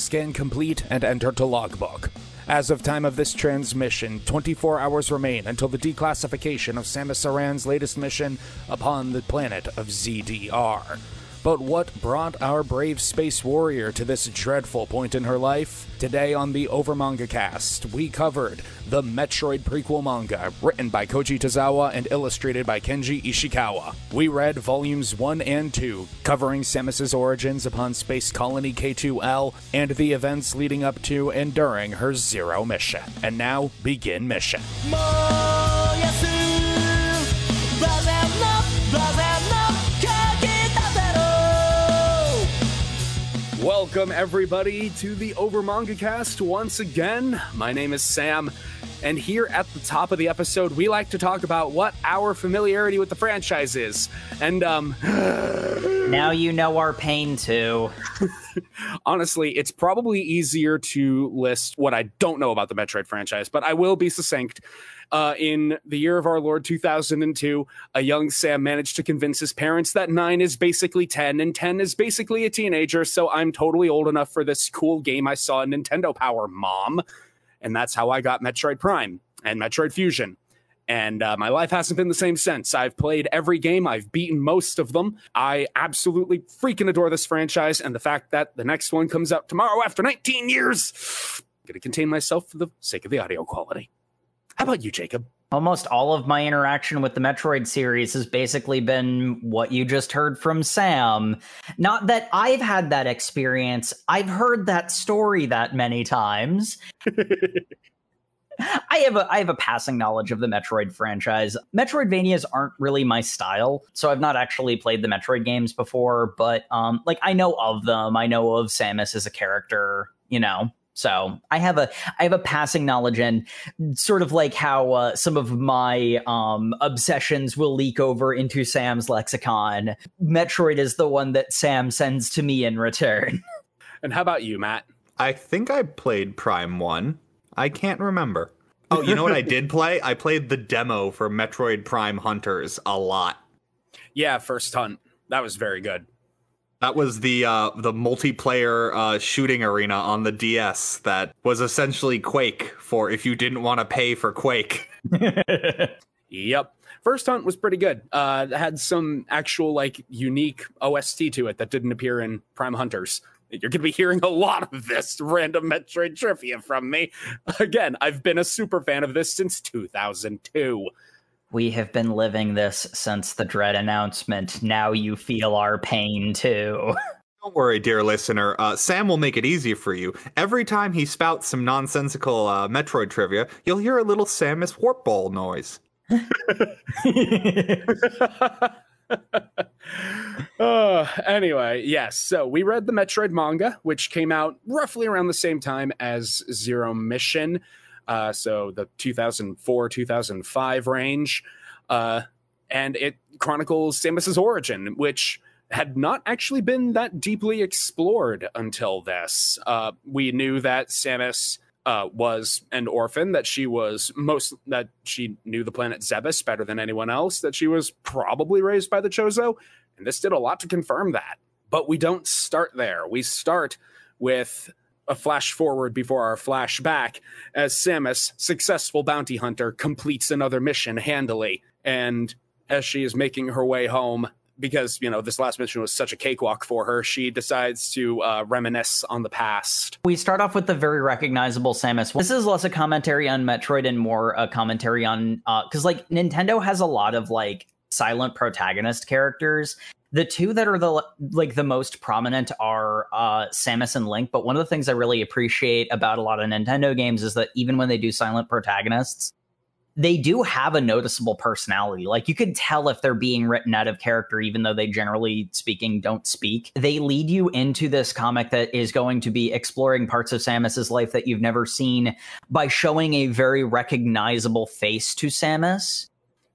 Scan complete and enter to logbook. As of time of this transmission, 24 hours remain until the declassification of Samus Aran's latest mission upon the planet of ZDR. But what brought our brave space warrior to this dreadful point in her life? Today on the Over Manga Cast, we covered the Metroid prequel manga, written by Koji Tozawa and illustrated by Kenji Ishikawa. We read volumes 1 and 2, covering Samus's origins upon Space Colony K2L and the events leading up to and during her Zero mission. And now, begin mission. Welcome, everybody, to the Over Manga Cast once again. My name is Sam, and here at the top of the episode, we like to talk about what our familiarity with the franchise is. And, um, now you know our pain too. honestly, it's probably easier to list what I don't know about the Metroid franchise, but I will be succinct. Uh, in the year of our Lord 2002, a young Sam managed to convince his parents that 9 is basically 10 and 10 is basically a teenager, so I'm totally old enough for this cool game I saw in Nintendo Power, mom. And that's how I got Metroid Prime and Metroid Fusion. And uh, my life hasn't been the same since. I've played every game, I've beaten most of them. I absolutely freaking adore this franchise, and the fact that the next one comes out tomorrow after 19 years, I'm to contain myself for the sake of the audio quality. How about you, Jacob? Almost all of my interaction with the Metroid series has basically been what you just heard from Sam. Not that I've had that experience, I've heard that story that many times. I have a I have a passing knowledge of the Metroid franchise. Metroidvanias aren't really my style, so I've not actually played the Metroid games before, but um like I know of them. I know of Samus as a character, you know. So I have a I have a passing knowledge and sort of like how uh, some of my um, obsessions will leak over into Sam's lexicon. Metroid is the one that Sam sends to me in return. And how about you, Matt? I think I played Prime 1. I can't remember. Oh, you know what I did play? I played the demo for Metroid Prime Hunters a lot. Yeah, first hunt. That was very good. That was the uh, the multiplayer uh, shooting arena on the DS that was essentially Quake for if you didn't want to pay for Quake. Yep. First Hunt was pretty good. Uh, had some actual like unique OST to it that didn't appear in Prime Hunters. You're going to be hearing a lot of this random Metroid trivia from me. Again, I've been a super fan of this since 2002. We have been living this since the Dread announcement. Now you feel our pain too. Don't worry, dear listener. Uh, Sam will make it easy for you. Every time he spouts some nonsensical uh, Metroid trivia, you'll hear a little Samus warp ball noise. uh, anyway, yes. So we read the Metroid manga, which came out roughly around the same time as Zero Mission. Uh, so the 2004 2005 range. Uh, and it chronicles Samus's origin, which had not actually been that deeply explored until this. Uh, we knew that Samus uh, was an orphan, that she was most that she knew the planet Zebes better than anyone else, that she was probably raised by the Chozo, and this did a lot to confirm that. But we don't start there. We start with a flash forward before our flashback as Samus, successful bounty hunter, completes another mission handily. And as she is making her way home, because you know this last mission was such a cakewalk for her, she decides to uh, reminisce on the past. We start off with the very recognizable Samus. This is less a commentary on Metroid and more a commentary on because uh, like Nintendo has a lot of like silent protagonist characters. The two that are the like the most prominent are uh, Samus and Link. But one of the things I really appreciate about a lot of Nintendo games is that even when they do silent protagonists, they do have a noticeable personality. Like you can tell if they're being written out of character, even though they generally speaking don't speak. They lead you into this comic that is going to be exploring parts of Samus's life that you've never seen by showing a very recognizable face to Samus.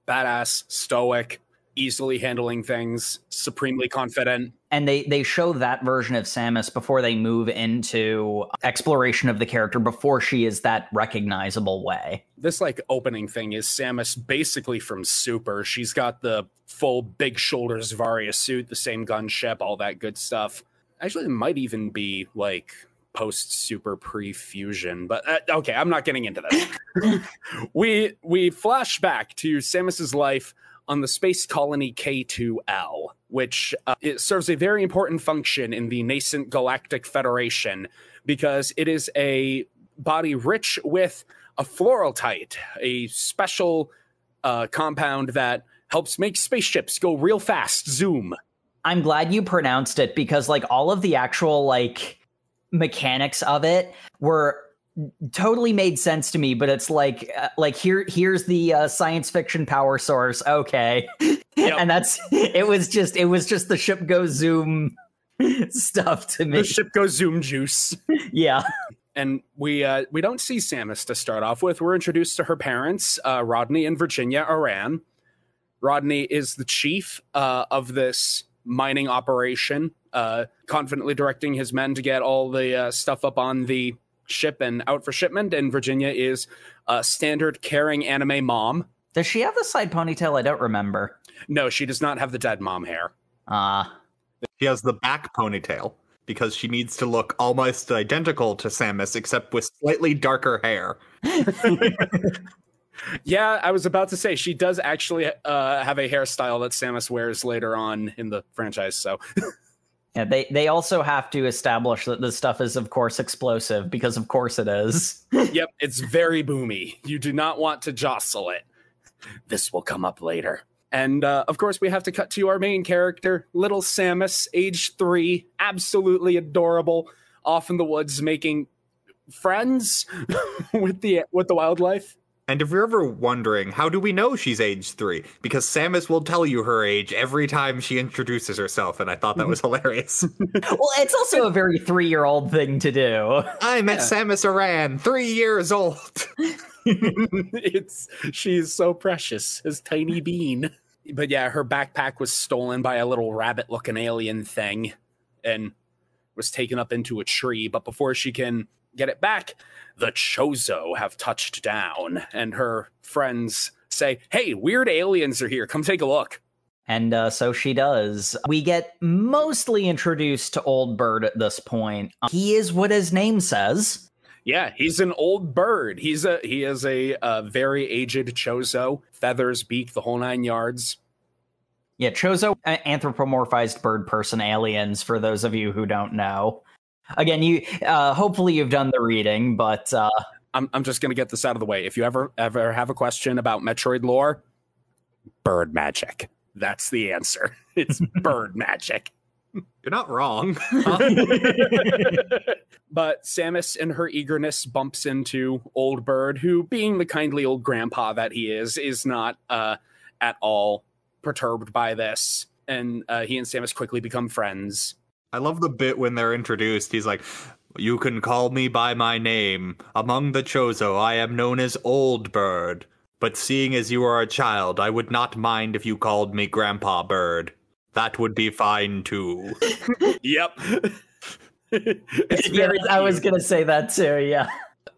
Badass, stoic, easily handling things, supremely confident. And they they show that version of Samus before they move into exploration of the character before she is that recognizable way. This like opening thing is Samus basically from Super. She's got the full big shoulders Varia suit, the same gunship, all that good stuff. Actually, it might even be like post super pre fusion. But uh, okay, I'm not getting into this. we we flash back to Samus's life on the space colony K2L, which uh, it serves a very important function in the nascent Galactic Federation because it is a body rich with a fluorotite, a special uh, compound that helps make spaceships go real fast. Zoom. I'm glad you pronounced it because like all of the actual like mechanics of it were totally made sense to me but it's like uh, like here here's the uh, science fiction power source okay yep. and that's it was just it was just the ship goes zoom stuff to me the ship goes zoom juice yeah and we uh, we don't see Samus to start off with. We're introduced to her parents, uh, Rodney and Virginia Aran. Rodney is the chief uh, of this mining operation, uh, confidently directing his men to get all the uh, stuff up on the ship and out for shipment. And Virginia is a standard caring anime mom. Does she have the side ponytail? I don't remember. No, she does not have the dead mom hair. Ah. She has the back ponytail because she needs to look almost identical to Samus, except with slightly darker hair. yeah, I was about to say she does actually uh, have a hairstyle that Samus wears later on in the franchise. So. Yeah, they they also have to establish that this stuff is of course explosive because of course it is. yep, it's very boomy. You do not want to jostle it. This will come up later. And uh, of course, we have to cut to our main character, little Samus, age three, absolutely adorable, off in the woods making friends with the with the wildlife. And if you're ever wondering, how do we know she's age three? Because Samus will tell you her age every time she introduces herself, and I thought that was mm-hmm. hilarious. well, it's also a very three year old thing to do. I met yeah. Samus Aran, three years old. it's she's so precious, as tiny bean. But yeah, her backpack was stolen by a little rabbit looking alien thing and was taken up into a tree. But before she can get it back, the Chozo have touched down, and her friends say, Hey, weird aliens are here. Come take a look. And uh, so she does. We get mostly introduced to Old Bird at this point. he is what his name says. Yeah, he's an old bird. He's a he is a, a very aged Chozo, feathers, beak, the whole nine yards. Yeah, Chozo anthropomorphized bird person aliens. For those of you who don't know, again, you uh, hopefully you've done the reading, but uh, I'm I'm just gonna get this out of the way. If you ever ever have a question about Metroid lore, bird magic. That's the answer. It's bird magic. You're not wrong. but Samus, in her eagerness, bumps into Old Bird, who, being the kindly old grandpa that he is, is not uh, at all perturbed by this. And uh, he and Samus quickly become friends. I love the bit when they're introduced. He's like, You can call me by my name. Among the Chozo, I am known as Old Bird. But seeing as you are a child, I would not mind if you called me Grandpa Bird. That would be fine too. yep. yeah, I was gonna say that too. Yeah.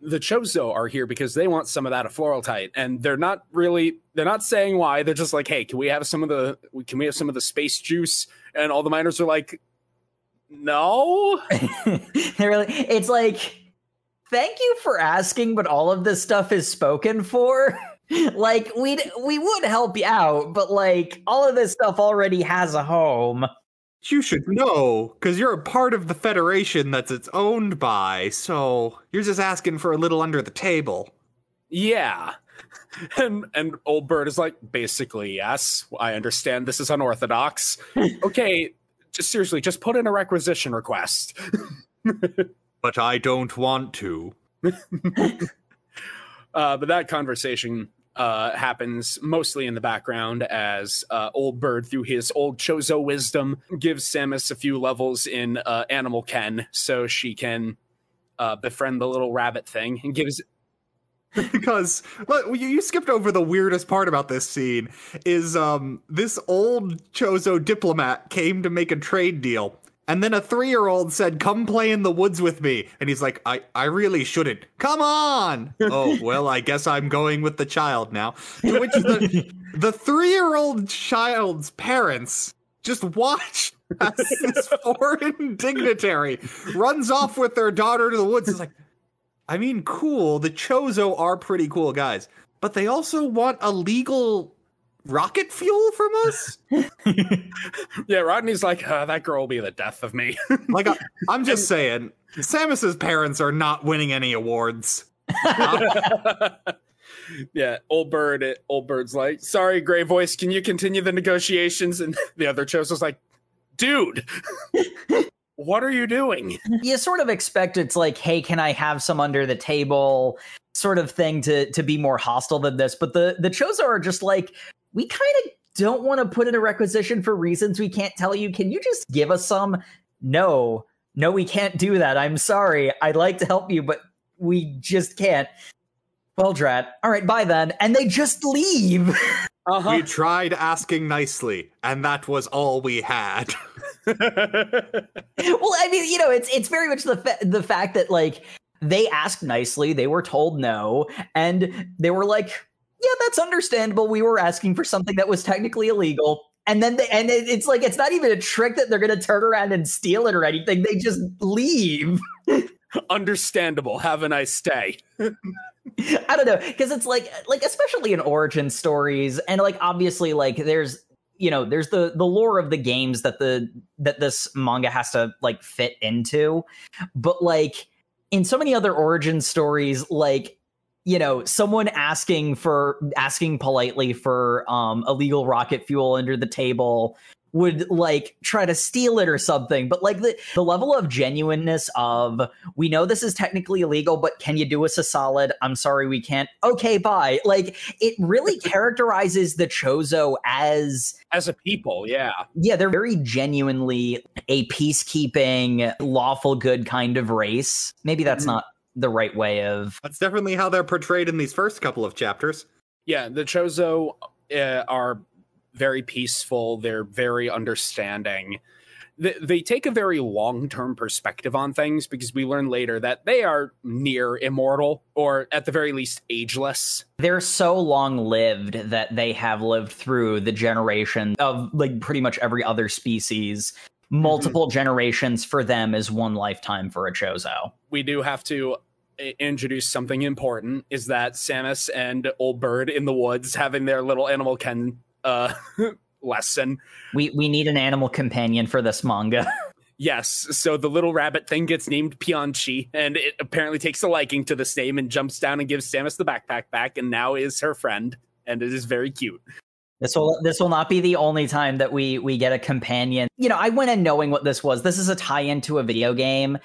The Chozo are here because they want some of that afluorotite, and they're not really. They're not saying why. They're just like, "Hey, can we have some of the? Can we have some of the space juice?" And all the miners are like, "No." really. It's like, thank you for asking, but all of this stuff is spoken for. like we'd we would help you out, but like all of this stuff already has a home. You should know, because you're a part of the Federation that's it's owned by, so you're just asking for a little under the table. Yeah. And and old bird is like, basically, yes. I understand this is unorthodox. okay, just seriously, just put in a requisition request. but I don't want to. uh, but that conversation uh, happens mostly in the background as uh, Old Bird, through his old Chozo wisdom, gives Samus a few levels in uh, Animal Ken so she can uh, befriend the little rabbit thing and gives. because well, you, you skipped over the weirdest part about this scene is um this old Chozo diplomat came to make a trade deal and then a three year old said, Come play in the woods with me. And he's like, I, I really shouldn't. Come on. oh, well, I guess I'm going with the child now. To which the, the three year old child's parents just watch as this foreign dignitary runs off with their daughter to the woods. It's like, I mean, cool. The Chozo are pretty cool guys, but they also want illegal rocket fuel from us. yeah, Rodney's like, uh, that girl will be the death of me. like, I, am just saying, Samus's parents are not winning any awards. yeah, old bird. Old bird's like, sorry, Gray Voice. Can you continue the negotiations? And the other Chozo's like, dude. What are you doing? You sort of expect it's like, hey, can I have some under the table sort of thing to to be more hostile than this? But the the Chozo are just like, we kind of don't want to put in a requisition for reasons we can't tell you. Can you just give us some? No, no, we can't do that. I'm sorry. I'd like to help you, but we just can't. Well, Drat, all right, bye then. And they just leave. Uh-huh. We tried asking nicely, and that was all we had. well, I mean, you know, it's it's very much the fa- the fact that like they asked nicely, they were told no, and they were like, "Yeah, that's understandable. We were asking for something that was technically illegal." And then they, and it, it's like it's not even a trick that they're going to turn around and steal it or anything. They just leave. understandable. Have a nice day. I don't know because it's like like especially in origin stories and like obviously like there's you know there's the the lore of the games that the that this manga has to like fit into. But like in so many other origin stories like you know someone asking for asking politely for um illegal rocket fuel under the table would like try to steal it or something but like the, the level of genuineness of we know this is technically illegal but can you do us a solid? I'm sorry we can't. Okay bye. Like it really characterizes the chozo as as a people yeah. Yeah they're very genuinely a peacekeeping lawful good kind of race. Maybe that's mm-hmm. not the right way of that's definitely how they're portrayed in these first couple of chapters. Yeah the chozo uh, are very peaceful. They're very understanding. They, they take a very long term perspective on things because we learn later that they are near immortal or at the very least ageless. They're so long lived that they have lived through the generation of like pretty much every other species. Multiple mm-hmm. generations for them is one lifetime for a Chozo. We do have to introduce something important is that Samus and Old Bird in the woods having their little animal ken uh, lesson. We we need an animal companion for this manga. yes, so the little rabbit thing gets named Pianchi, and it apparently takes a liking to this name and jumps down and gives Samus the backpack back, and now is her friend, and it is very cute. This will this will not be the only time that we we get a companion. You know, I went in knowing what this was. This is a tie-in to a video game,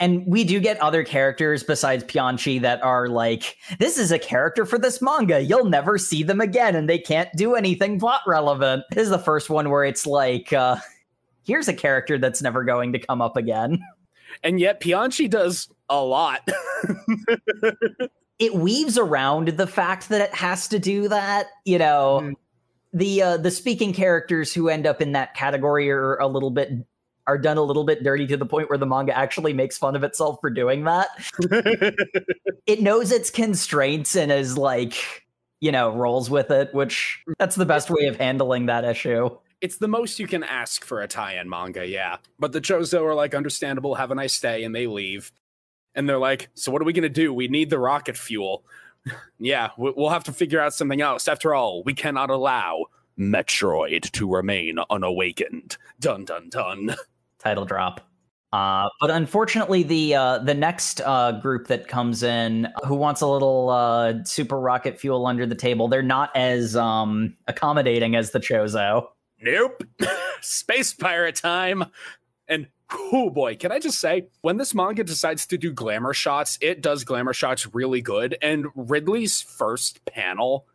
and we do get other characters besides Pianchi that are like, this is a character for this manga. You'll never see them again, and they can't do anything plot relevant. This is the first one where it's like, uh, here's a character that's never going to come up again. And yet Pianchi does a lot. it weaves around the fact that it has to do that, you know. Mm. The uh, the speaking characters who end up in that category are a little bit are done a little bit dirty to the point where the manga actually makes fun of itself for doing that. it knows its constraints and is like, you know, rolls with it, which that's the best way of handling that issue. It's the most you can ask for a tie-in manga, yeah. But the Chozo are like understandable, have a nice day, and they leave. And they're like, "So what are we gonna do? We need the rocket fuel." yeah, we'll have to figure out something else. After all, we cannot allow Metroid to remain unawakened. Dun dun dun. title drop. Uh, but unfortunately, the uh, the next uh, group that comes in who wants a little uh, super rocket fuel under the table, they're not as um, accommodating as the Chozo. Nope, space pirate time. And oh boy, can I just say, when this manga decides to do glamour shots, it does glamour shots really good. And Ridley's first panel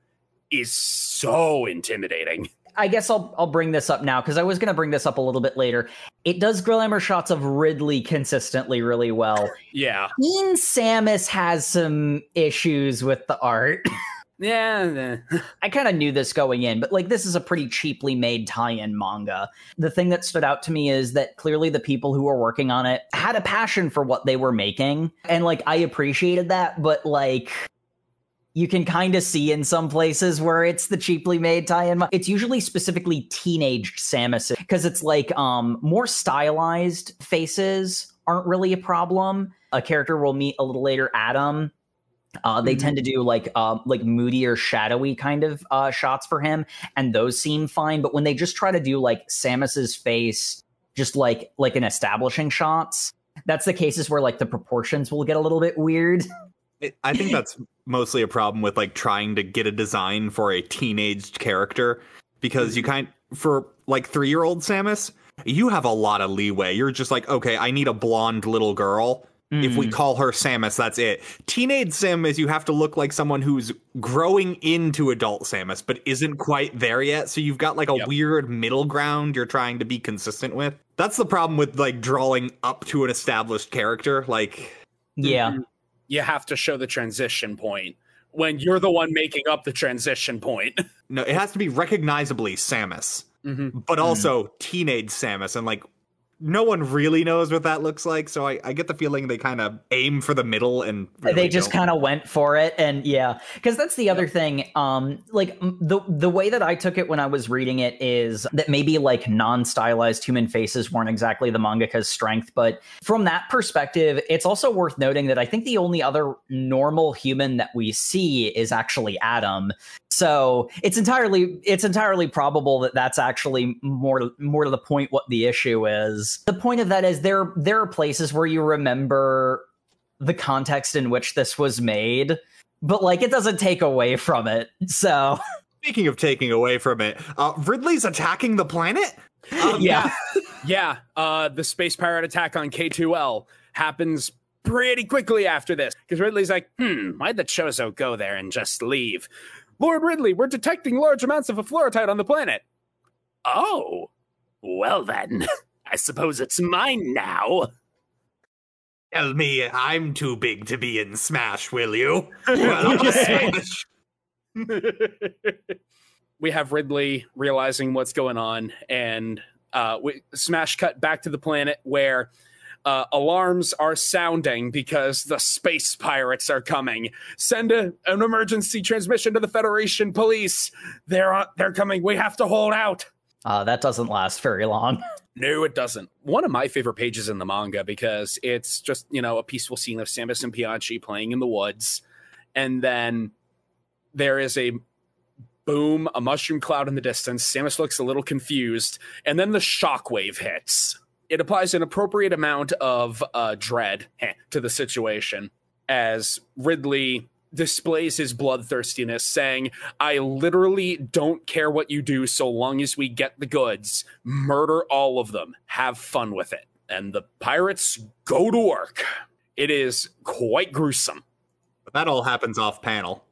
is so intimidating. I guess I'll I'll bring this up now because I was going to bring this up a little bit later. It does glamour shots of Ridley consistently really well. Yeah. Teen Samus has some issues with the art. Yeah, I kind of knew this going in, but like this is a pretty cheaply made tie-in manga. The thing that stood out to me is that clearly the people who were working on it had a passion for what they were making, and like I appreciated that, but like you can kind of see in some places where it's the cheaply made tie-in. It's usually specifically teenaged Samus because it's like um more stylized faces aren't really a problem. A character we'll meet a little later, Adam. Uh, they Mhm. tend to do like uh, like moody or shadowy kind of uh, shots for him, and those seem fine. But when they just try to do like Samus's face, just like like an establishing shots, that's the cases where like the proportions will get a little bit weird. It, I think that's mostly a problem with like trying to get a design for a teenaged character because you kind for like three year old Samus, you have a lot of leeway. You're just like, okay, I need a blonde little girl. If we Mm. call her Samus, that's it. Teenage Samus, you have to look like someone who's growing into adult Samus, but isn't quite there yet. So you've got like a Yep. weird middle ground you're trying to be consistent with. That's the problem with like drawing up to an established character. Like, yeah, You have to show the transition point when you're the one making up the transition point. no, it has to be recognizably Samus. Mm-hmm. but also teenage Samus, and like no one really knows what that looks like. So I, I get the feeling they kind of aim for the middle and really they just kind of went for it and yeah. Because that's the other thing um like the the way that i took it when i was reading it is that maybe like non-stylized human faces weren't exactly the mangaka's strength but from that perspective it's also worth noting that i think the only other normal human that we see is actually adam so it's entirely it's entirely probable that that's actually more more to the point what the issue is the point of that is there there are places where you remember the context in which this was made but like it doesn't take away from it so Speaking of taking away from it, uh, Ridley's attacking the planet. Um, yeah Yeah, uh, the space pirate attack on K2L happens pretty quickly after this because Ridley's like, hmm, why'd the Chozo go there and just leave? Lord Ridley, we're detecting large amounts of afluorite on the planet. Oh, well then, I suppose it's mine now. Tell me I'm too big to be in Smash, will you? Well, I'll smash. we have Ridley realizing what's going on, and uh, we smash cut back to the planet where uh, alarms are sounding because the space pirates are coming. Send a, an emergency transmission to the Federation police. They're on, they're coming. We have to hold out. uh, that doesn't last very long No, it doesn't. One of my favorite pages in the manga because it's just, you know, a peaceful scene of Samus and Pianchi playing in the woods. And then there is a boom, a mushroom cloud in the distance. Samus looks a little confused. And then the shockwave hits. It applies an appropriate amount of uh, dread heh, to the situation as Ridley displays his bloodthirstiness, saying, I literally don't care what you do so long as we get the goods. Murder all of them. Have fun with it. And the pirates go to work. It is quite gruesome. But that all happens off panel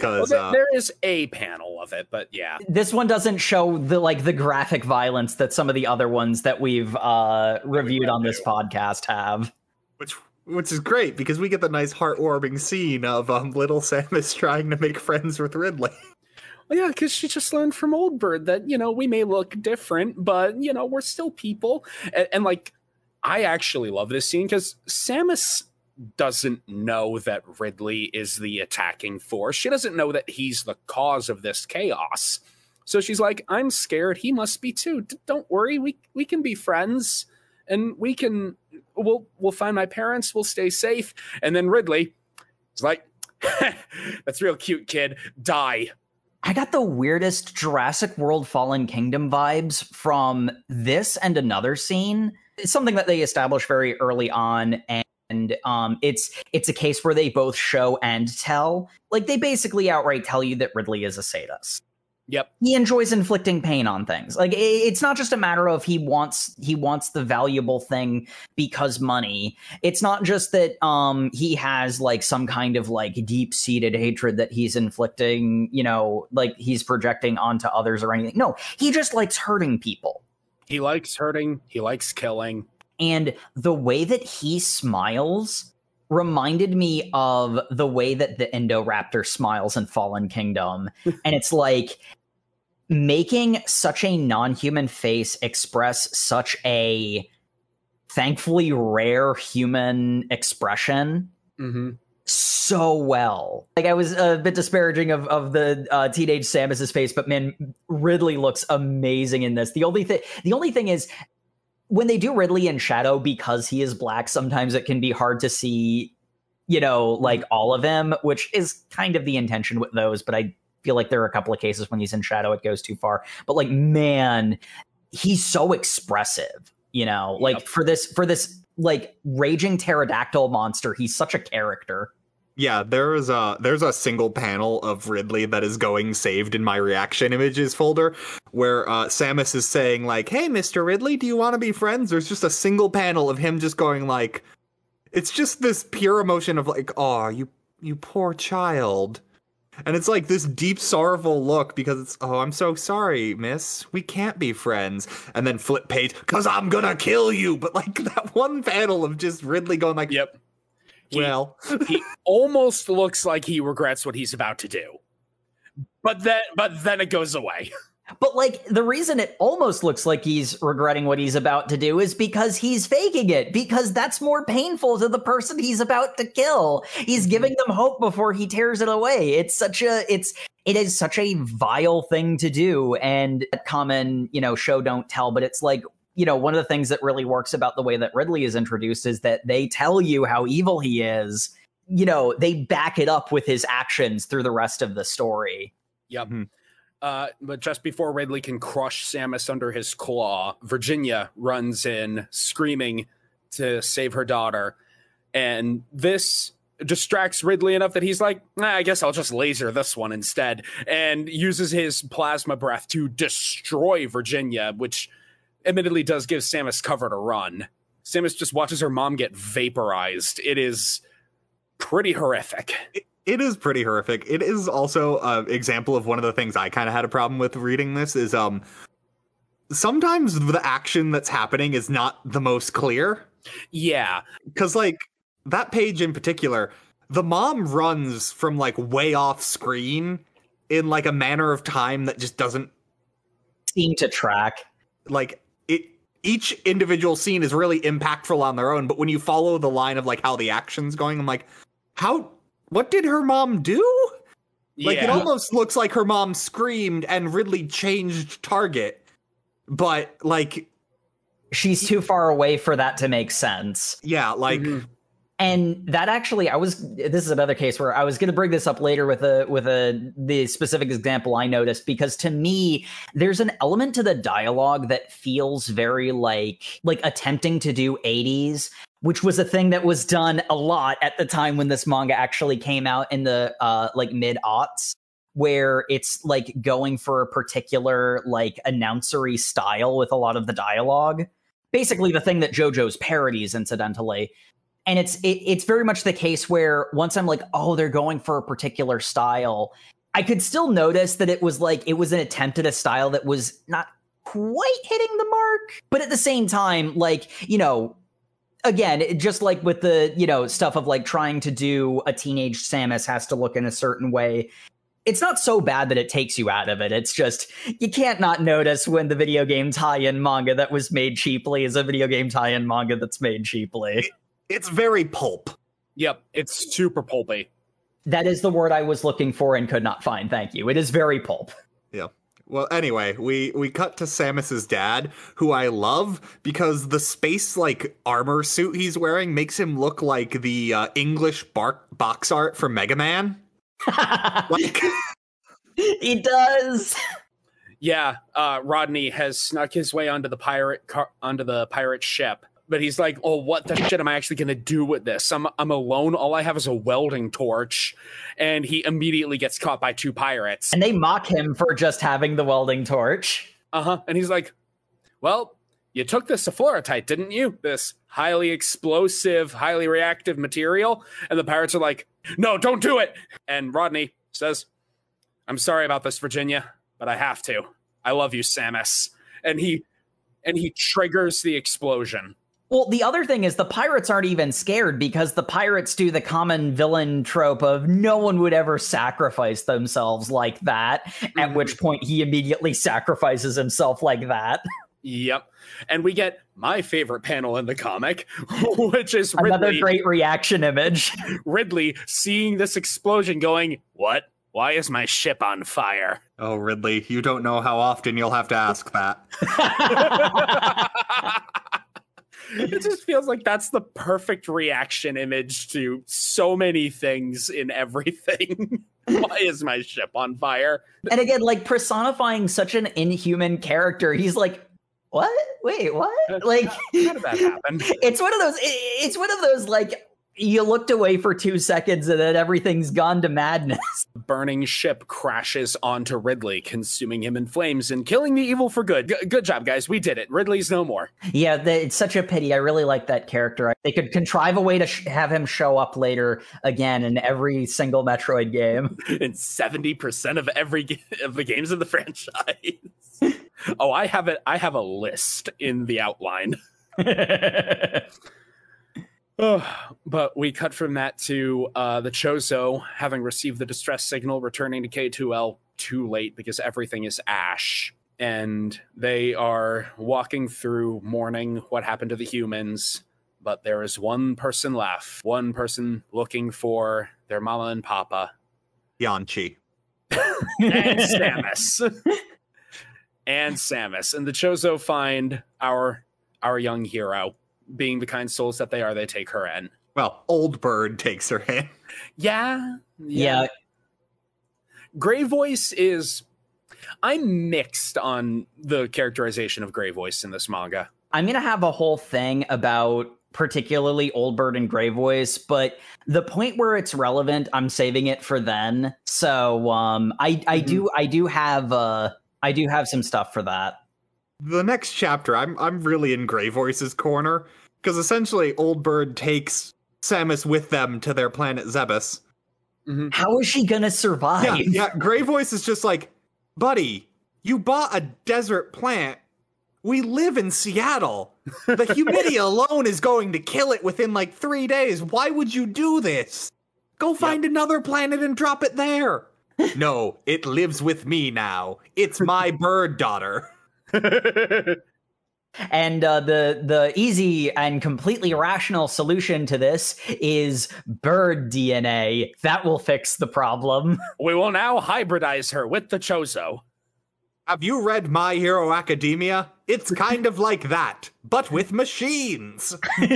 Well, there- uh, there is a panel of it, but yeah. this one doesn't show the like the graphic violence that some of the other ones that we've uh reviewed on this podcast have which which is great because we get the nice heartwarming scene of um, little Samus trying to make friends with Ridley. Well, yeah, because she just learned from Old Bird that, you know, we may look different, but, you know, we're still people. And, and like, I actually love this scene because Samus doesn't know that Ridley is the attacking force. She doesn't know that he's the cause of this chaos. So she's like, I'm scared. He must be too. D- don't worry. We, we can be friends and we can, we'll, we'll find my parents. We'll stay safe. And then Ridley is like, that's real cute, kid. Die. I got the weirdest Jurassic World Fallen Kingdom vibes from this and another scene. It's something that they establish very early on and um it's it's a case where they both show and tell. Like they basically outright tell you that Ridley is a sadist. Yep. He enjoys inflicting pain on things. Like it's not just a matter of he wants he wants the valuable thing because money. It's not just that um he has like some kind of like deep-seated hatred that he's inflicting, you know, like he's projecting onto others or anything. No, he just likes hurting people. He likes hurting, he likes killing. And the way that he smiles reminded me of the way that the Indoraptor smiles in Fallen Kingdom. and it's like making such a non human face express such a thankfully rare human expression Mm-hmm. so well. Like I was a bit disparaging of of the uh, teenage Samus's face, but man, Ridley looks amazing in this. The only thing, the only thing is when they do Ridley in shadow because he is black. Sometimes it can be hard to see, you know, like all of him, which is kind of the intention with those. But I feel like there are a couple of cases when he's in shadow, it goes too far. But like, man, he's so expressive. You know, like Yep. for this for this like raging pterodactyl monster, he's such a character. Yeah, there is a there's a single panel of Ridley that is going saved in my reaction images folder where uh, Samus is saying like, "Hey, Mr. Ridley, do you want to be friends?" There's just a single panel of him just going like, it's just this pure emotion of like, "Oh, you you poor child," and it's like this deep sorrowful look because it's, "Oh, I'm so sorry, Miss, we can't be friends," and then flip page, "Cause I'm gonna kill you," but like that one panel of just Ridley going like, Yep. He- "Well." he almost looks like he regrets what he's about to do. But then but then it goes away. But like the reason it almost looks like he's regretting what he's about to do is because he's faking it because that's more painful to the person he's about to kill. He's mm-hmm. giving them hope before he tears it away. It's such a it's it is such a vile thing to do and a common, you know, show don't tell, but it's like you know, one of the things that really works about the way that Ridley is introduced is that they tell you how evil he is. You know, they back it up with his actions through the rest of the story. Yep. Mhm. Uh, but just before Ridley can crush Samus under his claw, Virginia runs in screaming to save her daughter. And this distracts Ridley enough that he's like, "Nah, I guess I'll just laser this one instead, and uses his plasma breath to destroy Virginia, which admittedly does give Samus cover to run. Samus just watches her mom get vaporized. It is pretty horrific. it is pretty horrific. It is also an example of one of the things I kind of had a problem with reading this is um sometimes the action that's happening is not the most clear Yeah, cuz like that page in particular the mom runs from like way off screen in like a manner of time that just doesn't Seem to track. like it each individual scene is really impactful on their own but when you follow the line of like how the action's going I'm like how what did her mom do? Like it almost looks like her mom screamed and Ridley changed target. But like she's too far away for that to make sense. yeah, like Mhm. And that actually I was this is another case where I was going to bring this up later with a with a the specific example I noticed because to me there's an element to the dialogue that feels very like like attempting to do 80s which was a thing that was done a lot at the time when this manga actually came out in the uh like mid aughts where it's like going for a particular like announcery style with a lot of the dialogue. Basically the thing that JoJo's parodies incidentally and it's it, it's very much the case where once I'm like, oh, they're going for a particular style, I could still notice that it was like it was an attempt at a style that was not quite hitting the mark, but at the same time, like you know, again, just like with the you know stuff of like trying to do a teenage Samus has to look in a certain way. It's not so bad that it takes you out of it. It's just you can't not notice when the video game tie-in manga that was made cheaply is a video game tie-in manga that's made cheaply. It's very pulp. Yep, it's super pulpy. That is the word I was looking for and could not find. Thank you. It is very pulp. Yeah. Well, anyway, we we cut to Samus's dad, who I love because the space like armor suit he's wearing makes him look like the uh, English bark box art for Mega Man. Like he does. Yeah, uh, Rodney has snuck his way onto the pirate car- onto the pirate ship, but he's like, "Oh, what the shit am I actually going to do with this? I'm I'm alone. All I have is a welding torch," and he immediately gets caught by two pirates. And they mock him for just having the welding torch. Uh huh. And he's like, "Well, you took this Sephoritite, didn't you? This highly explosive, highly reactive material." And the pirates are like, "No, don't do it." And Rodney says, "I'm sorry about this, Virginia, but I have to. I love you, Samus." And he and he triggers the explosion. Well, the other thing is the pirates aren't even scared because the pirates do the common villain trope of no one would ever sacrifice themselves like that, at Mhm. which point he immediately sacrifices himself like that. Yep. And we get my favorite panel in the comic, which is Another great reaction image. Ridley seeing this explosion going, What? Why is my ship on fire? Oh, Ridley, you don't know how often you'll have to ask that. it just feels like that's the perfect reaction image to so many things in everything. Why is my ship on fire? and again, like personifying such an inhuman character, he's like, "What? Wait, what?" Like, How did that happen? it's one of those. it- It's one of those like you looked away for two seconds and then everything's gone to madness. Burning ship crashes onto Ridley, consuming him in flames and killing the evil for good. G- good job, guys. We did it. Ridley's no more. Yeah, the, it's such a pity. I really like that character. They could contrive a way to sh- have him show up later again in every single Metroid game. in 70% of every ga- of the games of the franchise. oh, I have it I have a list in the outline. Oh, but we cut from that to uh, the Chozo having received the distress signal, returning to K2L too late because everything is ash. And they are walking through mourning what happened to the humans. But there is one person left, one person looking for their mama and papa, Yanchi. and Samus. and Samus. And the Chozo find our our young hero. Being the kind souls that they are, they take her in. Well, Old Bird takes her in. Yeah. yeah, Gray Voice is I'm mixed on the characterization of Gray Voice in this manga. I'm gonna have a whole thing about particularly Old Bird and Grey Voice, but the point where it's relevant, I'm saving it for then. So um I I Mhm. do I do have uh I do have some stuff for that. The next chapter, I'm I'm really in Grey Voice's corner because essentially Old Bird takes Samus with them to their planet Zebes. Mm-hmm. How is she gonna survive? Yeah, yeah. Grey Voice is just like, buddy, you bought a desert plant. We live in Seattle. The humidity alone is going to kill it within like three days. Why would you do this? Go find another planet and drop it there. no, it lives with me now. It's my bird daughter. And uh, the the easy and completely rational solution to this is bird DNA. That will fix the problem. we will now hybridize her with the Chozo. Have you read My Hero Academia? It's kind of like that, but with machines.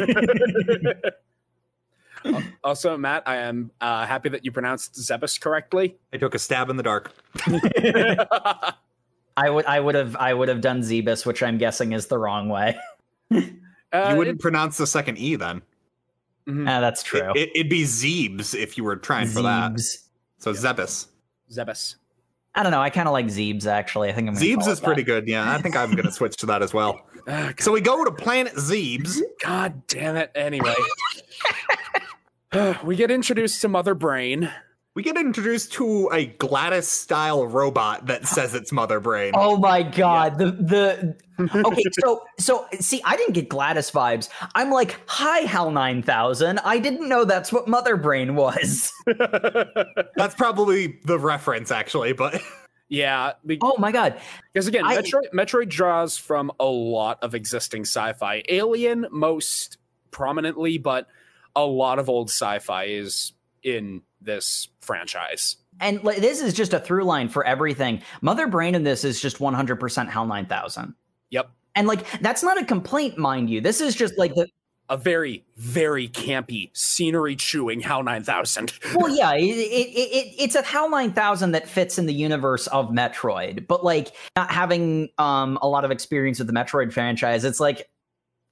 Also, Matt, I am uh, happy that you pronounced Zebes correctly. I took a stab in the dark. I would I would have I would have done Zebus, which I'm guessing is the wrong way. Uh, you wouldn't pronounce the second E then. Mhm. Ah, that's true. It, would be Zeebs if you were trying for that. Zeebs. So Zebus. Zebus. I don't know. I kind of like Zeebs actually. I think I'm gonna Zeebs call it is pretty good. Yeah, I think I'm going to switch to that as well. Ah, So we go to Planet Zeebs. God damn it. Anyway, we get introduced to Mother Brain. We get introduced to a GLaDOS style robot that says it's Mother Brain. Oh my god. The the Okay, so so see, I didn't get GLaDOS vibes. I'm like, "Hi Hal 9000. I didn't know that's what Mother Brain was." That's probably the reference, actually, but yeah, be- Oh my god. because again, I- Metroid, Metroid draws from a lot of existing sci-fi. Alien most prominently, but a lot of old sci-fi is in this franchise. And this is just a through line for everything. Mother Brain in this is just 100% HAL 9000. Yep. And like that's not a complaint, mind you. This is just like the A very, very campy scenery chewing HAL 9000. well, yeah, it, it, it, it's a HAL 9000 that fits in the universe of Metroid, but like not having um a lot of experience with the Metroid franchise, it's like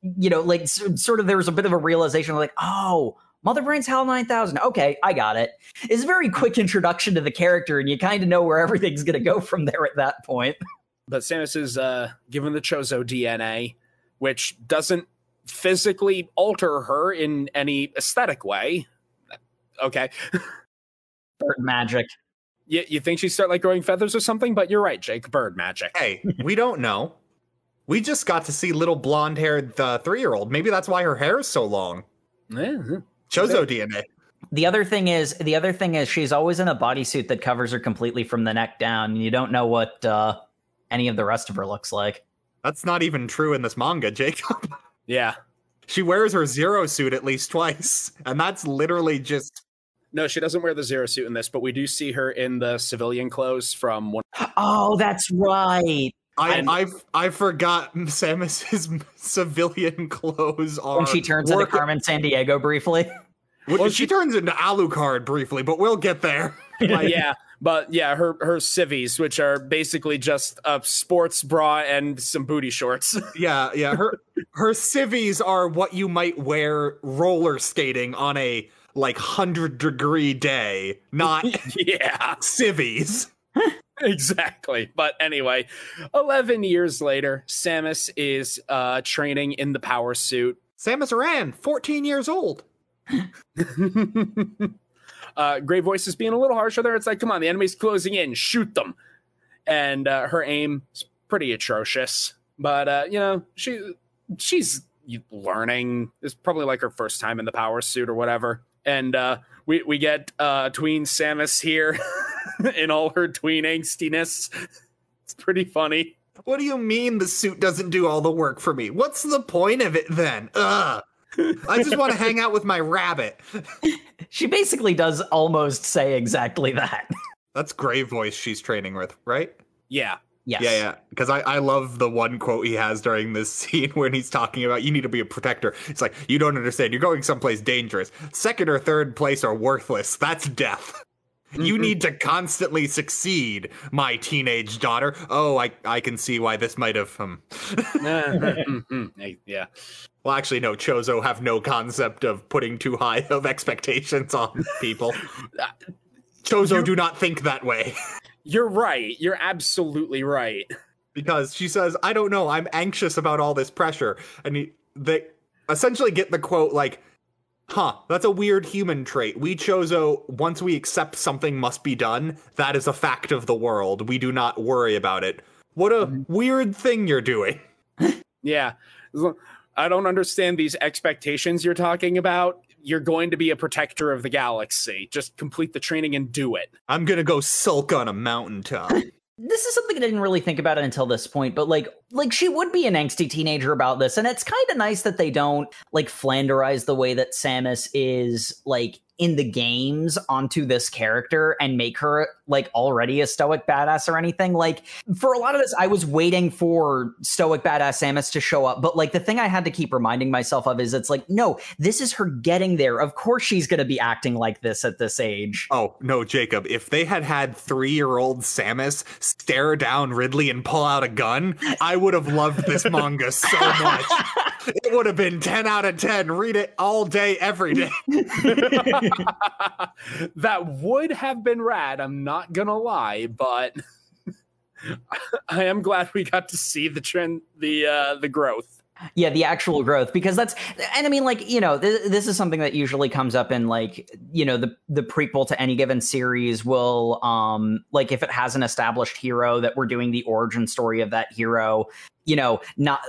you know, like sort of there was a bit of a realization like, oh, Mother Brain's HAL 9000. Okay, I got it. It's a very quick introduction to the character, and you kind of know where everything's going to go from there at that point. but Samus is uh, given the Chozo DNA, which doesn't physically alter her in any aesthetic way. Okay, Bird magic. you, you think she start like growing feathers or something? But you're right, Jake. Bird magic. hey, we don't know. We just got to see little blonde haired uh, three year old. Maybe that's why her hair is so long. Mhm. Chozo DNA. The other thing is, the other thing is, she's always in a bodysuit that covers her completely from the neck down. and You don't know what uh, any of the rest of her looks like. That's not even true in this manga, Jacob. Yeah. She wears her zero suit at least twice, and that's literally just No, she doesn't wear the zero suit in this, but we do see her in the civilian clothes from one. Oh, that's right. I And- I I forgot Samus's civilian clothes are When she turns into work- Carmen Sandiego briefly. Well, she turns into Alucard briefly, but we'll get there. Uh, yeah, but yeah, her her civvies, which are basically just a sports bra and some booty shorts. Yeah, yeah. Her her civvies are what you might wear roller skating on a like hundred degree day, not yeah, civvies. exactly. But anyway, eleven years later, Samus is uh, training in the power suit. Samus Aran, fourteen years old. uh, Grey Voice is being a little harsher there. It's like, come on, the enemy's closing in, shoot them. And uh, her aim is pretty atrocious, but uh, you know she she's learning. It's probably like her first time in the power suit or whatever. And uh, we we get uh, tween Samus here in all her tween angstiness. It's pretty funny. What do you mean the suit doesn't do all the work for me? What's the point of it then? Ugh. I just want to hang out with my rabbit. She basically does almost say exactly that. That's Grey Voice she's training with, right? Yeah, Yes. Yeah, yeah. Because I, I love the one quote he has during this scene when he's talking about you need to be a protector. It's like, you don't understand. You're going someplace dangerous. Second or third place are worthless. That's death. You need to constantly succeed, my teenage daughter. Oh, I, I can see why this might have. Um... Yeah. Well, actually, no. Chozo have no concept of putting too high of expectations on people. Chozo You- do not think that way. You're right. You're absolutely right. because she says, "I don't know. I'm anxious about all this pressure," and he, they essentially get the quote like, "Huh, that's a weird human trait. We Chozo, once we accept something must be done, that is a fact of the world. We do not worry about it. What a mm-hmm. weird thing you're doing." Yeah. I don't understand these expectations you're talking about. You're going to be a protector of the galaxy. Just complete the training and do it. I'm gonna go sulk on a mountaintop. this is something I didn't really think about until this point, but like like she would be an angsty teenager about this, and it's kind of nice that they don't like flanderize the way that Samus is like in the games onto this character and make her like already a stoic badass or anything. Like for a lot of this, I was waiting for stoic badass Samus to show up, but like the thing I had to keep reminding myself of is it's like, no, this is her getting there. Of course she's gonna be acting like this at this age. Oh, no, Jacob. If they had had three year old Samus stare down Ridley and pull out a gun, I would have loved this manga so much. it would have been 10 out of 10. Read it all day, every day. that would have been rad. I'm not gonna lie, but I am glad we got to see the trend, the uh, the growth. Yeah the actual growth because that's and i mean like you know th- this is something that usually comes up in like you know the the prequel to any given series will um like if it has an established hero that we're doing the origin story of that hero you know not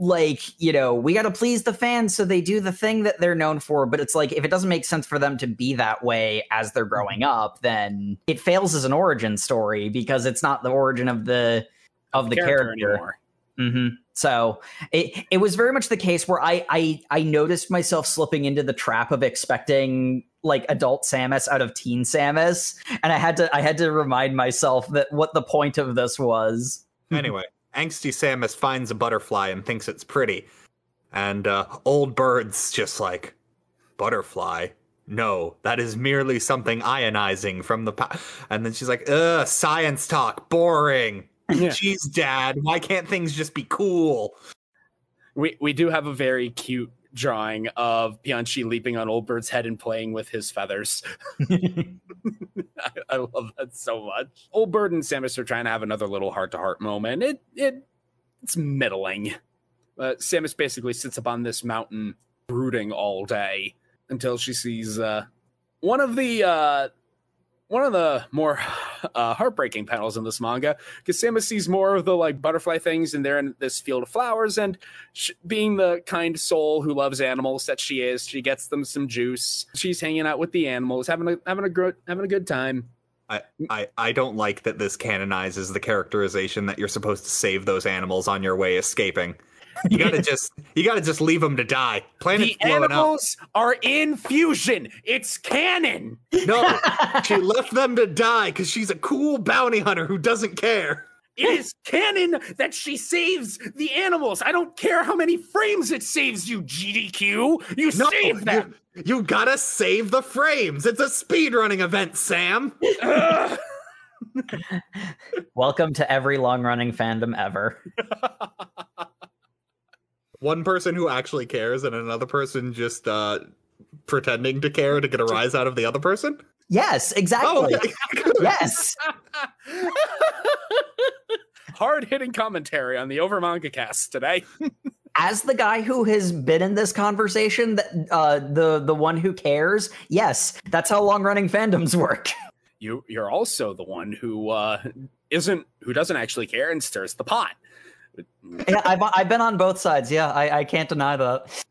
like you know we got to please the fans so they do the thing that they're known for but it's like if it doesn't make sense for them to be that way as they're growing up then it fails as an origin story because it's not the origin of the of the character, anymore. hmm So it it was very much the case where I I I noticed myself slipping into the trap of expecting like adult Samus out of teen Samus, and I had to I had to remind myself that what the point of this was. anyway, angsty Samus finds a butterfly and thinks it's pretty. And uh, old bird's just like, butterfly? No, that is merely something ionizing from the. Pa-. And then she's like, ugh, science talk, boring. Yeah. Jeez, Dad, why can't things just be cool? We we do have a very cute drawing of Pianchi leaping on Old Bird's head and playing with his feathers. I, I love that so much. Old Bird and Samus are trying to have another little heart to heart moment. It it it's middling. Uh, Samus basically sits up on this mountain brooding all day until she sees uh, one of the uh, one of the more uh, heartbreaking panels in this manga because Samus sees more of the like butterfly things and they're in this field of flowers and being the kind soul who loves animals that she is she gets them some juice she's hanging out with the animals having a having a good having a good time I, I, I don't like that this canonizes the characterization that you're supposed to save those animals on your way escaping. You gotta just you gotta just leave them to die. Planet's the blowing up. animals are in fusion. It's canon. No, she left them to die because she's a cool bounty hunter who doesn't care. It is canon that she saves the animals. I don't care how many frames it saves you, GDQ. You No, save them. You, you gotta save the frames. It's a speedrunning event, Sam. Welcome to every long running fandom ever. One person who actually cares and another person just uh pretending to care to get a rise out of the other person. Yes, Oh, exactly. okay. Yes. Hard hitting commentary on the Over Manga cast today. As the guy who has been in this conversation, that uh, the the one who cares, yes, that's how long running fandoms work. You you're also the one who uh isn't who doesn't actually care and stirs the pot. Yeah, I've I've been on both sides. Yeah, I, I can't deny that.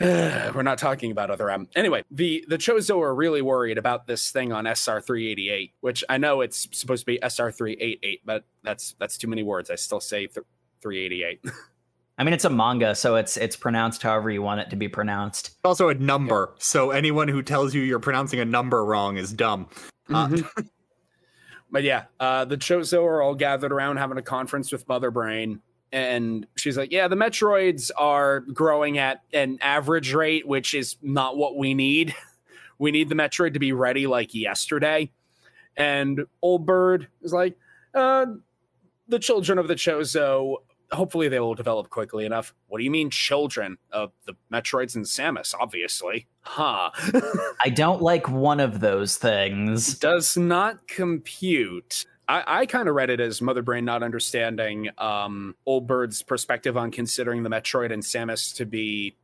We're not talking about other M. Anyway, the the Chozo are really worried about this thing on SR three eighty eight, which I know it's supposed to be SR three eight eight, but that's that's too many words. I still say th- three eighty eight. I mean, it's a manga, so it's it's pronounced however you want it to be pronounced. also a number, so anyone who tells you you're pronouncing a number wrong is dumb. Uh, But yeah, uh, the Chozo are all gathered around having a conference with Mother Brain. And she's like, Yeah, the Metroids are growing at an average rate, which is not what we need. We need the Metroid to be ready like yesterday. And Old Bird is like, uh, The children of the Chozo, hopefully they will develop quickly enough. What do you mean, children of the Metroids and Samus? Obviously. Huh. I don't like one of those things. does not compute. I, I kind of read it as Mother Brain not understanding um, Old Bird's perspective on considering the Metroid and Samus to be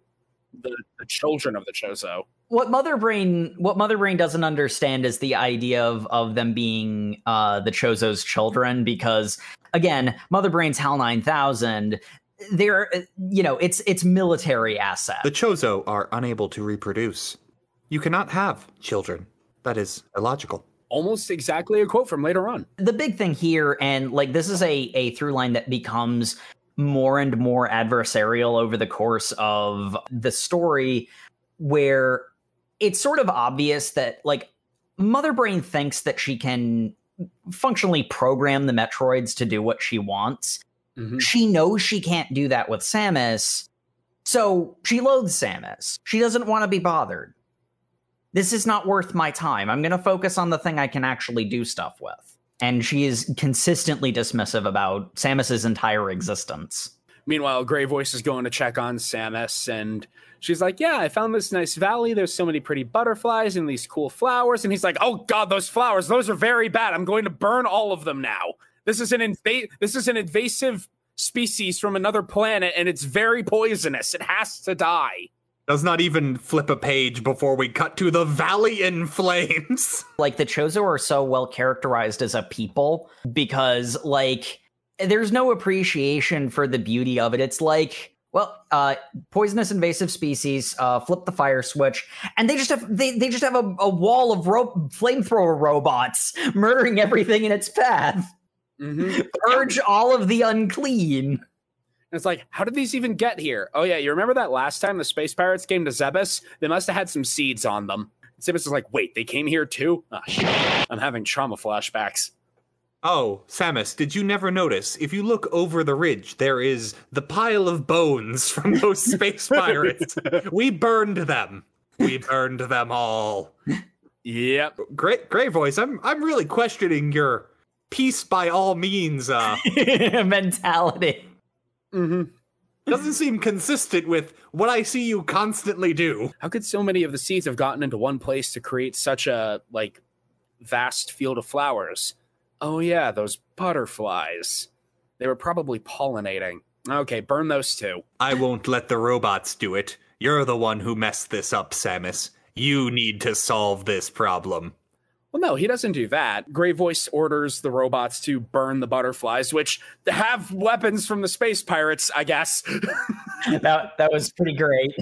the, the children of the Chozo. What Mother Brain what Mother Brain doesn't understand is the idea of of them being uh the Chozo's children because again, Mother Brain's HAL 9000 they're uh, you know, it's it's military asset. The Chozo are unable to reproduce. You cannot have children. That is illogical. Almost exactly a quote from later on. the big thing here and like this is a a through line that becomes more and more adversarial over the course of the story where it's sort of obvious that like mother brain thinks that she can functionally program the metroids to do what she wants Mhm. she knows she can't do that with Samus, so she loathes Samus. She doesn't want to be bothered. This is not worth my time. I'm going to focus on the thing I can actually do stuff with. And she is consistently dismissive about Samus's entire existence. Meanwhile, Grey Voice is going to check on Samus, and she's like, "Yeah, I found this nice valley. There's so many pretty butterflies and these cool flowers." And he's like, "Oh God, those flowers! Those are very bad. I'm going to burn all of them now. This is an inva- This is an invasive species from another planet, and it's very poisonous. It has to die." Does not even flip a page before we cut to the valley in flames. Like the Chozo are so well characterized as a people because like there's no appreciation for the beauty of it. It's like well, uh, poisonous invasive species, uh, flip the fire switch, and they just have they, they just have a, a wall of ro- flamethrower robots murdering everything in its path. Mm-hmm. Purge all of the unclean. And It's like, how did these even get here? Oh yeah, you remember that last time the space pirates came to Zebes? They must have had some seeds on them. Zebes is like, wait, they came here too? Ah, shit. I'm having trauma flashbacks. Oh, Samus, did you never notice? If you look over the ridge, there is the pile of bones from those space pirates. we burned them. We burned them all. Yep. Great, great voice. I'm, I'm really questioning your peace by all means. Uh, mentality. Mm-hmm. doesn't seem consistent with what I see you constantly do. How could so many of the seeds have gotten into one place to create such a like vast field of flowers? Oh yeah, those butterflies. They were probably pollinating. Okay, burn those too. I won't let the robots do it. You're the one who messed this up, Samus. You need to solve this problem. Well, no, he doesn't do that. Grey Voice orders the robots to burn the butterflies, which have weapons from the space pirates, I guess. That that was pretty great.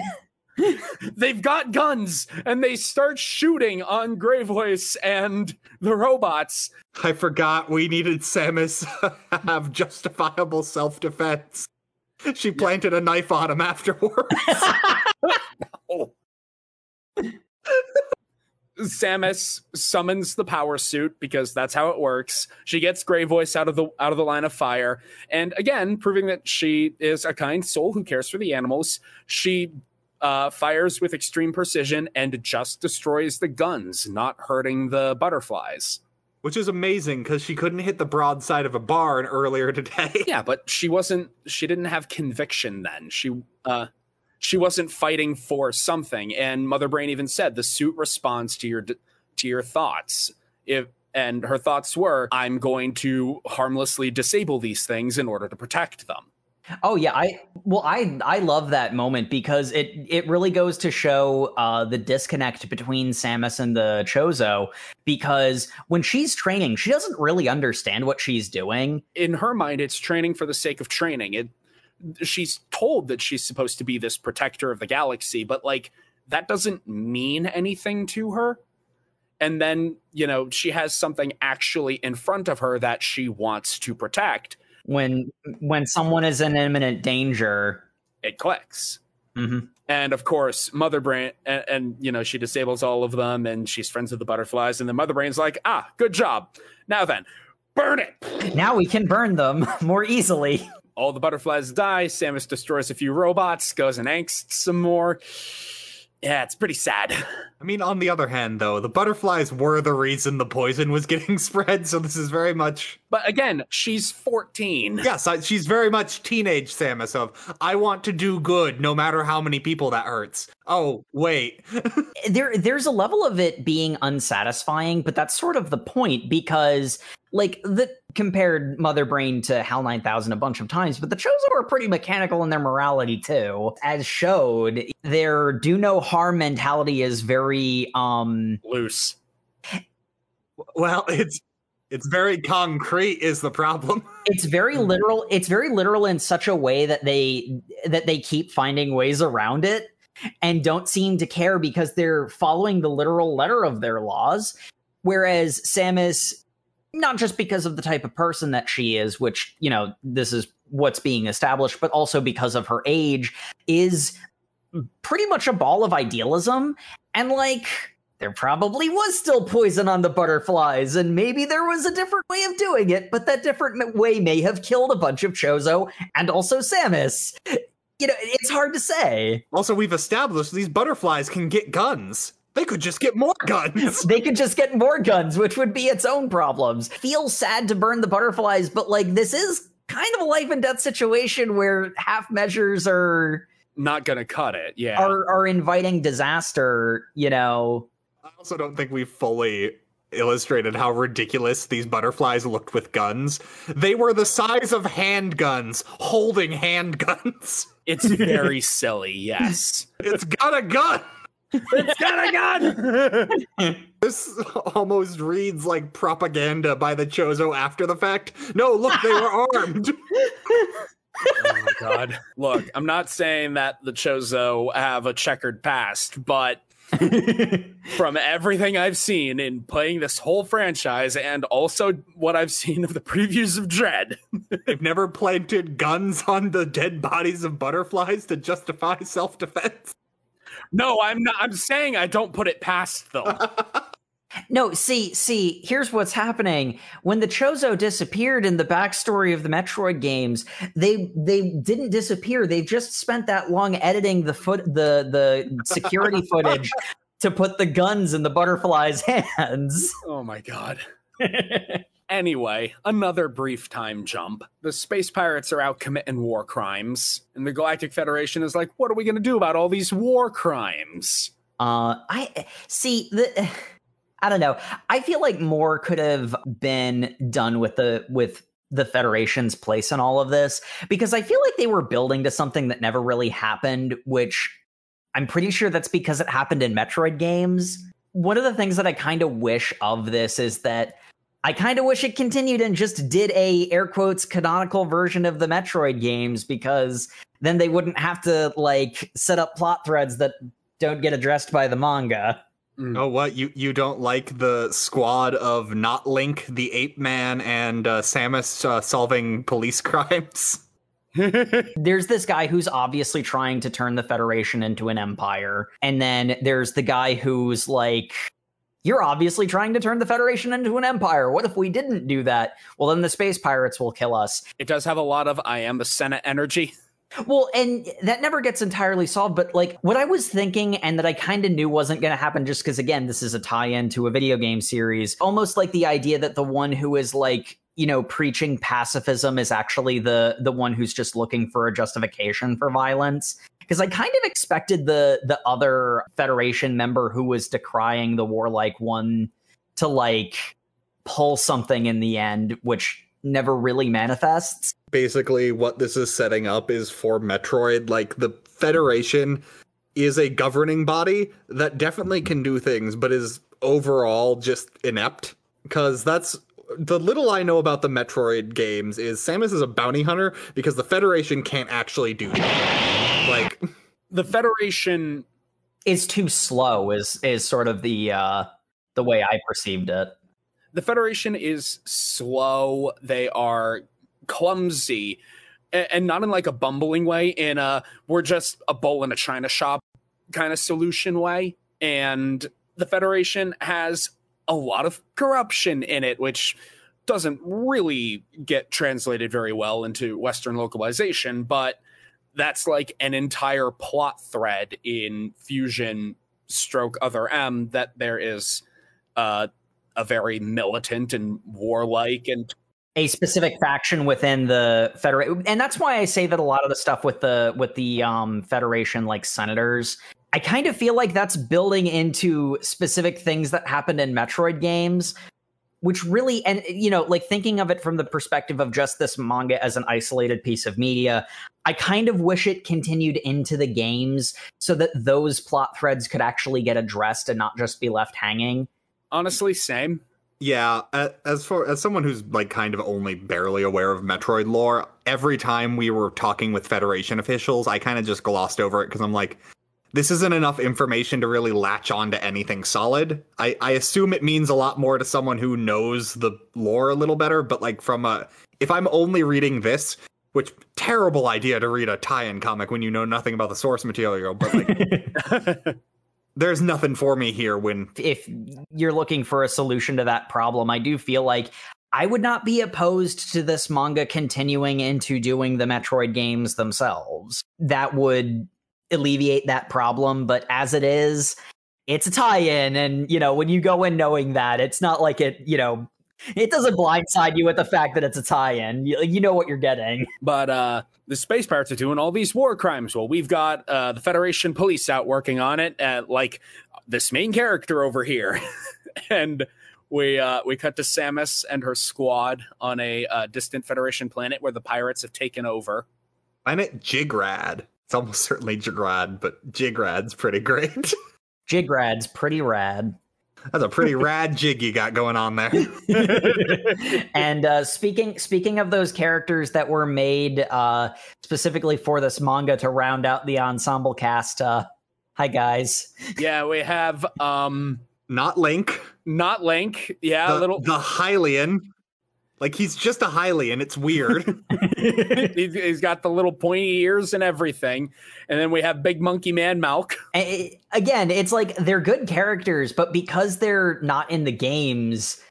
They've got guns and they start shooting on Grey Voice and the robots. I forgot we needed Samus have justifiable self defense. She planted a knife on him afterwards. oh. Samus summons the power suit because that's how it works. She gets Grey Voice out of the out of the line of fire, and again, proving that she is a kind soul who cares for the animals. She uh, fires with extreme precision and just destroys the guns, not hurting the butterflies. Which is amazing because she couldn't hit the broadside of a barn earlier today. Yeah, but she wasn't. She didn't have conviction then. She uh, she wasn't fighting for something. And Mother Brain even said the suit responds to your to your thoughts. If and her thoughts were, I'm going to harmlessly disable these things in order to protect them. Oh yeah, I well I I love that moment because it it really goes to show uh, the disconnect between Samus and the Chozo because when she's training, she doesn't really understand what she's doing. In her mind, it's training for the sake of training. It she's told that she's supposed to be this protector of the galaxy, but like that doesn't mean anything to her. And then, you know, she has something actually in front of her that she wants to protect when when someone is in imminent danger, it clicks. Mm-hmm. And of course, Mother Brain, and, and, you know, she disables all of them, and she's friends with the butterflies. And the Mother Brain's like, "Ah, good job. Now then, burn it. Now we can burn them more easily." All the butterflies die. Samus destroys a few robots, goes and angst some more yeah, it's pretty sad. I mean, on the other hand, though, the butterflies were the reason the poison was getting spread, so this is very much. But again, she's 14. Yes, she's very much teenage Samus of, I want to do good no matter how many people that hurts. Oh, wait. there, There's a level of it being unsatisfying, but that's sort of the point because like the compared Mother Brain to HAL 9000 a bunch of times, but the Chozo are pretty mechanical in their morality too. As showed, their do no harm mentality is very um loose. Well, it's it's very concrete is the problem. It's very literal. It's very literal in such a way that they that they keep finding ways around it and don't seem to care because they're following the literal letter of their laws. Whereas Samus not just because of the type of person that she is, which, you know, this is what's being established, but also because of her age, is pretty much a ball of idealism. And like, there probably was still poison on the butterflies, and maybe there was a different way of doing it, but that different way may have killed a bunch of Chozo and also Samus. You know, it's hard to say. Also, we've established these butterflies can get guns. They could just get more guns. they could just get more guns, which would be its own problems. Feels sad to burn the butterflies, but like this is kind of a life and death situation where half measures are not going to cut it. Yeah. Are are inviting disaster, you know. I also don't think we fully illustrated how ridiculous these butterflies looked with guns. They were the size of handguns, holding handguns. It's very silly, yes. It's got a gun it's got a gun. this almost reads like propaganda by the Chozo after the fact. No, look, they were armed. oh my god. Look, I'm not saying that the Chozo have a checkered past, but from everything I've seen in playing this whole franchise and also what I've seen of the previews of Dread. They've never planted guns on the dead bodies of butterflies to justify self defense. No, I'm not. I'm saying I don't put it past them. No, see, see, here's what's happening. When the Chozo disappeared in the backstory of the Metroid games, they they didn't disappear. They've just spent that long editing the foot the the security footage to put the guns in the butterfly's hands. Oh my god. Anyway, another brief time jump. The space pirates are out committing war crimes, and the Galactic Federation is like, "What are we going to do about all these war crimes?" Uh, I see the. I don't know. I feel like more could have been done with the with the Federation's place in all of this because I feel like they were building to something that never really happened, which I'm pretty sure that's because it happened in Metroid games. One of the things that I kind of wish of this is that I kind of wish it continued and just did a air quotes canonical version of the Metroid games because then they wouldn't have to like set up plot threads that don't get addressed by the manga. Mm. Oh, what you you don't like the squad of not Link, the Ape Man, and uh, Samus uh, solving police crimes? there's this guy who's obviously trying to turn the Federation into an empire, and then there's the guy who's like you're obviously trying to turn the Federation into an empire. What if we didn't do that? Well, then the space pirates will kill us. It does have a lot of I am the Senate energy. Well, and that never gets entirely solved. But like what I was thinking, and that I kind of knew wasn't going to happen, just because again, this is a tie-in to a video game series. Almost like the idea that the one who is like you know preaching pacifism is actually the the one who's just looking for a justification for violence because I kind of expected the the other Federation member who was decrying the warlike one to like pull something in the end, which never really manifests. Basically, what this is setting up is for Metroid, like the Federation is a governing body that definitely can do things, but is overall just inept. Because that's the little I know about the Metroid games is Samus is a bounty hunter because the Federation can't actually do that. Like the Federation is too slow is is sort of the uh the way I perceived it. The Federation is slow. They are clumsy and not in like a bumbling way in a we're just a bowl in a china shop kind of solution way and the federation has a lot of corruption in it, which doesn't really get translated very well into Western localization, but that's like an entire plot thread in Fusion stroke other M that there is uh, a very militant and warlike and a specific faction within the federation and that's why i say that a lot of the stuff with the with the um federation like senators I kind of feel like that's building into specific things that happened in Metroid games, which really, and you know, like thinking of it from the perspective of just this manga as an isolated piece of media, I kind of wish it continued into the games so that those plot threads could actually get addressed and not just be left hanging. Honestly, same. Yeah, as for as someone who's like kind of only barely aware of Metroid lore, every time we were talking with Federation officials, I kind of just glossed over it because I'm like, this isn't enough information to really latch on to anything solid. I, I assume it means a lot more to someone who knows the lore a little better, but like from a if I'm only reading this, which terrible idea to read a tie-in comic when you know nothing about the source material, but like there's nothing for me here when if you're looking for a solution to that problem, I do feel like I would not be opposed to this manga continuing into doing the Metroid games themselves. That would alleviate that problem. But as it is, it's a tie-in, and you know when you go in knowing that, it's not like it. You know, it doesn't blindside you with the fact that it's a tie-in. You, you know what you're getting. But uh, the space pirates are doing all these war crimes. Well, we've got uh, the Federation police out working on it, uh, like this main character over here, and we uh, we cut to Samus and her squad on a uh, distant Federation planet where the pirates have taken over. Planet Jigrad. It's almost certainly Jigrad, but Jigrad's pretty great. Jigrad's pretty rad. That's a pretty rad jig you got going on there. and uh, speaking speaking of those characters that were made uh, specifically for this manga to round out the ensemble cast, uh, hi guys. Yeah, we have um not Link, not Link. Yeah, the, little the Hylian. Like he's just a Hylian. It's weird. he's got the little pointy ears and everything. And then we have Big Monkey Man Malk. again, it's like they're good characters, but because they're not in the games,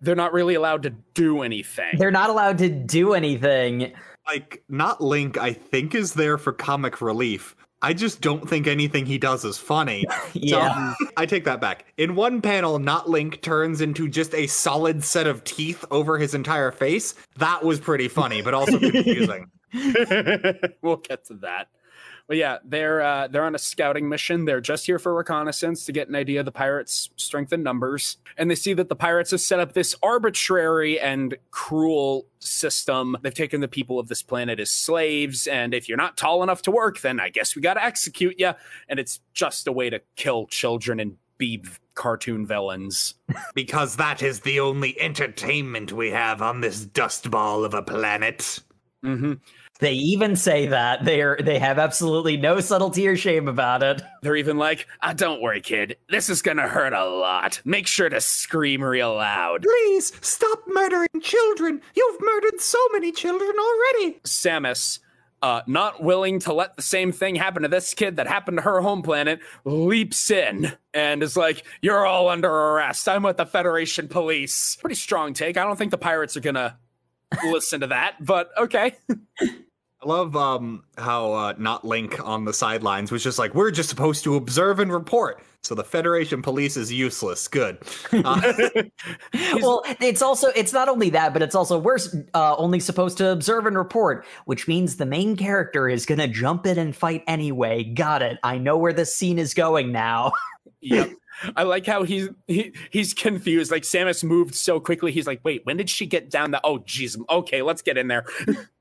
they're not really allowed to do anything. They're not allowed to do anything. Like, not Link, I think, is there for comic relief. I just don't think anything he does is funny. yeah. So, I take that back. In one panel, Not Link turns into just a solid set of teeth over his entire face. That was pretty funny, but also confusing. we'll get to that. But yeah, they're uh, they're on a scouting mission. They're just here for reconnaissance to get an idea of the pirates' strength and numbers, and they see that the pirates have set up this arbitrary and cruel system. They've taken the people of this planet as slaves, and if you're not tall enough to work, then I guess we got to execute you. And it's just a way to kill children and be cartoon villains. because that is the only entertainment we have on this dust ball of a planet. hmm They even say that they're they have absolutely no subtlety or shame about it. They're even like, ah, "Don't worry, kid. This is gonna hurt a lot. Make sure to scream real loud." Please stop murdering children. You've murdered so many children already. Samus, uh, not willing to let the same thing happen to this kid that happened to her home planet, leaps in and is like, You're all under arrest. I'm with the Federation police. Pretty strong take. I don't think the pirates are gonna listen to that, but okay. I love um how uh, not Link on the sidelines was just like we're just supposed to observe and report. So the Federation police is useless. Good. Uh, well, it's also it's not only that, but it's also we're uh, only supposed to observe and report, which means the main character is going to jump in and fight anyway. Got it. I know where this scene is going now. yep. I like how he's he, he's confused. Like Samus moved so quickly. He's like, "Wait, when did she get down the? Oh, jeez. Okay, let's get in there."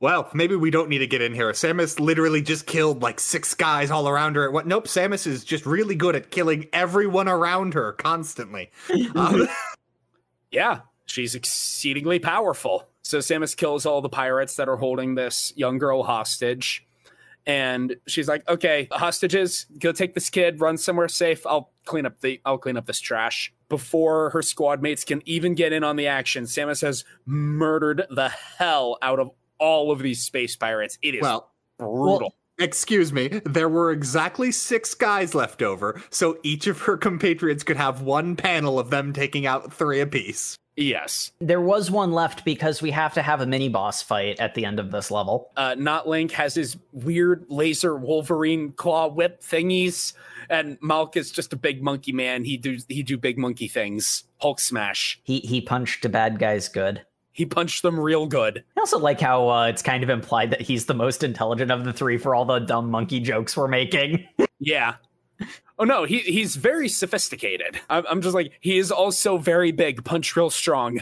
well, maybe we don't need to get in here. Samus literally just killed like six guys all around her. What? Nope. Samus is just really good at killing everyone around her constantly. Um, yeah, she's exceedingly powerful. So Samus kills all the pirates that are holding this young girl hostage. And she's like, "Okay, hostages, go take this kid, run somewhere safe. I'll clean up the I'll clean up this trash." Before her squad mates can even get in on the action, Samus has murdered the hell out of all of these space pirates. It is well, brutal. Well, excuse me, there were exactly six guys left over, so each of her compatriots could have one panel of them taking out three apiece. Yes. There was one left because we have to have a mini boss fight at the end of this level. Uh, Not Link has his weird laser Wolverine claw whip thingies, and Malk is just a big monkey man. He do he do big monkey things. Hulk smash. He he punched the bad guys good. He punched them real good. I also like how uh, it's kind of implied that he's the most intelligent of the three for all the dumb monkey jokes we're making. yeah. Oh no, he he's very sophisticated. I'm, I'm just like he is also very big, punch real strong.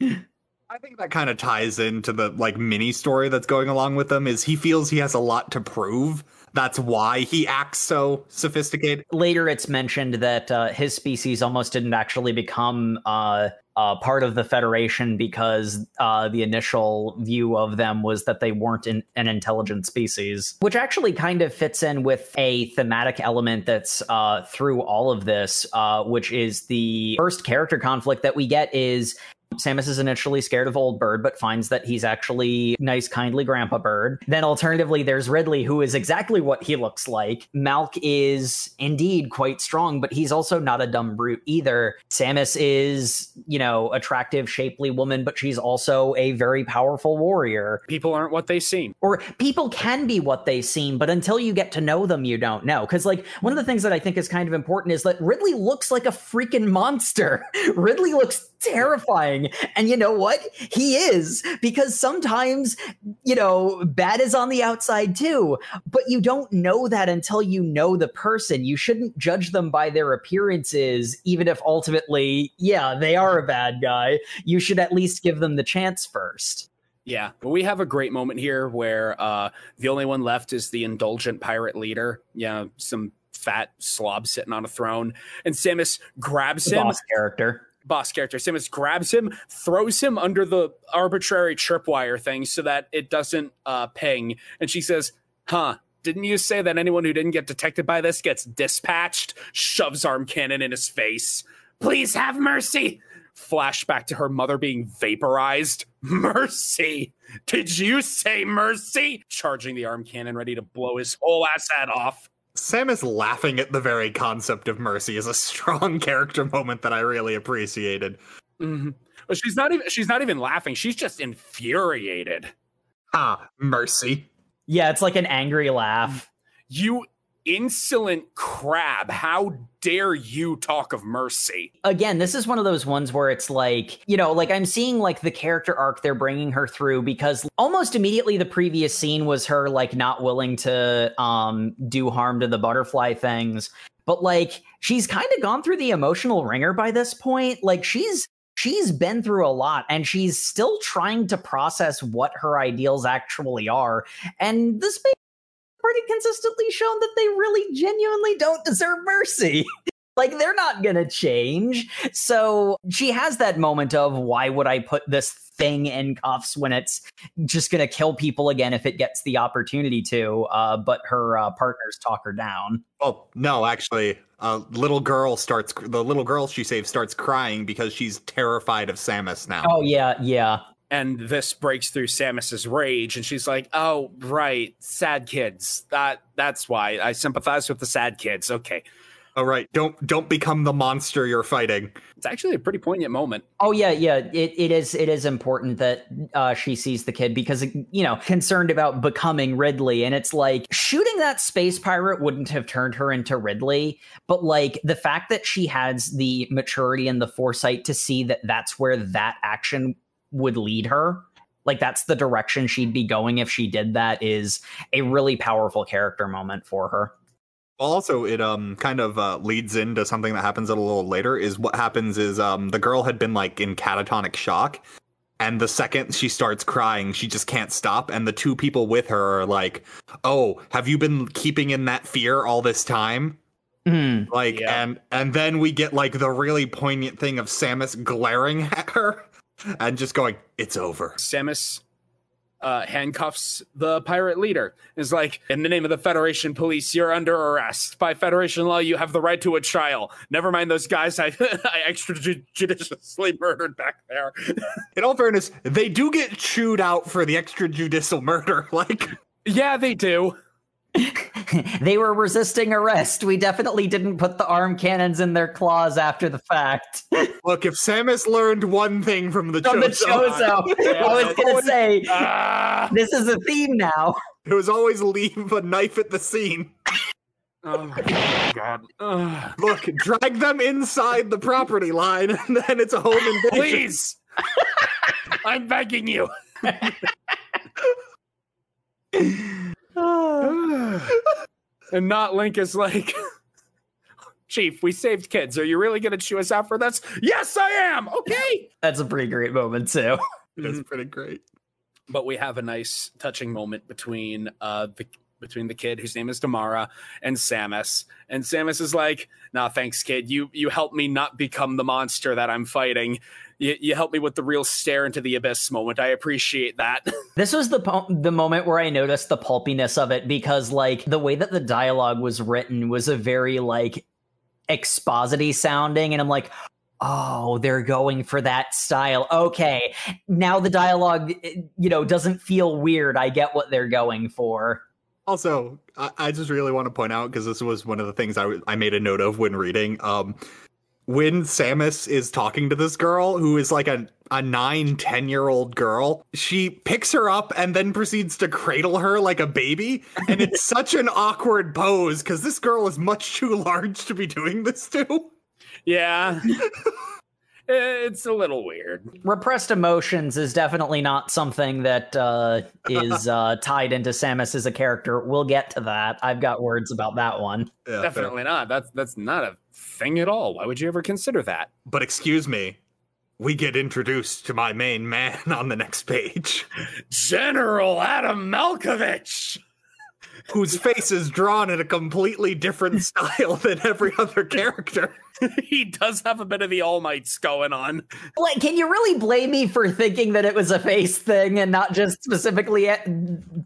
I think that kind of ties into the like mini story that's going along with them is he feels he has a lot to prove. That's why he acts so sophisticated. Later, it's mentioned that uh, his species almost didn't actually become uh, uh, part of the Federation because uh, the initial view of them was that they weren't in, an intelligent species, which actually kind of fits in with a thematic element that's uh, through all of this, uh, which is the first character conflict that we get is Samus is initially scared of Old Bird, but finds that he's actually nice, kindly Grandpa Bird. Then, alternatively, there's Ridley, who is exactly what he looks like. Malk is indeed quite strong, but he's also not a dumb brute either. Samus is, you know, attractive, shapely woman, but she's also a very powerful warrior. People aren't what they seem. Or people can be what they seem, but until you get to know them, you don't know. Because, like, one of the things that I think is kind of important is that Ridley looks like a freaking monster. Ridley looks terrifying. And you know what? He is, because sometimes, you know, bad is on the outside too, but you don't know that until you know the person. You shouldn't judge them by their appearances, even if ultimately, yeah, they are a bad guy. You should at least give them the chance first. Yeah, but we have a great moment here where uh, the only one left is the indulgent pirate leader. Yeah, some fat slob sitting on a throne, and Samus grabs The him. boss character. Boss character. Samus grabs him, throws him under the arbitrary tripwire thing so that it doesn't uh, ping. And she says, Huh, didn't you say that anyone who didn't get detected by this gets dispatched? Shoves arm cannon in his face. Please have mercy. Flashback to her mother being vaporized. Mercy. Did you say mercy? Charging the arm cannon, ready to blow his whole ass head off. Samus laughing at the very concept of mercy is a strong character moment that I really appreciated. Mhm. But she's not even she's not even laughing. She's just infuriated. Ah, mercy. Yeah, it's like an angry laugh. You insolent crab. How dare you talk of mercy? again this is one of those ones where it's like you know like i'm seeing like the character arc they're bringing her through because almost immediately the previous scene was her like not willing to um do harm to the butterfly things but like she's kind of gone through the emotional wringer by this point like she's she's been through a lot and she's still trying to process what her ideals actually are and this pretty consistently shown that they really genuinely don't deserve mercy Like they're not going to change. So she has that moment of why would I put this thing in cuffs when it's just going to kill people again if it gets the opportunity to? Uh, but her uh, partners talk her down. Oh no, actually, a little girl starts. The little girl she saves starts crying because she's terrified of Samus now. Oh yeah, yeah. And this breaks through Samus's rage, and she's like, "Oh, right, sad kids. That that's why I sympathize with the sad kids." Okay, All right, don't don't become the monster you're fighting. it's actually a pretty poignant moment. Oh yeah, yeah. It, it is it is important that uh, she sees the kid because you know concerned about becoming Ridley, and it's like shooting that space pirate wouldn't have turned her into Ridley, but like the fact that she has the maturity and the foresight to see that that's where that action would lead her. Like that's the direction she'd be going if she did that is a really powerful character moment for her. Also, it um kind of uh, leads into something that happens a little later. Is what happens is um the girl had been like in catatonic shock, and the second she starts crying, she just can't stop. And the two people with her are like, "Oh, have you been keeping in that fear all this time?" Mm. Like, Yeah. and and then we get like the really poignant thing of Samus glaring at her and just going, "It's over." Samus uh, handcuffs the pirate leader. Is like, in the name of the Federation Police, you're under arrest. By Federation law, you have the right to a trial. Never mind those guys I, I extrajudiciously murdered back there. In all fairness, they do get chewed out for the extrajudicial murder. Like, yeah, they do. they were resisting arrest. We definitely didn't put the arm cannons in their claws after the fact. look, if Samus learned one thing from the From the Chozo, Chozo. I was gonna say Ah! this is a theme now. it was always leave a knife at the scene. Oh my god. Ugh. Look, drag them inside the property line, and then it's a home invasion. Please! I'm begging you. and not Link is like, Chief, we saved kids. Are you really going to chew us out for this? Yes, I am. Okay. That's a pretty great moment too. It's pretty great. but we have a nice touching moment between uh the between the kid whose name is Damara and Samus. And Samus is like, "Nah, thanks, kid. You you helped me not become the monster that I'm fighting. You you helped me with the real stare into the abyss moment. I appreciate that." This was the po- the moment where I noticed the pulpiness of it because like the way that the dialogue was written was a very like exposity sounding and I'm like oh they're going for that style okay now the dialogue eh, you know doesn't feel weird I get what they're going for Also, I, I just really want to point out because this was one of the things I, w- I made a note of when reading. Um, when Samus is talking to this girl who is like a a nine, ten year old girl, she picks her up and then proceeds to cradle her like a baby. And it's such an awkward pose because this girl is much too large to be doing this to. yeah. it's a little weird. repressed emotions is definitely not something that uh, is uh, tied into Samus as a character. We'll get to that. I've got words about that one. Yeah, Definitely not. That's that's not a thing at all. Why would you ever consider that? But excuse me, we get introduced to my main man on the next page, General Adam Malkovich. Whose face is drawn in a completely different style than every other character. he does have a bit of the All Mights going on. Like, can you really blame me for thinking that it was a face thing and not just specifically at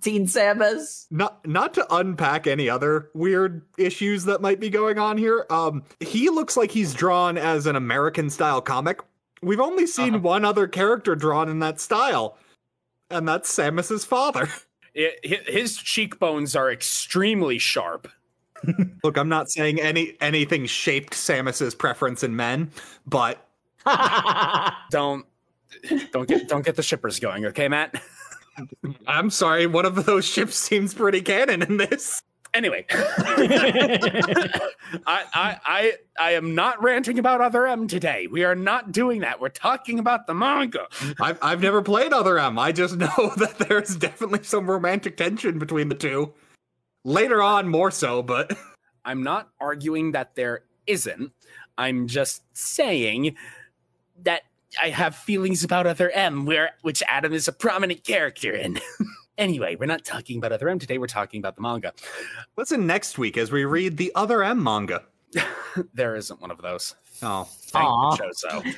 Teen Samus? Not not to unpack any other weird issues that might be going on here. Um, he looks like he's drawn as an American style comic. We've only seen Uh-huh. one other character drawn in that style, and that's Samus's father. It, his cheekbones are extremely sharp. Look, I'm not saying any anything shaped Samus's preference in men, but Don't don't get don't get the shippers going, okay, Matt? I'm sorry, one of those ships seems pretty canon in this. Anyway, I, I I I am not ranting about other M today. We are not doing that. We're talking about the manga. I've I've never played other M. I just know that there's definitely some romantic tension between the two. Later on, more so, but I'm not arguing that there isn't. I'm just saying that I have feelings about other M, where which Adam is a prominent character in. Anyway, we're not talking about other M today. We're talking about the manga. listen next week as we read the other M manga. there isn't one of those. Oh, Thank Aw. the Chozo.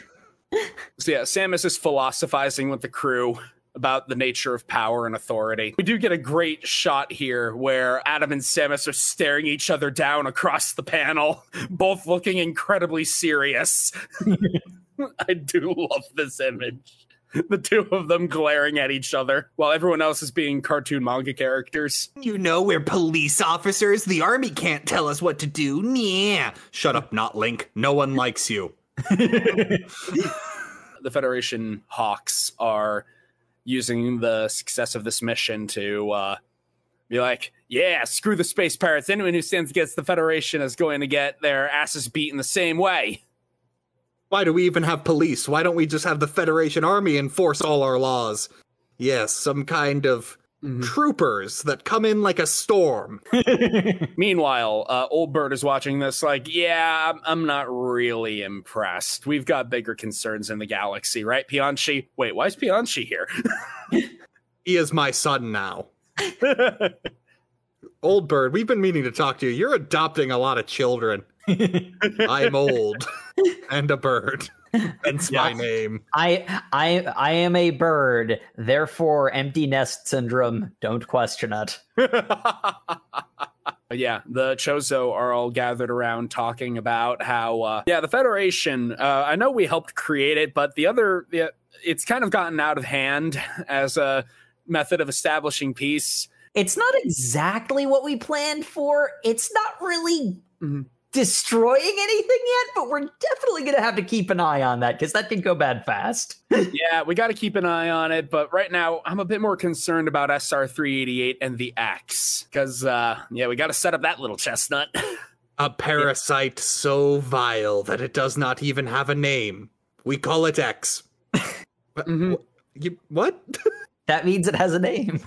so yeah, Samus is philosophizing with the crew about the nature of power and authority. We do get a great shot here where Adam and Samus are staring each other down across the panel, both looking incredibly serious. I do love this image. The two of them glaring at each other while everyone else is being cartoon manga characters. You know, we're police officers. The army can't tell us what to do. Yeah. Shut up, not Link. No one likes you. the Federation Hawks are using the success of this mission to uh, be like, yeah, screw the space pirates. Anyone who stands against the Federation is going to get their asses beaten the same way. Why do we even have police? Why don't we just have the Federation Army enforce all our laws? Yes, some kind of troopers that come in like a storm. Meanwhile, uh, Old Bird is watching this like, yeah, I'm, I'm not really impressed. We've got bigger concerns in the galaxy, right, Pianchi? Wait, why is Pianchi here? He is my son now. Old Bird, we've been meaning to talk to you. You're adopting a lot of children. I'm old and a bird. Hence my name. I I I am a bird, therefore empty nest syndrome. Don't question it. yeah, the Chozo are all gathered around talking about how, uh, yeah, the Federation. Uh, I know we helped create it, but the other, the, it's kind of gotten out of hand as a method of establishing peace. It's not exactly what we planned for. It's not really Mhm. Destroying anything yet, but we're definitely going to have to keep an eye on that because that could go bad fast. yeah, we got to keep an eye on it, but right now I'm a bit more concerned about SR 388 and the X because, uh, yeah, we got to set up that little chestnut. A parasite so vile that it does not even have a name. We call it X. Wha- Mhm. wha- You, what? That means it has a name.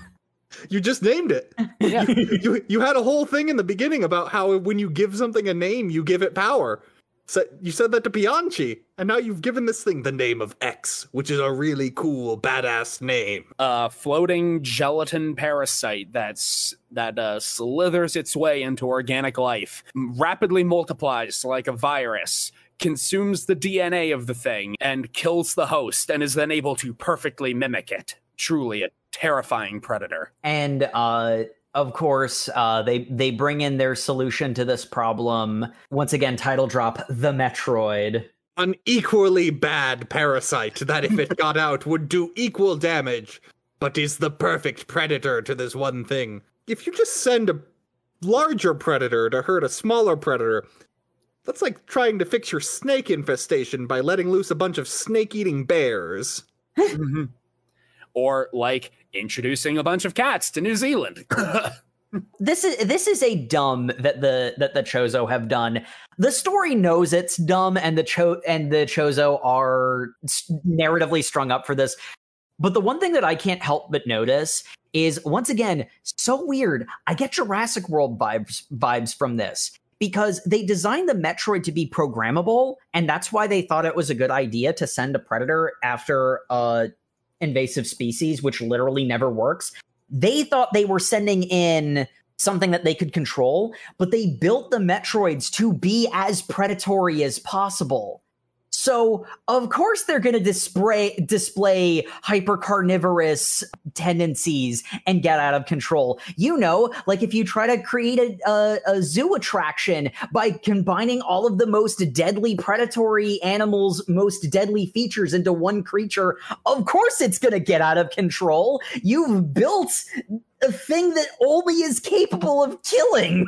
You just named it. yeah. you you had a whole thing in the beginning about how when you give something a name, you give it power. So you said that to Pianchi, and now you've given this thing the name of X, which is a really cool, badass name. a floating gelatin parasite that's that uh, slithers its way into organic life, rapidly multiplies like a virus, consumes the DNA of the thing, and kills the host, and is then able to perfectly mimic it. Truly a terrifying predator. And uh, of course, uh, they they bring in their solution to this problem. Once again, title drop: the Metroid. An equally bad parasite that, if it got out, would do equal damage, but is the perfect predator to this one thing. If you just send a larger predator to hurt a smaller predator, that's like trying to fix your snake infestation by letting loose a bunch of snake eating bears. or like introducing a bunch of cats to New Zealand. This is this is a dumb that the that the Chozo have done. The story knows it's dumb, and the Cho and the Chozo are narratively strung up for this. But the one thing that I can't help but notice is once again so weird. I get Jurassic World vibes vibes from this because they designed the Metroid to be programmable, and that's why they thought it was a good idea to send a predator after a invasive species, which literally never works they thought they were sending in something that they could control, but they built the Metroids to be as predatory as possible. So, of course, they're going to display display hyper carnivorous tendencies and get out of control. You know, like if you try to create a, a, a zoo attraction by combining all of the most deadly predatory animals' most deadly features into one creature, of course it's going to get out of control. You've built a thing that only is capable of killing.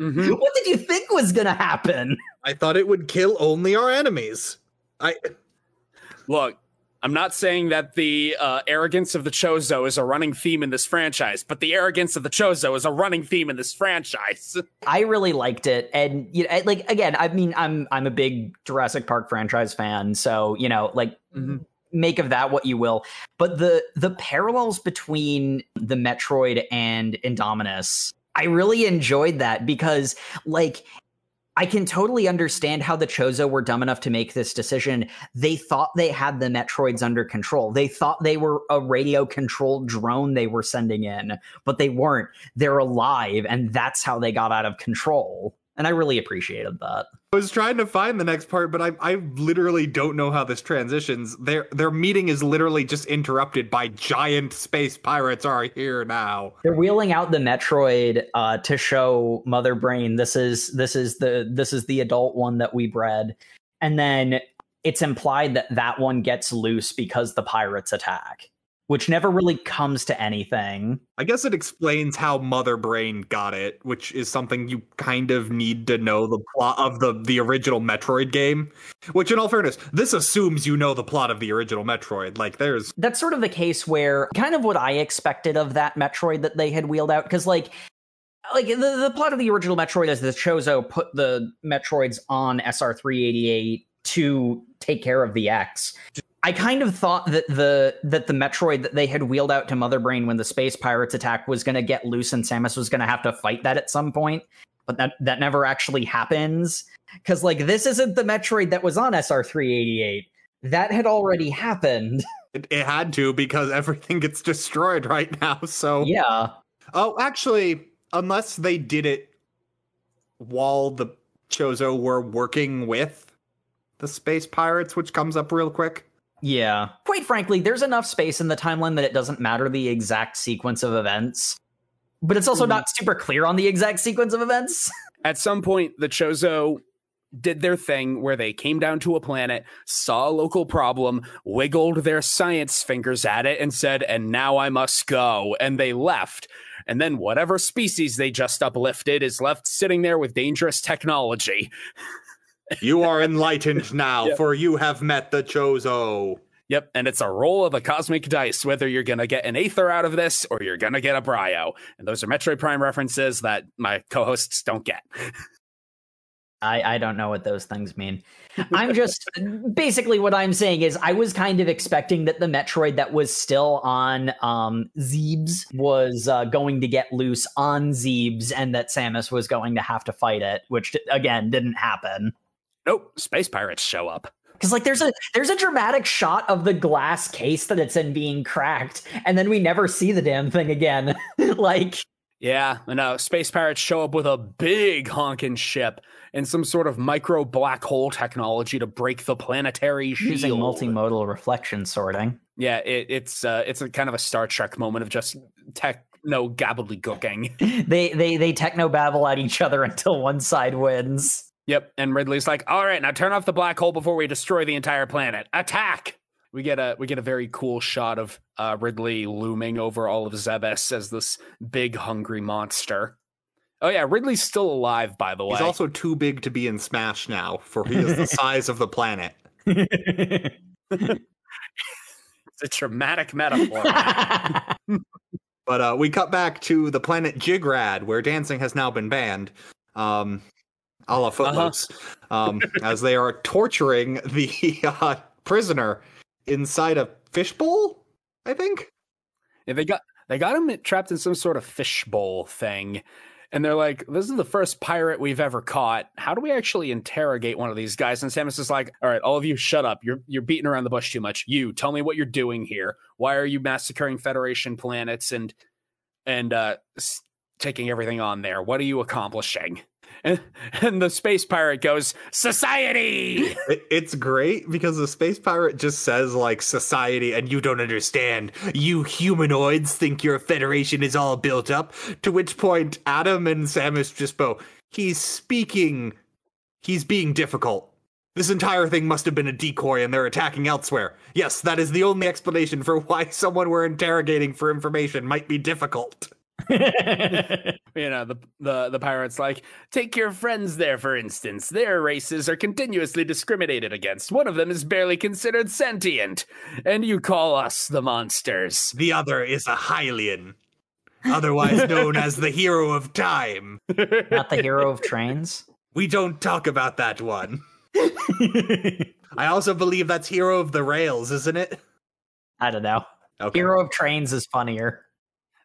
Mhm. What did you think was going to happen? I thought it would kill only our enemies. I Look, I'm not saying that the uh, arrogance of the Chozo is a running theme in this franchise, but the arrogance of the Chozo is a running theme in this franchise. I really liked it, and you know, like again, I mean, I'm I'm a big Jurassic Park franchise fan, so you know, like Mhm. make of that what you will. But the the parallels between the Metroid and Indominus, I really enjoyed that because like. I can totally understand how the Chozo were dumb enough to make this decision. They thought they had the Metroids under control. They thought they were a radio controlled drone they were sending in, but they weren't. They're alive, and that's how they got out of control. And I really appreciated that. I was trying to find the next part, but I I literally don't know how this transitions. Their their meeting is literally just interrupted by giant space pirates are here now. They're wheeling out the Metroid uh, to show Mother Brain this is this is the this is the adult one that we bred, and then it's implied that that one gets loose because the pirates attack which never really comes to anything. I guess it explains how Mother Brain got it, which is something you kind of need to know the plot of the the original Metroid game. Which, in all fairness, this assumes you know the plot of the original Metroid. Like, there's that's sort of the case where kind of what I expected of that Metroid that they had wheeled out because like. Like the, the plot of the original Metroid is the Chozo put the Metroids on SR388 to take care of the X. I kind of thought that the that the Metroid that they had wheeled out to Mother Brain when the space pirates attack was going to get loose and Samus was going to have to fight that at some point, but that that never actually happens cuz like this isn't the Metroid that was on SR388. That had already happened. It, it had to because everything gets destroyed right now. So Yeah. Oh, actually, unless they did it while the Chozo were working with the space pirates, which comes up real quick. Yeah. Quite frankly, there's enough space in the timeline that it doesn't matter the exact sequence of events. But it's also not mm. super clear on the exact sequence of events. At some point, the Chozo did their thing where they came down to a planet, saw a local problem, wiggled their science fingers at it, and said, and now I must go. And they left. And then whatever species they just uplifted is left sitting there with dangerous technology. You are enlightened now, Yep. for you have met the Chozo. Yep, and it's a roll of a cosmic dice whether you're going to get an Aether out of this or you're going to get a Bryyo. And those are Metroid Prime references that my co hosts don't get. I, I don't know what those things mean. I'm just basically what I'm saying is I was kind of expecting that the Metroid that was still on um, Zebes was uh, going to get loose on Zebes and that Samus was going to have to fight it, which again didn't happen. Nope, space pirates show up. Because like there's a there's a dramatic shot of the glass case that it's in being cracked, and then we never see the damn thing again. like Yeah, no, space pirates show up with a big honking ship and some sort of micro black hole technology to break the planetary shield. using multimodal reflection sorting. Yeah, it, it's uh, it's a kind of a Star Trek moment of just techno gobbledygooking. They they they techno babble at each other until one side wins. Yep, and Ridley's like, "All right, now turn off the black hole before we destroy the entire planet. Attack!" We get a we get a very cool shot of uh, Ridley looming over all of Zebes as this big hungry monster. Oh yeah, Ridley's still alive, by the way. He's also too big to be in Smash now, for he is the size of the planet. it's a dramatic metaphor. But uh, we cut back to the planet Jigrad, where dancing has now been banned. Um, a la Footloose. Um, as they are torturing the uh, prisoner inside a fishbowl, I think. Yeah, they got they got him trapped in some sort of fishbowl thing. And they're like, this is the first pirate we've ever caught. How do we actually interrogate one of these guys? And Samus is like, all right, all of you shut up. You're you're beating around the bush too much. You tell me what you're doing here. Why are you massacring Federation planets and and uh taking everything on there? What are you accomplishing? And, and the space pirate goes, Society! It, it's great because the space pirate just says, like, society, and you don't understand. You humanoids think your federation is all built up. To which point, Adam and Samus just go, he's speaking. He's being difficult. This entire thing must have been a decoy and they're attacking elsewhere. Yes, that is the only explanation for why someone we're interrogating for information might be difficult. you know the the the pirates like take your friends there for instance their races are continuously discriminated against one of them is barely considered sentient and you call us the monsters The other is a Hylian, otherwise known as the hero of time. Not the hero of trains. We don't talk about that one. I also believe that's Hero of the Rails, isn't it? I don't know. Okay. Hero of trains is funnier.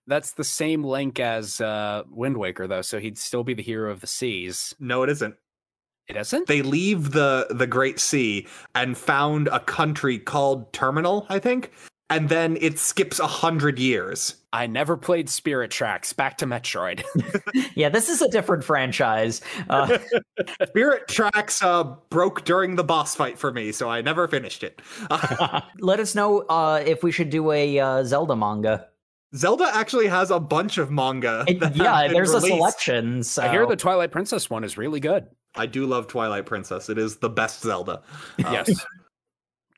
That's the same link as uh wind waker though so he'd still be the hero of the seas No, it isn't. it isn't They leave the the Great Sea and found a country called Terminal, I think. and then it skips a hundred years. I never played Spirit Tracks. Back to Metroid. yeah, this is a different franchise. Uh, Spirit Tracks uh, broke during the boss fight for me, so I never finished it. let us know uh, if we should do a uh, Zelda manga. Zelda actually has a bunch of manga. It, yeah, there's released. a selection. So. I hear the Twilight Princess one is really good. I do love Twilight Princess. It is the best Zelda. Yes.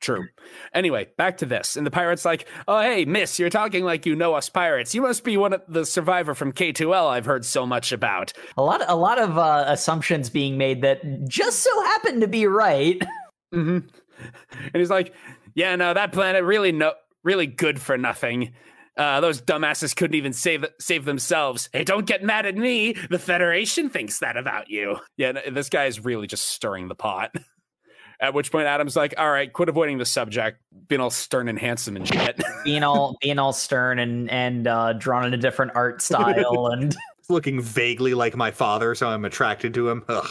True. Anyway, back to this. And the pirate's like, Oh, hey, miss, you're talking like you know us pirates. You must be one of the survivor from K2L I've heard so much about. a lot, a lot of uh, assumptions being made that just so happen to be right. hmm And he's like, Yeah, no, that planet really no really good for nothing. Uh, those dumbasses couldn't even save save themselves. Hey, don't get mad at me. The Federation thinks that about you. Yeah, this guy is really just stirring the pot. At which point, Adam's like, "All right, quit avoiding the subject, being all stern and handsome and shit." being all, being all stern and and uh, drawn in a different art style, and He's looking vaguely like my father, so I'm attracted to him. Ugh.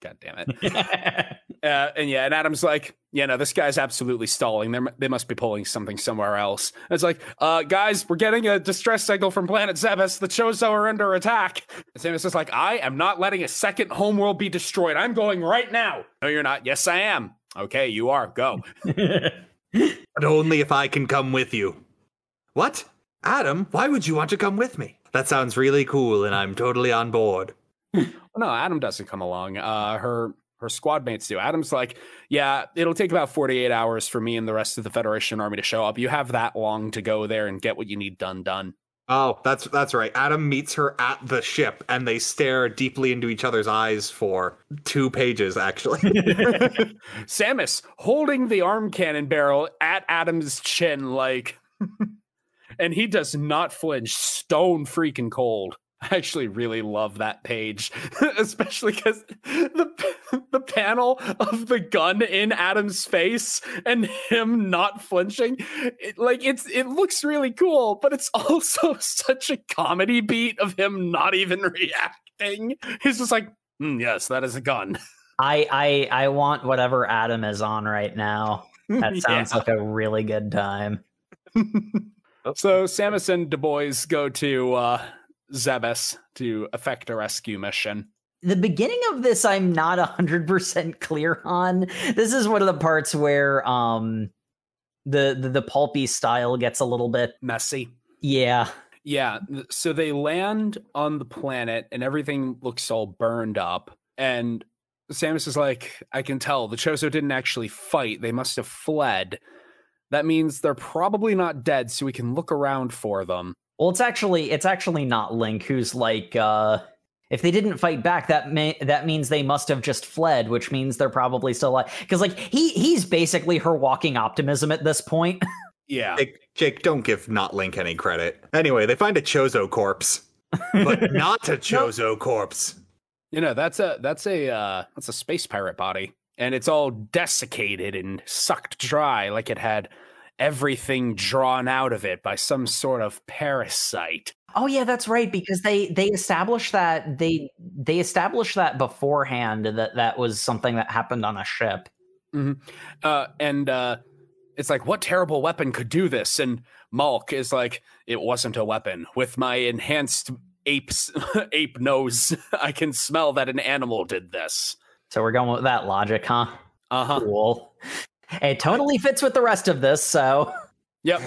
God damn it. Uh, and yeah, and Adam's like, yeah, no, this guy's absolutely stalling. They're, they must be pulling something somewhere else. And it's like, uh, guys, we're getting a distress signal from planet Zebes. The Chozo are under attack. And Samus is like, I am not letting a second homeworld be destroyed. I'm going right now. No, you're not. Yes, I am. Okay, you are. Go. But only if I can come with you. What? Adam, why would you want to come with me? That sounds really cool, and I'm totally on board. Well, no, Adam doesn't come along. Uh, her her squad mates do. Adam's like, yeah, it'll take about 48 hours for me and the rest of the Federation army to show up. You have that long to go there and get what you need done done. Oh, that's that's right. Adam meets her at the ship, and they stare deeply into each other's eyes for two pages, actually. Samus holding the arm cannon barrel at Adam's chin, like, and he does not flinch, stone freaking cold. I actually really love that page, especially because the the panel of the gun in Adam's face and him not flinching, it, like it's it looks really cool, but it's also such a comedy beat of him not even reacting. He's just like, "Mm, "Yes, that is a gun." I I I want whatever Adam is on right now. That sounds like a really good time. So Samus and Du Bois go to uh, Zebes to effect a rescue mission. The beginning of this, I'm not hundred percent clear on. This is one of the parts where um the, the the pulpy style gets a little bit Messy. yeah. Yeah. So they land on the planet and everything looks all burned up. And Samus is like, I can tell the Chozo didn't actually fight. They must have fled. That means they're probably not dead, so we can look around for them. Well, it's actually it's actually not Link who's like uh if they didn't fight back, that may that means they must have just fled, which means they're probably still alive. Because like he he's basically her walking optimism at this point. Yeah. Jake, Jake, don't give not Link any credit. Anyway, they find a Chozo corpse, but not a Chozo corpse. You know, that's a that's a uh that's a space pirate body. And it's all desiccated and sucked dry like it had everything drawn out of it by some sort of parasite. Oh yeah, that's right. Because they they established that they they established that beforehand that that was something that happened on a ship. Uh and uh it's like what terrible weapon could do this? And Malk is like, it wasn't a weapon. With my enhanced ape's ape nose, I can smell that an animal did this. So we're going with that logic, huh? Uh-huh. Cool. It totally fits with the rest of this. So Yep.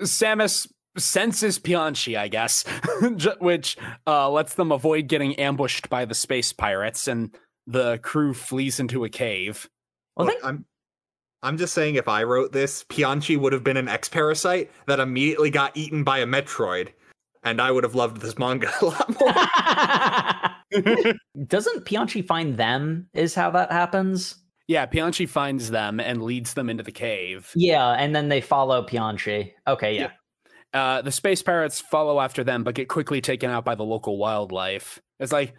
Samus senses Pianchi, I guess, which uh, lets them avoid getting ambushed by the space pirates, and the crew flees into a cave. well, Look, I'm, I'm just saying, if I wrote this, Pianchi would have been an ex parasite that immediately got eaten by a Metroid, and I would have loved this manga a lot more. doesn't Pianchi find them? Is how that happens? Yeah, Pianchi finds them and leads them into the cave. Yeah, and then they follow Pianchi. Okay, yeah. Uh, the space pirates follow after them, but get quickly taken out by the local wildlife. It's like,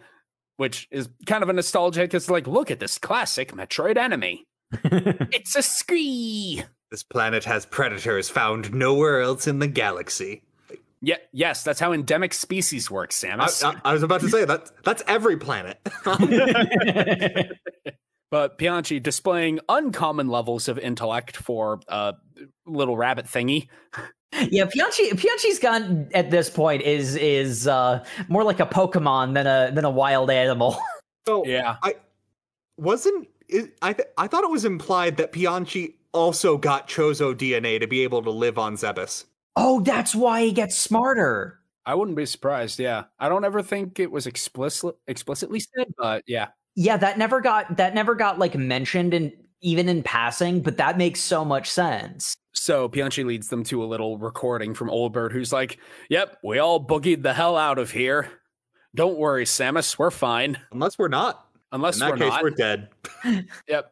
which is kind of a nostalgic. It's like, look at this classic Metroid enemy. it's a scree. this planet has predators found nowhere else in the galaxy. Yeah, yes, that's how endemic species works, I, Samus. I, I was about to say that that's every planet. but Pianchi displaying uncommon levels of intellect for a little rabbit thingy. Yeah, Pianchi Bianchi's gone at this point is is uh, more like a Pokemon than a than a wild animal. So Yeah. I wasn't. It, I th- I thought it was implied that Pianchi also got Chozo DNA to be able to live on Zebes. Oh, that's why he gets smarter. I wouldn't be surprised. Yeah. I don't ever think it was explicit explicitly said, but yeah. Yeah, that never got that never got like mentioned in even in passing, but that makes so much sense. So Pianchi leads them to a little recording from Oldbird, who's like, Yep, we all boogied the hell out of here. Don't worry, Samus, we're fine. Unless we're not. Unless In that we're case, not. we're dead. Yep.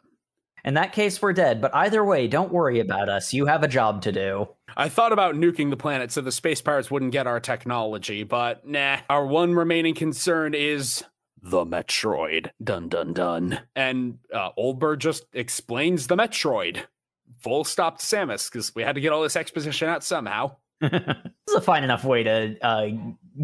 In that case, we're dead. But either way, don't worry about us. You have a job to do. I thought about nuking the planet so the space pirates wouldn't get our technology, but nah. Our one remaining concern is the Metroid. Dun dun dun. And uh, Oldbird just explains the Metroid. Full stop to Samus, because we had to get all this exposition out somehow. this is a fine enough way to uh,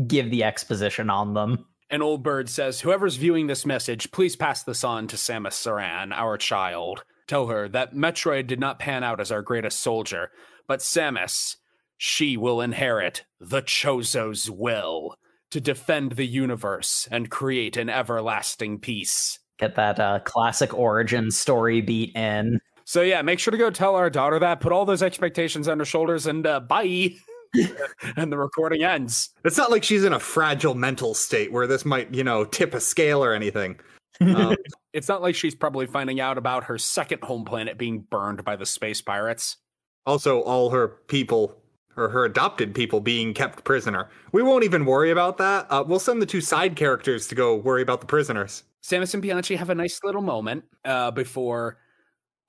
give the exposition on them. And Oldbird says, Whoever's viewing this message, please pass this on to Samus Aran, our child. Tell her that Metroid did not pan out as our greatest soldier, but Samus, she will inherit the Chozo's will to defend the universe and create an everlasting peace. Get that uh, classic origin story beat in. So, yeah, make sure to go tell our daughter that, put all those expectations on her shoulders, and uh, bye. and the recording ends. It's not like she's in a fragile mental state where this might, you know, tip a scale or anything. Um, It's not like she's probably finding out about her second home planet being burned by the space pirates. also, all her people or her adopted people being kept prisoner. We won't even worry about that. Uh, we'll send the two side characters to go worry about the prisoners. Samus and Pianchi have a nice little moment uh, before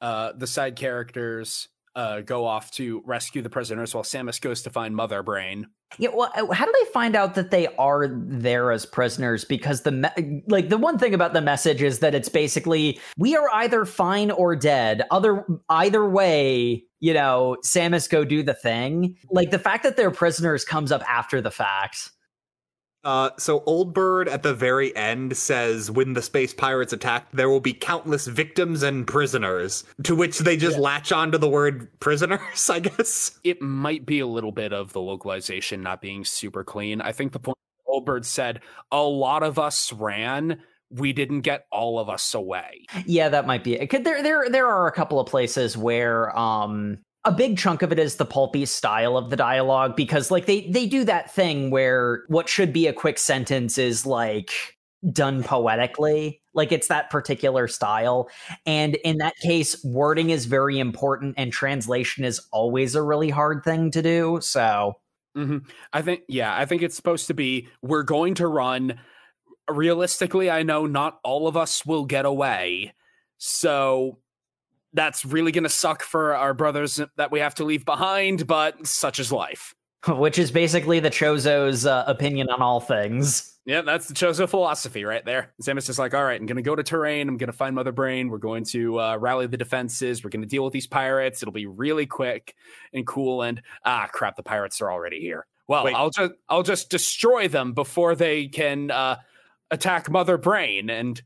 uh, the side characters uh, go off to rescue the prisoners while Samus goes to find Mother Brain. Yeah, well, uh, how do they find out that they are there as prisoners? Because the me- like the one thing about the message is that it's basically we are either fine or dead. Other either way, you know, Samus go do the thing. Like the fact that they're prisoners comes up after the fact. Uh, so Old Bird at the very end says, "When the space pirates attack, there will be countless victims and prisoners." To which they just latch onto the word "prisoners." I guess. It might be a little bit of the localization not being super clean. I think the point Old Bird said a lot of us ran. We didn't get all of us away. Yeah, that might be it. Could there there there are a couple of places where um a big chunk of it is the pulpy style of the dialogue because like they they do that thing where what should be a quick sentence is like done poetically like it's that particular style and in that case wording is very important and translation is always a really hard thing to do so hmm I think, yeah, I think it's supposed to be we're going to run. Realistically, I know not all of us will get away. So that's really going to suck for our brothers that we have to leave behind, but such is life. which is basically the chozo's uh, opinion on all things Yeah, that's the Chozo philosophy right there. Samus is like, all right, I'm going to go to Tourian. I'm going to find Mother Brain. We're going to uh, rally the defenses. We're going to deal with these pirates. It'll be really quick and cool. And ah, crap, the pirates are already here. Well, Wait. I'll just I'll just destroy them before they can uh, attack Mother Brain. And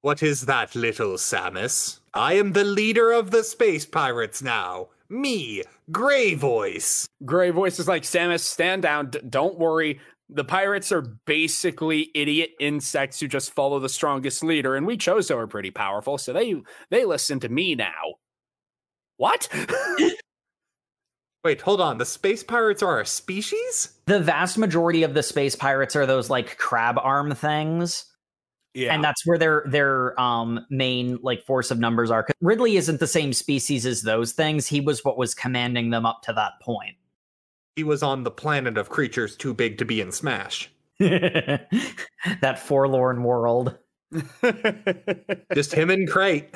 What is that, little Samus? I am the leader of the space pirates now. Me, Grey Voice. Gray Voice is like, Samus, stand down. D- don't worry. The pirates are basically idiot insects who just follow the strongest leader, and we chose Chozo are pretty powerful, so they they listen to me now. What? Wait, hold on. The space pirates are a species? the vast majority of the space pirates are those like crab arm things yeah, and that's where their their um main like force of numbers are 'Cause ridley isn't the same species as those things he was what was commanding them up to that point He was on the planet of creatures too big to be in Smash. that forlorn world Just him and Kraid.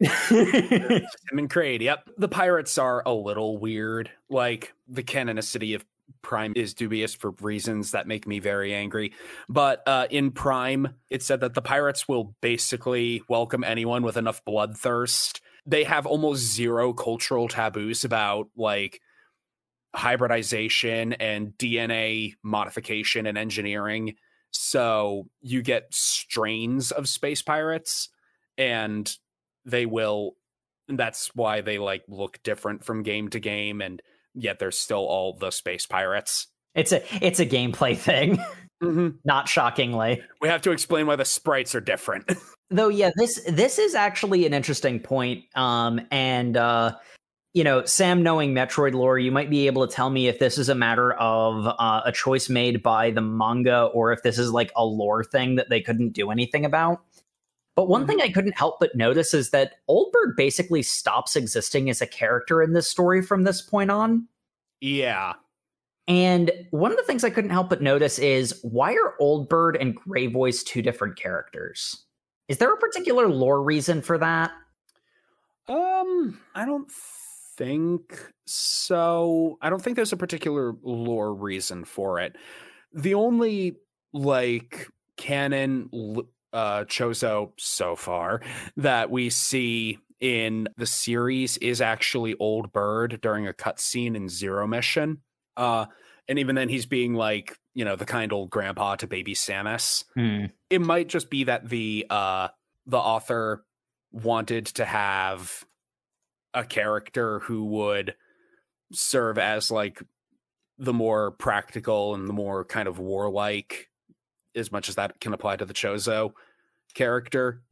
Him and Kraid. Yep. The pirates are a little weird. Like the canonicity of Prime is dubious for reasons that make me very angry. But uh, in Prime, it said that the pirates will basically welcome anyone with enough bloodthirst. They have almost zero cultural taboos about like hybridization and DNA modification and engineering. So you get strains of space pirates and they will that's why they like look different from game to game and yet they're still all the space pirates. It's a it's a gameplay thing. Mm-hmm. Not shockingly. We have to explain why the sprites are different. Though yeah, this this is actually an interesting point. Um and uh you know, Sam knowing Metroid lore, you might be able to tell me if this is a matter of uh, a choice made by the manga or if this is like a lore thing that they couldn't do anything about. But one mm-hmm. thing I couldn't help but notice is that Oldbird basically stops existing as a character in this story from this point on. Yeah. And one of the things I couldn't help but notice is why are Oldbird and Gray Voice two different characters? Is there a particular lore reason for that? Um, I don't think so. I don't think there's a particular lore reason for it. The only like canon uh Chozo so far that we see in the series is actually Old Bird during a cutscene in Zero Mission. Uh, and even then, he's being like, you know, the kind old grandpa to baby Samus. Hmm. It might just be that the uh, the author wanted to have a character who would serve as like the more practical and the more kind of warlike, as much as that can apply to the Chozo character.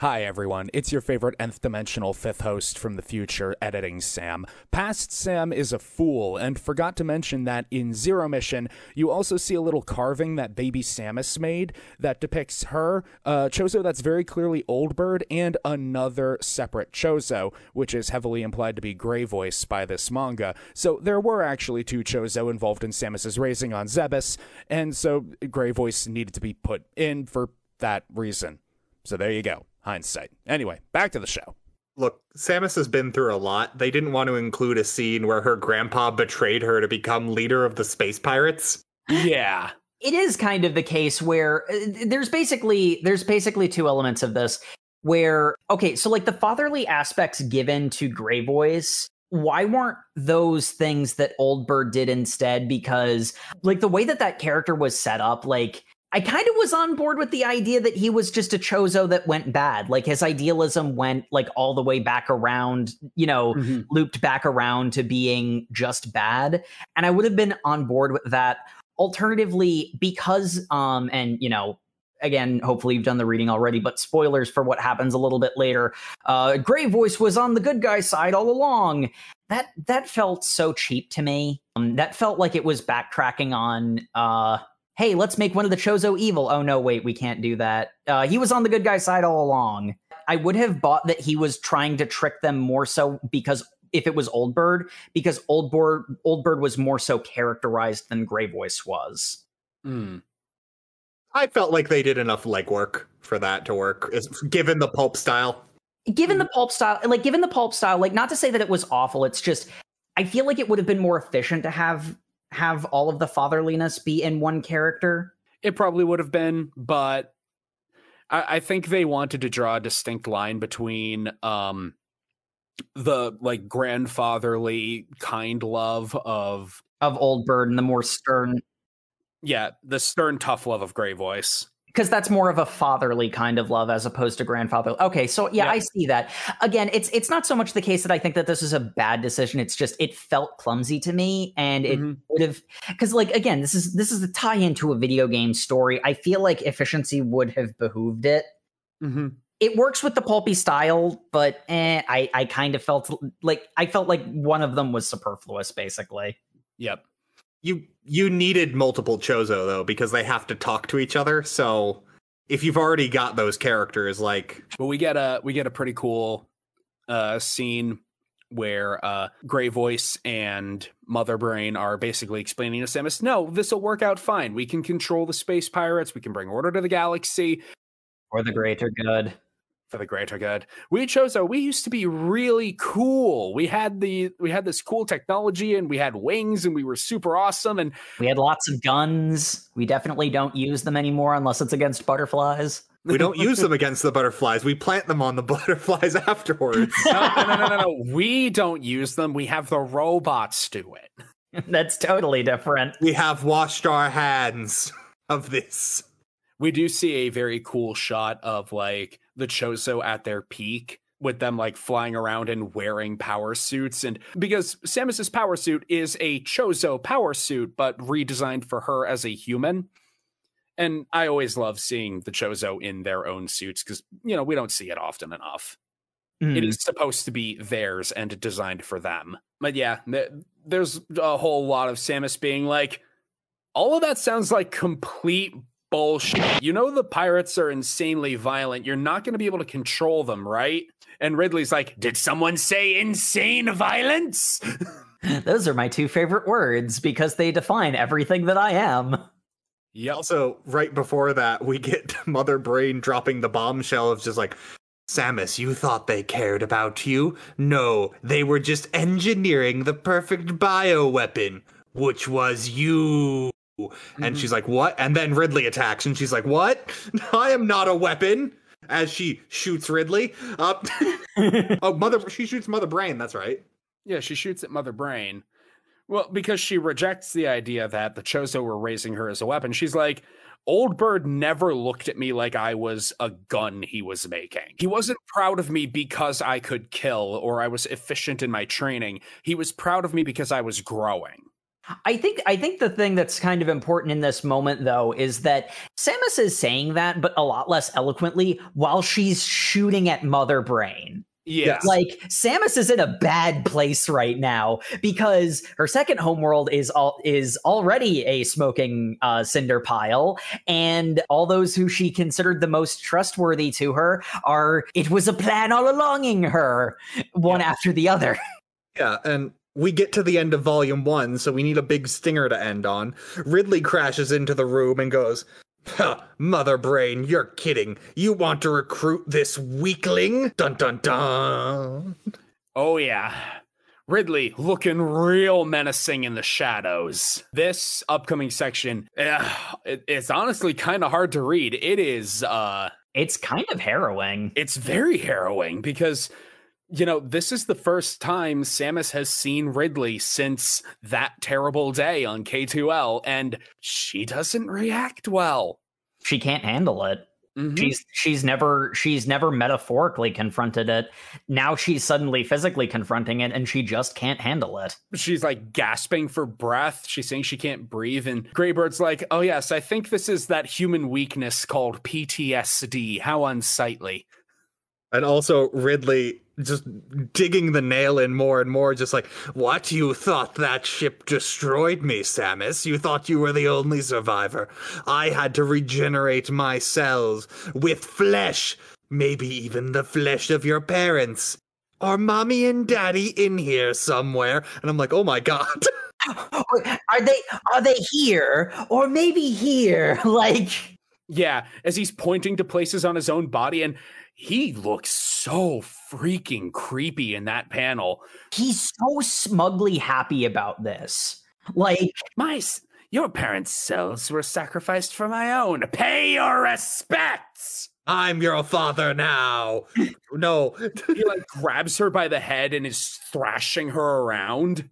Hi, everyone. It's your favorite nth dimensional fifth host from the future, editing Sam. Past Sam is a fool, and forgot to mention that in Zero Mission, you also see a little carving that baby Samus made that depicts her, uh, Chozo that's very clearly Old Bird, and another separate Chozo, which is heavily implied to be Gray Voice by this manga. So there were actually two Chozo involved in Samus's raising on Zebes, and so Gray Voice needed to be put in for that reason. So there you go hindsight. Anyway, back to the show. Look, Samus has been through a lot. They didn't want to include a scene where her grandpa betrayed her to become leader of the space pirates. Yeah. It is kind of the case where uh, there's basically there's basically two elements of this where okay, so like the fatherly aspects given to Gray Voice why weren't those things that Old Bird did instead? Because like the way that that character was set up, like I kind of was on board with the idea that he was just a chozo that went bad. Like his idealism went like all the way back around, you know, mm-hmm. looped back around to being just bad. And I would have been on board with that. Alternatively, because um and you know, again, hopefully you've done the reading already, but spoilers for what happens a little bit later. Uh Gray Voice was on the good guy side all along. That that felt so cheap to me. Um, that felt like it was backtracking on uh hey, let's make one of the Chozo evil. Oh no, wait, we can't do that. Uh, he was on the good guy side all along. I would have bought that he was trying to trick them more so because if it was Old Bird, because Old Bird Old Bird was more so characterized than Gray Voice was. Mm. I felt like they did enough legwork for that to work, given the pulp style. Given the pulp style, like given the pulp style, like not to say that it was awful. It's just I feel like it would have been more efficient to have have all of the fatherliness be in one character? It probably would have been, but I, I think they wanted to draw a distinct line between um, the like grandfatherly kind love of of old bird and the more stern yeah the stern tough love of gray voice because that's more of a fatherly kind of love as opposed to grandfather. Okay, so yeah, yeah, I see that. Again, it's it's not so much the case that I think that this is a bad decision. It's just it felt clumsy to me, and it mm-hmm. would have because like again, this is this is the tie into a video game story. I feel like efficiency would have behooved it. Mm-hmm. It works with the pulpy style, but eh, I I kind of felt like I felt like one of them was superfluous, basically. Yep you you needed multiple chozo though because they have to talk to each other. So if you've already got those characters like well we get a we get a pretty cool uh scene where uh gray voice and mother brain are basically explaining to samus no this will work out fine. We can control the space pirates. We can bring order to the galaxy. Or the greater good for the greater good. We chose Chozo, we used to be really cool. We had the we had this cool technology and we had wings and we were super awesome and we had lots of guns. We definitely don't use them anymore unless it's against butterflies. We don't use them against the butterflies. We plant them on the butterflies afterwards. no, no, no, no, no, no. We don't use them. We have the robots do it. That's totally different. We have washed our hands of this. We do see a very cool shot of like the Chozo at their peak with them like flying around and wearing power suits and because Samus's power suit is a Chozo power suit but redesigned for her as a human. And I always love seeing the Chozo in their own suits cuz you know, we don't see it often enough. Mm. It is supposed to be theirs and designed for them. But yeah, there's a whole lot of Samus being like all of that sounds like complete bullshit. You know the pirates are insanely violent. You're not going to be able to control them, right? And Ridley's like, "Did someone say insane violence?" Those are my two favorite words because they define everything that I am. Yeah. Also, right before that, we get Mother Brain dropping the bombshell of just like, Samus, you thought they cared about you? No, they were just engineering the perfect bioweapon, which was you. And she's like, What? And then Ridley attacks, and she's like, What? I am not a weapon. As she shoots Ridley. Uh, oh, Mother, she shoots Mother Brain, that's right. Yeah, she shoots at Mother Brain. Well, because she rejects the idea that the Chozo were raising her as a weapon. She's like, Old Bird never looked at me like I was a gun he was making. He wasn't proud of me because I could kill or I was efficient in my training. He was proud of me because I was growing. I think I think the thing that's kind of important in this moment though is that Samus is saying that but a lot less eloquently while she's shooting at Mother Brain. Yeah. Like Samus is in a bad place right now because her second homeworld is all is already a smoking uh, cinder pile, and all those who she considered the most trustworthy to her are it was a plan all alonging her, one after the other. Yeah, and we get to the end of volume one, so we need a big stinger to end on. Ridley crashes into the room and goes, "Huh, Mother Brain, you're kidding. You want to recruit this weakling? Dun dun dun. Oh, yeah. Ridley looking real menacing in the shadows. This upcoming section, eh, it, it's honestly kind of hard to read. It is, uh, It's kind of harrowing. it's very harrowing because you know this is the first time samus has seen ridley since that terrible day on k2l and she doesn't react well She can't handle it. Mhm. She's she's never she's never metaphorically confronted it. Now she's suddenly physically confronting it and she just can't handle it. she's like gasping for breath she's saying she can't breathe and graybird's like oh yes i think this is that human weakness called ptsd how unsightly And also Ridley just digging the nail in more and more, just like, What? You thought that ship destroyed me, Samus? You thought you were the only survivor? I had to regenerate my cells with flesh, maybe even the flesh of your parents. Are mommy and daddy in here somewhere? And I'm like, oh my god. Are they are they here or maybe here? Like yeah as he's pointing to places on his own body and he looks so freaking creepy in that panel he's so smugly happy about this. Like My, your parents' cells were sacrificed for my own. Pay your respects. I'm your father now. no. He like grabs her by the head and is thrashing her around.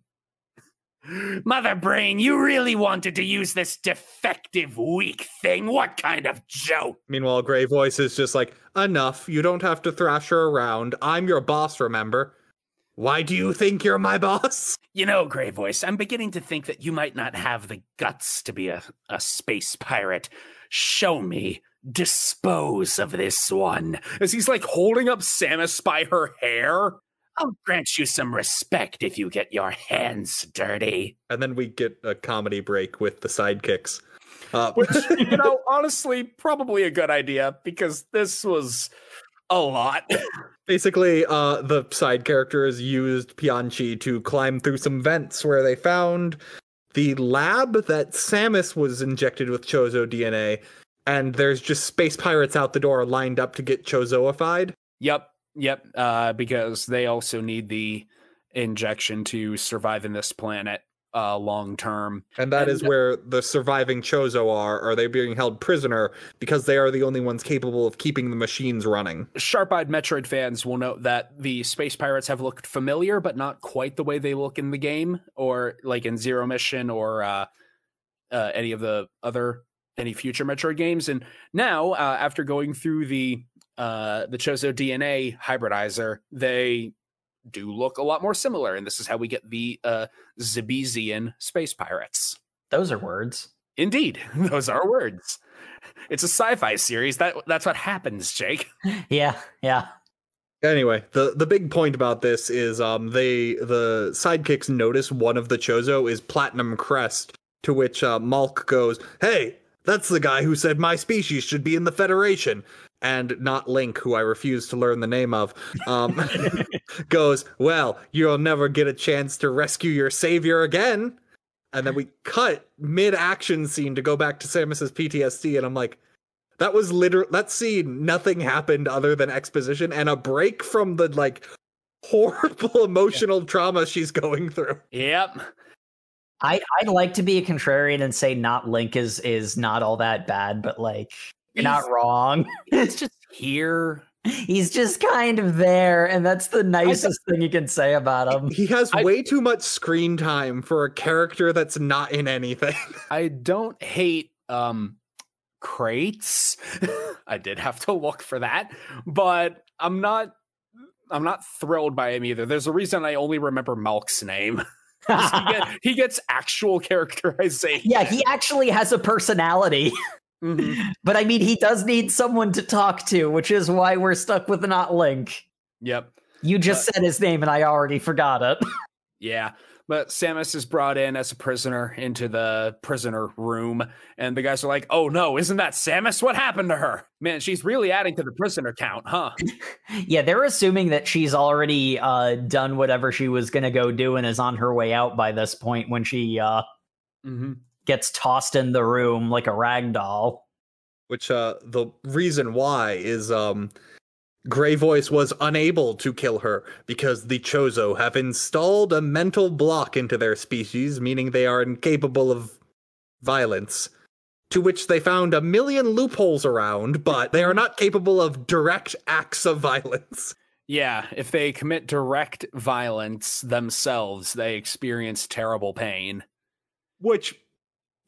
Mother Brain, you really wanted to use this defective, weak thing? What kind of joke? Meanwhile, Grey Voice is just like, enough. You don't have to thrash her around. I'm your boss, remember? Why do you think you're my boss? You know, Grey Voice, I'm beginning to think that you might not have the guts to be a, a space pirate. Show me. Dispose of this one. As he's like holding up Samus by her hair. I'll grant you some respect if you get your hands dirty. And then we get a comedy break with the sidekicks. Uh, Which, you know, honestly, probably a good idea because this was a lot. basically, uh, the side characters used Pianchi to climb through some vents where they found the lab that Samus was injected with Chozo DNA, and there's just space pirates out the door lined up to get Chozoified. Yep, yep. Uh, because they also need the injection to survive in this planet uh, long term. And that And- is where the surviving Chozo are. Are they being held prisoner because they are the only ones capable of keeping the machines running? Sharp-eyed Metroid fans will note that the space pirates have looked familiar, but not quite the way they look in the game, or like in Zero Mission, or uh, uh, any of the other any future Metroid games. And now, uh, after going through the uh, the Chozo DNA hybridizer, they do look a lot more similar, and this is how we get the uh, Zebesian space pirates. Those are words. Indeed, those are words. It's a sci-fi series. That that's what happens, Jake. Yeah, yeah. Anyway, the the big point about this is um they the sidekicks notice one of the Chozo is Platinum Crest, to which uh, Malk goes, "Hey, that's the guy who said my species should be in the Federation." And not Link, who I refuse to learn the name of, um, goes, Well, you'll never get a chance to rescue your savior again. And then we cut mid action scene to go back to Samus's PTSD. And I'm like, that was literally that scene. Nothing happened other than exposition and a break from the like horrible emotional trauma she's going through. Yep. I I'd like to be a contrarian and say not Link is is not all that bad, but like you're not wrong. It's just here. He's just kind of there, and that's the nicest thing you can say about him. He has I- way too much screen time for a character that's not in anything. I don't hate um crates. I did have to look for that, but I'm not I'm not thrilled by him either. There's a reason I only remember Malk's name. he, get- he gets actual characterization. yeah, he actually has a personality. Mhm. But I mean, he does need someone to talk to, which is why we're stuck with not Link. Yep. You just said his name and I already forgot it. Yeah. But Samus is brought in as a prisoner into the prisoner room, and the guys are like, "Oh no, isn't that Samus? What happened to her? Man, she's really adding to the prisoner count, huh?" yeah, they're assuming that she's already uh, done whatever she was going to go do and is on her way out by this point when she uh, hmm gets tossed in the room like a rag doll. Which uh the reason why is um Grey Voice was unable to kill her because the Chozo have installed a mental block into their species, meaning they are incapable of violence. To which they found a million loopholes around, but they are not capable of direct acts of violence. Yeah, if they commit direct violence themselves, they experience terrible pain. Which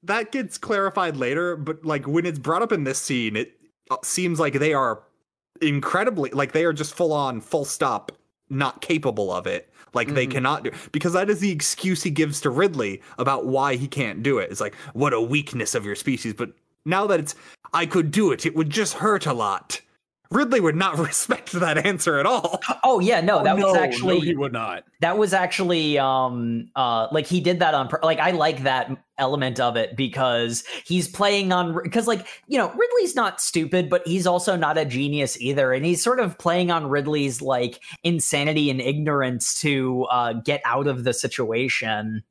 that gets clarified later, but like when it's brought up in this scene, it uh, seems like they are incredibly like they are just full on full stop not capable of it. Like they Mhm. cannot do because that is the excuse he gives to Ridley about why he can't do it. It's like what a weakness of your species, but now that it's I could do it, it would just hurt a lot. Ridley would not respect that answer at all. Oh yeah, no, that was no, actually no, he would not. that was actually um uh like he did that on like I like that element of it because he's playing on because like you know Ridley's not stupid but he's also not a genius either and he's sort of playing on Ridley's like insanity and ignorance to uh get out of the situation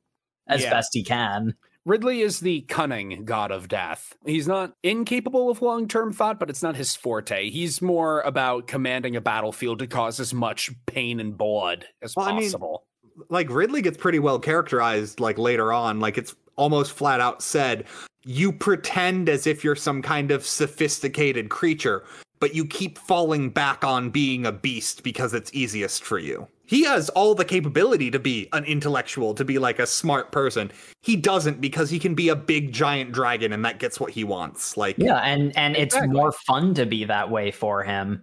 as Yeah. best he can. Ridley is the cunning god of death. He's not incapable of long term thought, but it's not his forte. He's more about commanding a battlefield to cause as much pain and blood as Well, I mean, possible. like Ridley gets pretty well characterized like later on like it's almost flat out said you pretend as if you're some kind of sophisticated creature but you keep falling back on being a beast because it's easiest for you he has all the capability to be an intellectual to be like a smart person he doesn't because he can be a big giant dragon and that gets what he wants like Yeah, and and it's Exactly. more fun to be that way for him.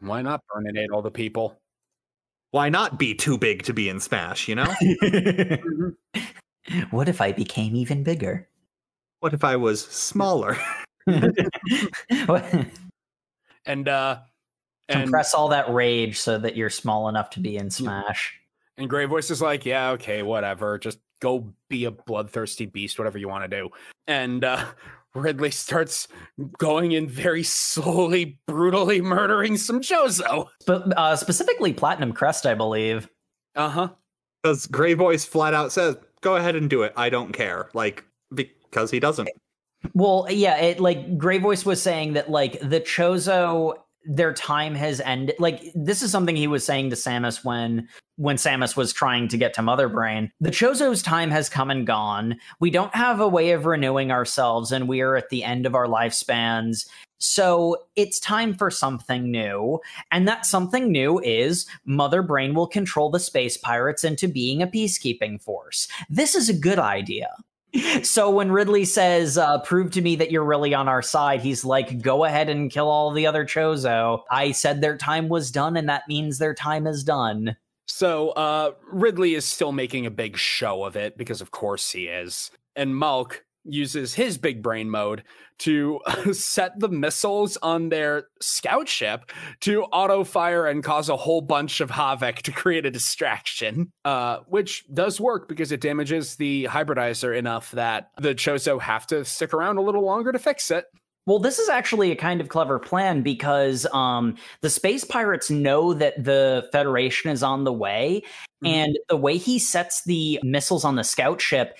Why not burninate all the people? why not be too big to be in smash you know mm-hmm. what if I became even bigger? what if i was smaller And uh and Compress all that rage so that you're small enough to be in Smash. and Grey Voice is like, yeah, okay, whatever. Just go be a bloodthirsty beast, whatever you want to do. And uh Ridley starts going in very slowly, brutally murdering some Chozo. But uh, specifically Platinum Crest, I believe. Uh-huh. Because Grey Voice flat out says, "Go ahead and do it. I don't care." Like because he doesn't. Well, yeah, it like Grey Voice was saying that like the Chozo their time has ended. Like this is something he was saying to Samus when when Samus was trying to get to Mother Brain. The Chozo's time has come and gone. We don't have a way of renewing ourselves and we are at the end of our lifespans. So it's time for something new. And that something new is Mother Brain will control the space pirates into being a peacekeeping force. This is a good idea. So when Ridley says, uh, "Prove to me that you're really on our side," he's like, "Go ahead and kill all the other Chozo." I said their time was done, and that means their time is done. So uh, Ridley is still making a big show of it because, of course, he is. And Malk uses his big brain mode to set the missiles on their scout ship to auto fire and cause a whole bunch of havoc to create a distraction, uh, which does work because it damages the hybridizer enough that the Chozo have to stick around a little longer to fix it. Well, this is actually a kind of clever plan because um, the space pirates know that the Federation is on the way, mm-hmm. and the way he sets the missiles on the scout ship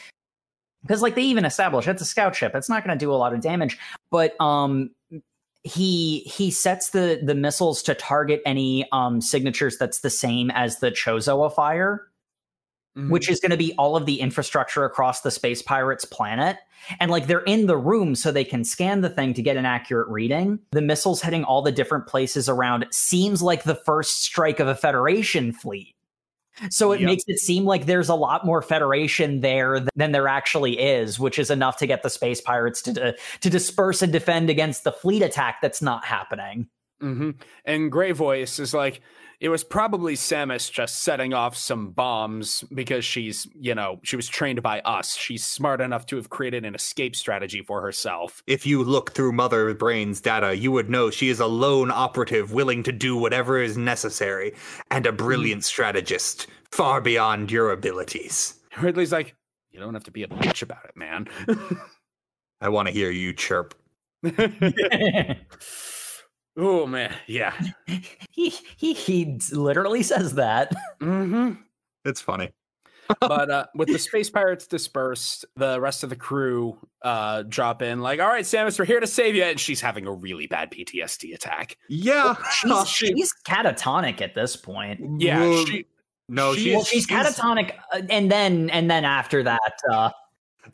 because like they even establish it's a scout ship it's not going to do a lot of damage but um he he sets the the missiles to target any um signatures that's the same as the chozo fire mm-hmm. which is going to be all of the infrastructure across the space pirates planet. And like they're in the room so they can scan the thing to get an accurate reading. The missiles hitting all the different places around seems like the first strike of a federation fleet so it yep. makes it seem like there's a lot more Federation there than there actually is, which is enough to get the space pirates to to disperse and defend against the fleet attack that's not happening. Mm-hmm. And Gray Voice is like, it was probably Samus just setting off some bombs because she's, you know, she was trained by us. She's smart enough to have created an escape strategy for herself. If you look through Mother Brain's data, you would know she is a lone operative willing to do whatever is necessary and a brilliant strategist far beyond your abilities. Ridley's like, you don't have to be a bitch about it, man. I want to hear you chirp. Oh man, yeah. he he he literally says that. Mm-hmm. It's funny. but uh, with the space pirates dispersed, the rest of the crew uh, drop in, like, "All right, Samus, we're here to save you." And she's having a really bad PTSD attack. Yeah, well, she's, she's, catatonic at this point. Yeah, well, she, no, she, well, she's, she's, catatonic, uh, and then and then after that, uh,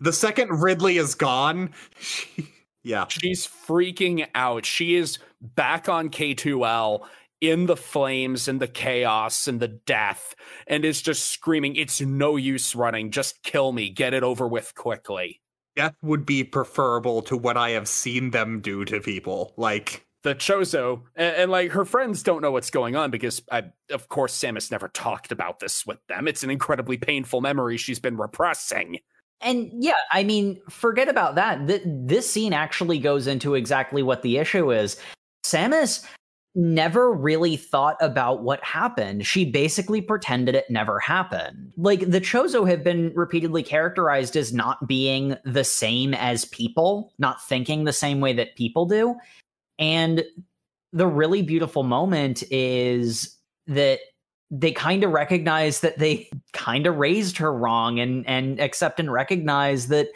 the second Ridley is gone, she yeah. She's freaking out. She is back on K2L in the flames and the chaos and the death and is just screaming, It's no use running. Just kill me. Get it over with quickly. Death would be preferable to what I have seen them do to people. Like, the Chozo and, and, like her friends don't know what's going on because I, of course, Samus never talked about this with them. It's an incredibly painful memory she's been repressing. And yeah, I mean, forget about that. Th- this scene actually goes into exactly what the issue is. Samus never really thought about what happened. She basically pretended it never happened. Like the Chozo have been repeatedly characterized as not being the same as people, not thinking the same way that people do. And the really beautiful moment is that they kind of recognize that they kind of raised her wrong and and accept and recognize that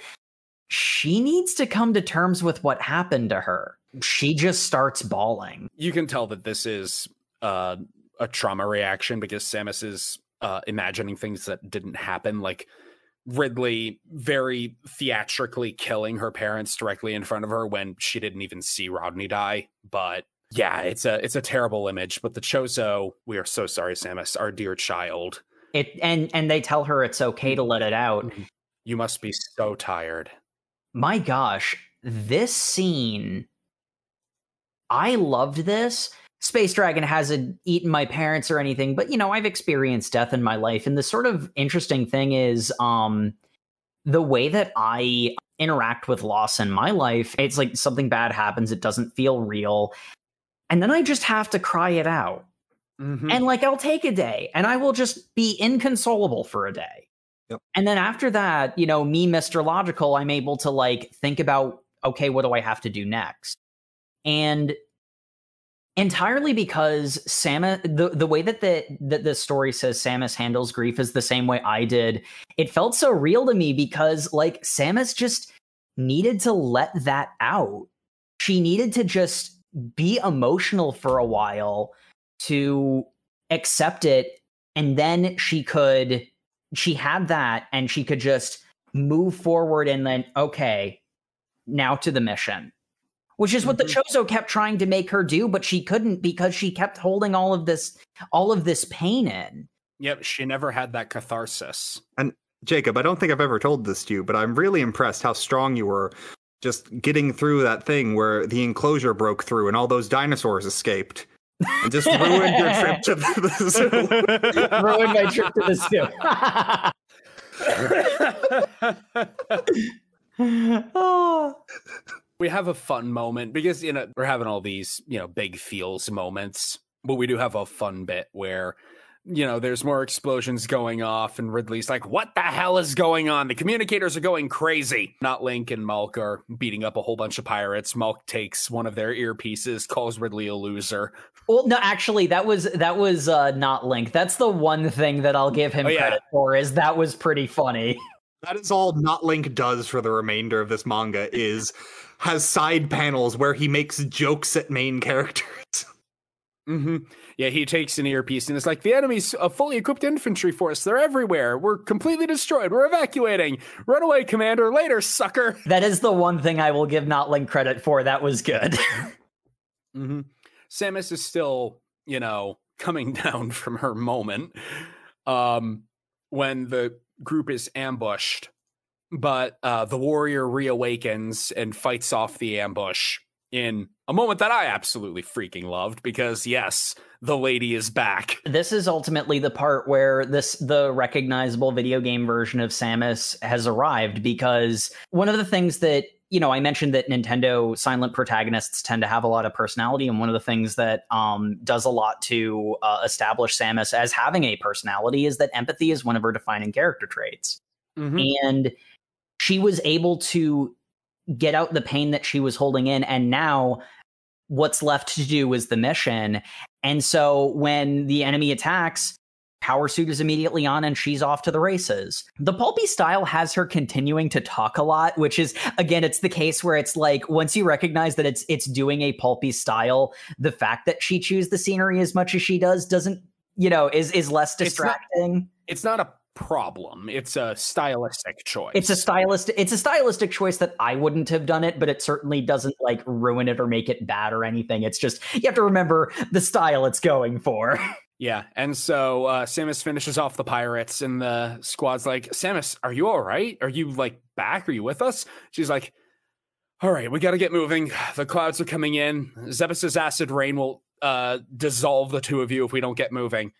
she needs to come to terms with what happened to her. She just starts bawling. You can tell that this is uh, a trauma reaction because Samus is uh, imagining things that didn't happen, like Ridley very theatrically killing her parents directly in front of her when she didn't even see Rodney die. But yeah, it's a it's a terrible image. But the Chozo, we are so sorry, Samus, our dear child. It and and they tell her it's okay to let it out. Mm-hmm. You must be so tired. My gosh, this scene. I loved this. Space Dragon hasn't eaten my parents or anything, but you know, I've experienced death in my life. And the sort of interesting thing is um the way that I interact with loss in my life, it's like something bad happens, it doesn't feel real and then I just have to cry it out. Mm-hmm. And like I'll take a day and I will just be inconsolable for a day. Yep. And then after that, you know, me, Mr. Logical, I'm able to like think about, okay, what do I have to do next? And entirely because Samus the, the way that the that the story says Samus handles grief is the same way I did. It felt so real to me because like Samus just needed to let that out. She needed to just be emotional for a while to accept it and then she could she had that and she could just move forward and then okay now to the mission. Which is what mm-hmm. the chozo kept trying to make her do but she couldn't because she kept holding all of this all of this pain in. Yep she never had that catharsis. And Jacob, I don't think I've ever told this to you, but I'm really impressed how strong you were just getting through that thing where the enclosure broke through and all those dinosaurs escaped. And just ruined your trip to the, the zoo. Ruined my trip to the zoo. oh. we have a fun moment because you know we're having all these you know big feels moments but we do have a fun bit where you know there's more explosions going off and ridley's like what the hell is going on the communicators are going crazy not link and malk are beating up a whole bunch of pirates malk takes one of their earpieces calls ridley a loser Well, no, actually, that was that was uh, not Link. That's the one thing that I'll give him Oh, yeah. credit for. Is that was pretty funny. That is all Not Link does for the remainder of this manga is has side panels where he makes jokes at main characters. hmm yeah he takes an earpiece and it's like the enemy's a fully equipped infantry force they're everywhere we're completely destroyed we're evacuating run away commander later sucker That is the one thing I will give not Link credit for. That was good. Mm-hmm. Samus is still, you know, coming down from her moment um, when the group is ambushed, but uh, the warrior reawakens and fights off the ambush in a moment that I absolutely freaking loved because, yes, the lady is back. this is ultimately the part where this the recognizable video game version of Samus has arrived because one of the things that you know I mentioned that Nintendo silent protagonists tend to have a lot of personality and one of the things that um, does a lot to uh, establish Samus as having a personality is that empathy is one of her defining character traits Mhm. and she was able to get out the pain that she was holding in and now what's left to do is the mission. And so when the enemy attacks power suit is immediately on and she's off to the races. The pulpy style has her continuing to talk a lot which is again it's the case where it's like once you recognize that it's it's doing a pulpy style the fact that she chews the scenery as much as she does doesn't you know is is less It's not- distracting. It's not a problem, it's a stylistic choice. it's a stylistic it's a stylistic choice that I wouldn't have done it, but it certainly doesn't like ruin it or make it bad or anything. It's just you have to remember the style it's going for. Yeah, and so uh, Samus finishes off the pirates, and the squad's like, "Samus, are you all right? Are you like back? Are you with us?" She's like, "All right, we got to get moving. The clouds are coming in. Zebes's acid rain will uh, dissolve the two of you if we don't get moving.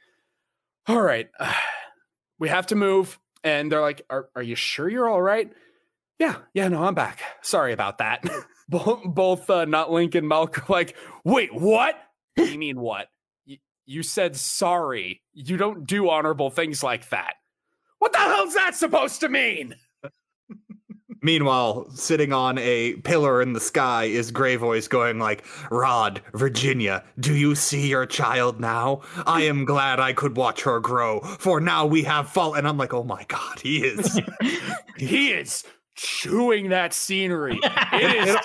All right, we have to move." And they're like, "Are are you sure you're all right?" Yeah, yeah, no, I'm back. Sorry about that. both, uh, not Link and Malk like, "Wait, what? What you mean what?" you said sorry. You don't do honorable things like that. What the hell's that supposed to mean? Meanwhile, sitting on a pillar in the sky is Grey Voice going like, Rod, Virginia, do you see your child now? I am glad I could watch her grow, for now we have fall. And I'm like, oh my god, he is. He is chewing that scenery. It is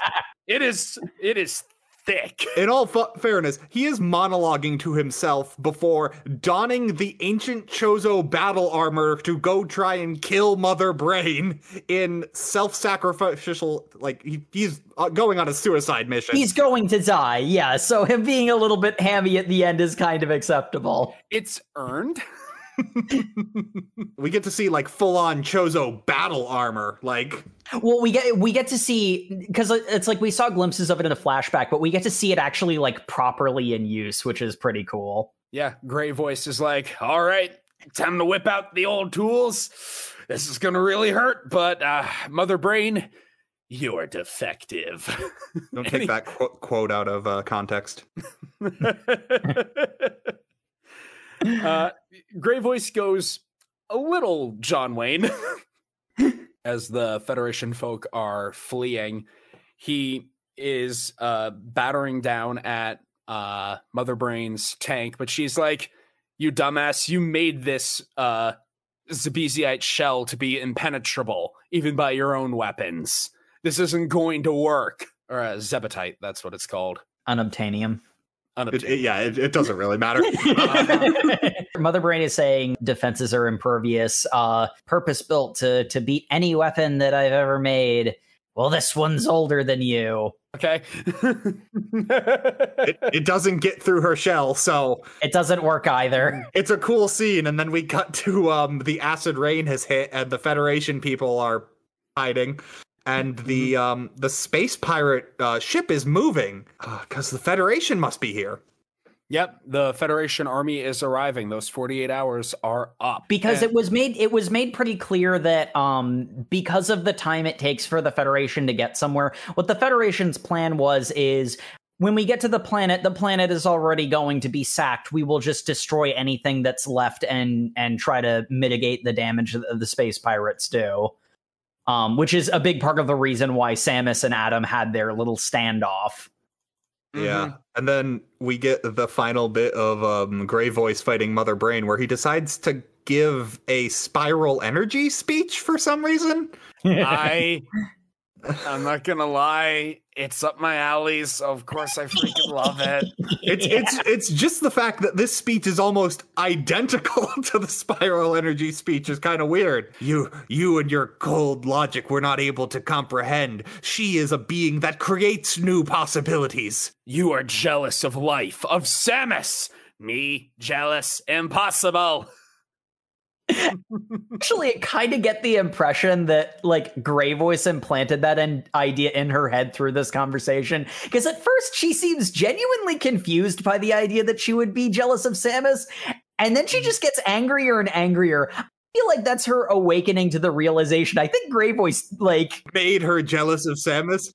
it is it is thick. In all fa- fairness, he is monologuing to himself before donning the ancient Chozo battle armor to go try and kill Mother Brain in self-sacrificial. Like he, he's uh, going on a suicide mission. He's going to die, yeah. So him being a little bit hammy at the end is kind of acceptable. It's earned. we get to see like full-on Chozo battle armor. Like Well, we get we get to see because it's like we saw glimpses of it in a flashback, but we get to see it actually like properly in use, which is pretty cool. Yeah, Gray Voice is like, all right, time to whip out the old tools. This is gonna really hurt, but uh, Mother Brain, you're defective. don't take he- that qu- quote out of uh, context. uh, Gray Voice goes a little John Wayne as the Federation folk are fleeing. He is uh, battering down at uh, Mother Brain's tank, but she's like, "You dumbass! You made this uh, shell to be impenetrable, even by your own weapons. This isn't going to work." Or uh, Zebetite, that's what it's called. Unobtainium. It, it- yeah, it, it doesn't really matter. Mother Brain is saying defenses are impervious, uh, purpose built to to beat any weapon that I've ever made. Well, this one's older than you. Okay. It, it doesn't get through her shell, so It doesn't work either. it's a cool scene. And then we cut to um the acid rain has hit, and the Federation people are hiding, and the um the space pirate uh, ship is moving because the Federation must be here. yep, the Federation army is arriving. Those 48 hours are up. because And- it was made it was made pretty clear that um because of the time it takes for the federation to get somewhere what the federation's plan was is when we get to the planet the planet is already going to be sacked we will just destroy anything that's left and and try to mitigate the damage that the space pirates do um which is a big part of the reason why samus and adam had their little standoff Yeah. And then we get the final bit of um, Gray Voice fighting Mother Brain, where he decides to give a spiral energy speech for some reason. I I'm not gonna lie, it's up my alley, so of course I freaking love it. It's it's it's just the fact that this speech is almost identical to the spiral energy speech is kind of weird. You you and your cold logic were not able to comprehend. She is a being that creates new possibilities. You are jealous of life, of Samus. Me, jealous, impossible. Actually, it kind of get the impression that like Grey Voice implanted that in- idea in her head through this conversation. Because at first she seems genuinely confused by the idea that she would be jealous of Samus, and then she just gets angrier and angrier. I feel like that's her awakening to the realization. I think Grey Voice like Made her jealous of Samus.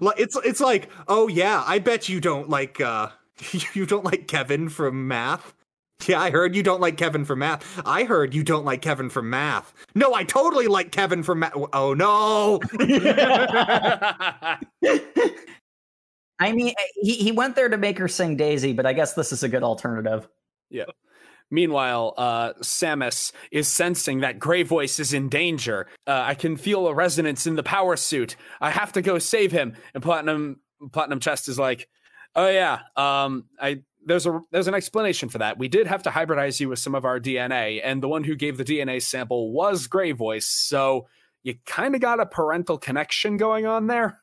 Like it's it's like, oh yeah, I bet you don't like uh you don't like Kevin from math. Yeah, I heard you don't like Kevin from math. I heard you don't like Kevin from math. No, I totally like Kevin from math. Oh no. I mean he he went there to make her sing Daisy, but I guess this is a good alternative. Yeah. Meanwhile, uh, Samus is sensing that Grey Voice is in danger. Uh, I can feel a resonance in the power suit. I have to go save him. And Platinum Platinum Chest is like, "Oh yeah, um, I there's a there's an explanation for that. We did have to hybridize you with some of our DNA, and the one who gave the DNA sample was Grey Voice. So you kind of got a parental connection going on there."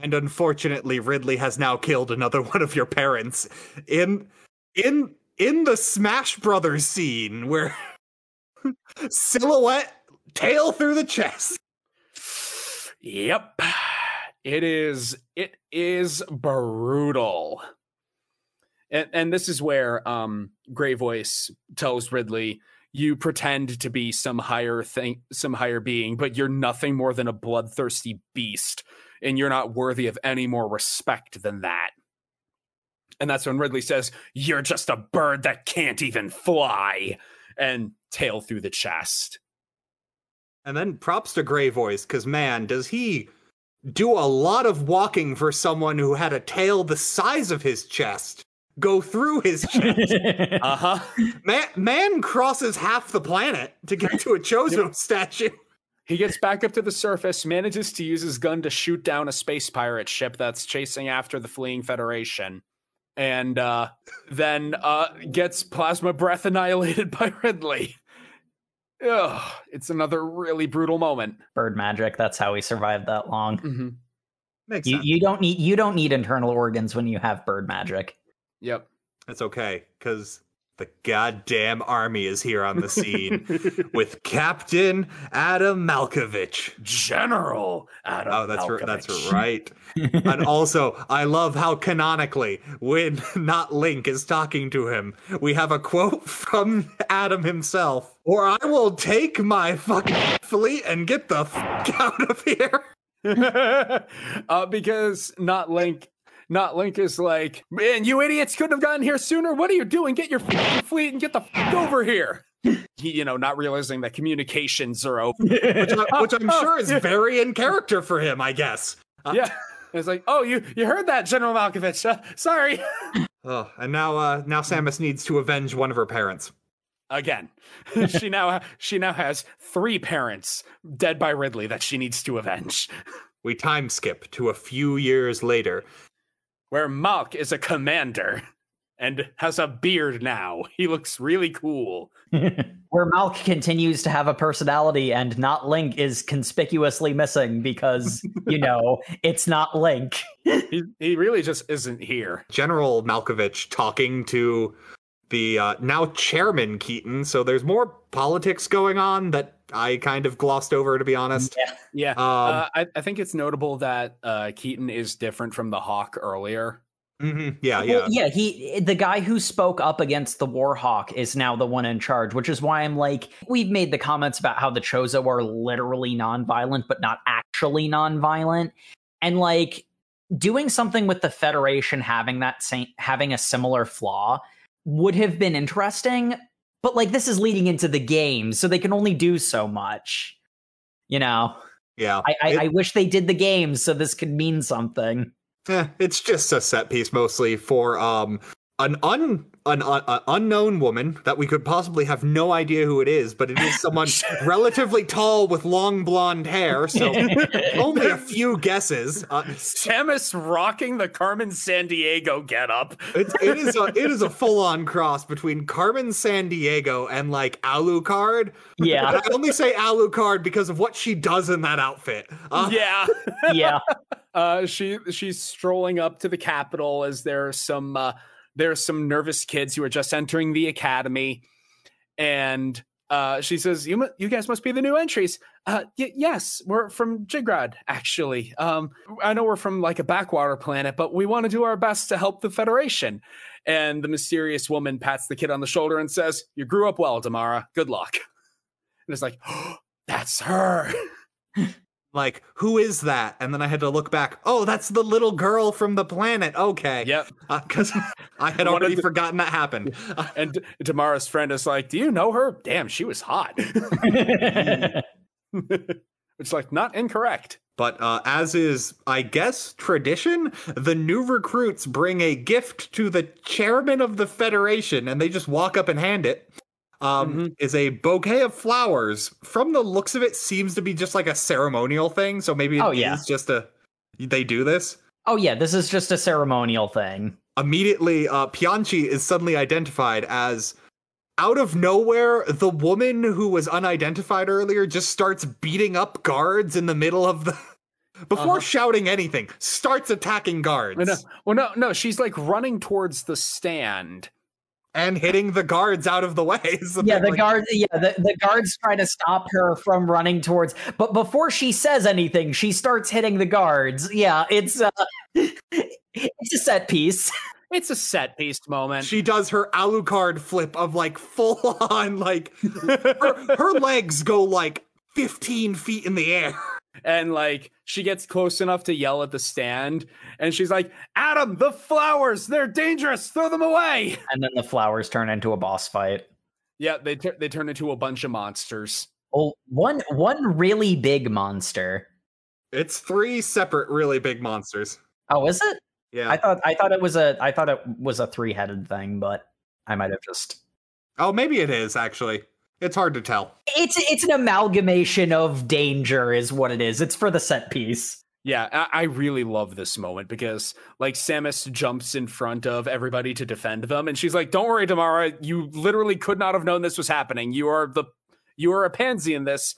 And unfortunately, Ridley has now killed another one of your parents in in in the Smash Brothers scene where silhouette tail through the chest. Yep. It is it is brutal. And and this is where um Grey Voice tells Ridley, you pretend to be some higher thing some higher being, but you're nothing more than a bloodthirsty beast, and you're not worthy of any more respect than that. And that's when Ridley says, You're just a bird that can't even fly. And tail through the chest. And then props to Grey Voice, because man, does he do a lot of walking for someone who had a tail the size of his chest go through his chest. Uh-huh. man, man crosses half the planet to get to a Chozo statue. He gets back up to the surface, manages to use his gun to shoot down a space pirate ship that's chasing after the fleeing Federation, and uh, then uh, gets plasma breath annihilated by Ridley. Ugh, it's another really brutal moment. Bird magic, that's how he survived that long. Mm-hmm. Makes You sense. you don't need you don't need internal organs when you have bird magic. Yep. It's okay, because the goddamn army is here on the scene with Captain Adam Malkovich. General Adam. Oh, that's r- that's right. and also, I love how canonically, when not Link is talking to him, we have a quote from Adam himself, or I will take my fucking fleet and get the fuck out of here. uh, because not Link, not Link is like, man, you idiots couldn't have gotten here sooner. What are you doing? Get your fleet and get the f- over here. He, you know, not realizing that communications are open. Which, I, which I'm sure is very in character for him, I guess. Uh, yeah, it's like, oh, you you heard that, General Malkovich? Uh, sorry. Oh, and now, uh, now Samus needs to avenge one of her parents. Again, she now she now has three parents dead by Ridley that she needs to avenge. We time skip to a few years later. Where Malk is a commander, and has a beard now. He looks really cool. Where Malk continues to have a personality and not Link is conspicuously missing because, you know, it's not Link. he, he really just isn't here. General Malkovich talking to the uh, now chairman Keaton. So there's more politics going on that I kind of glossed over, to be honest. Yeah. Yeah. Um, uh, I, I think it's notable that uh, Keaton is different from the Hawk earlier. mhm, Yeah, yeah. Well, yeah, he the guy who spoke up against the Warhawk is now the one in charge, which is why I'm like, we've made the comments about how the Chozo are literally nonviolent, but not actually nonviolent. And like doing something with the Federation having that same having a similar flaw would have been interesting, but like this is leading into the game, so they can only do so much. You know, yeah. I I, It- I wish they did the game so this could mean something. Eh, it's just a set piece mostly for um an un an un, uh, unknown woman that we could possibly have no idea who it is, but it is someone relatively tall with long blonde hair. So only a few guesses. Uh, Samus rocking the Carmen Sandiego getup. it, it is a it is a full on cross between Carmen Sandiego and like Alucard. Yeah, I only say Alucard because of what she does in that outfit. Uh, yeah. yeah. Uh, she she's strolling up to the Capitol as there are some uh, there are some nervous kids who are just entering the academy, and uh, she says, "You you guys must be the new entries." Uh, y- yes, we're from Jigrad. Actually, um, I know we're from like a backwater planet, but we want to do our best to help the Federation. And the mysterious woman pats the kid on the shoulder and says, "You grew up well, Damara. Good luck." And it's like, "That's her." Like, who is that? And then I had to look back. Oh, that's the little girl from the planet. Okay. Yep. Because I had already the- forgotten that happened. Uh, And tamara's friend is like, "Do you know her? Damn, she was hot." it's like not incorrect. But uh, as is, I guess, tradition, the new recruits bring a gift to the chairman of the Federation, and they just walk up and hand it. Um, Mhm. Is a bouquet of flowers. From the looks of it, seems to be just like a ceremonial thing. So maybe it Oh, is yeah. just a they do this. oh yeah, this is just a ceremonial thing. immediately uh Pianchi is suddenly identified as out of nowhere the woman who was unidentified earlier just starts beating up guards in the middle of the before Uh-huh. shouting anything starts attacking guards Well, no, well, no, no. She's like running towards the stand. And hitting the guards out of the way So Yeah, the like, guard. Yeah, the, the guards try to stop her from running towards. But before she says anything, she starts hitting the guards. Yeah, it's uh, it's a set piece. It's a set piece moment. she does her alucard flip of like full on like her, her legs go like 15 feet in the air and like she gets close enough to yell at the stand, and she's like, "Adam, the flowers, they're dangerous. Throw them away." And then the flowers turn into a boss fight. Yeah, they tur- they turn into a bunch of monsters. Oh, one one really big monster. it's three separate really big monsters Oh, is it? yeah I thought I thought it was a I thought it was a three headed thing, but I might have just. oh maybe it is actually it's hard to tell It's it's an amalgamation of danger, is what it is. It's for the set piece. Yeah, I, I really love this moment because like Samus jumps in front of everybody to defend them, and she's like, "Don't worry, Damara. You literally could not have known this was happening. You are the you are a pansy in this.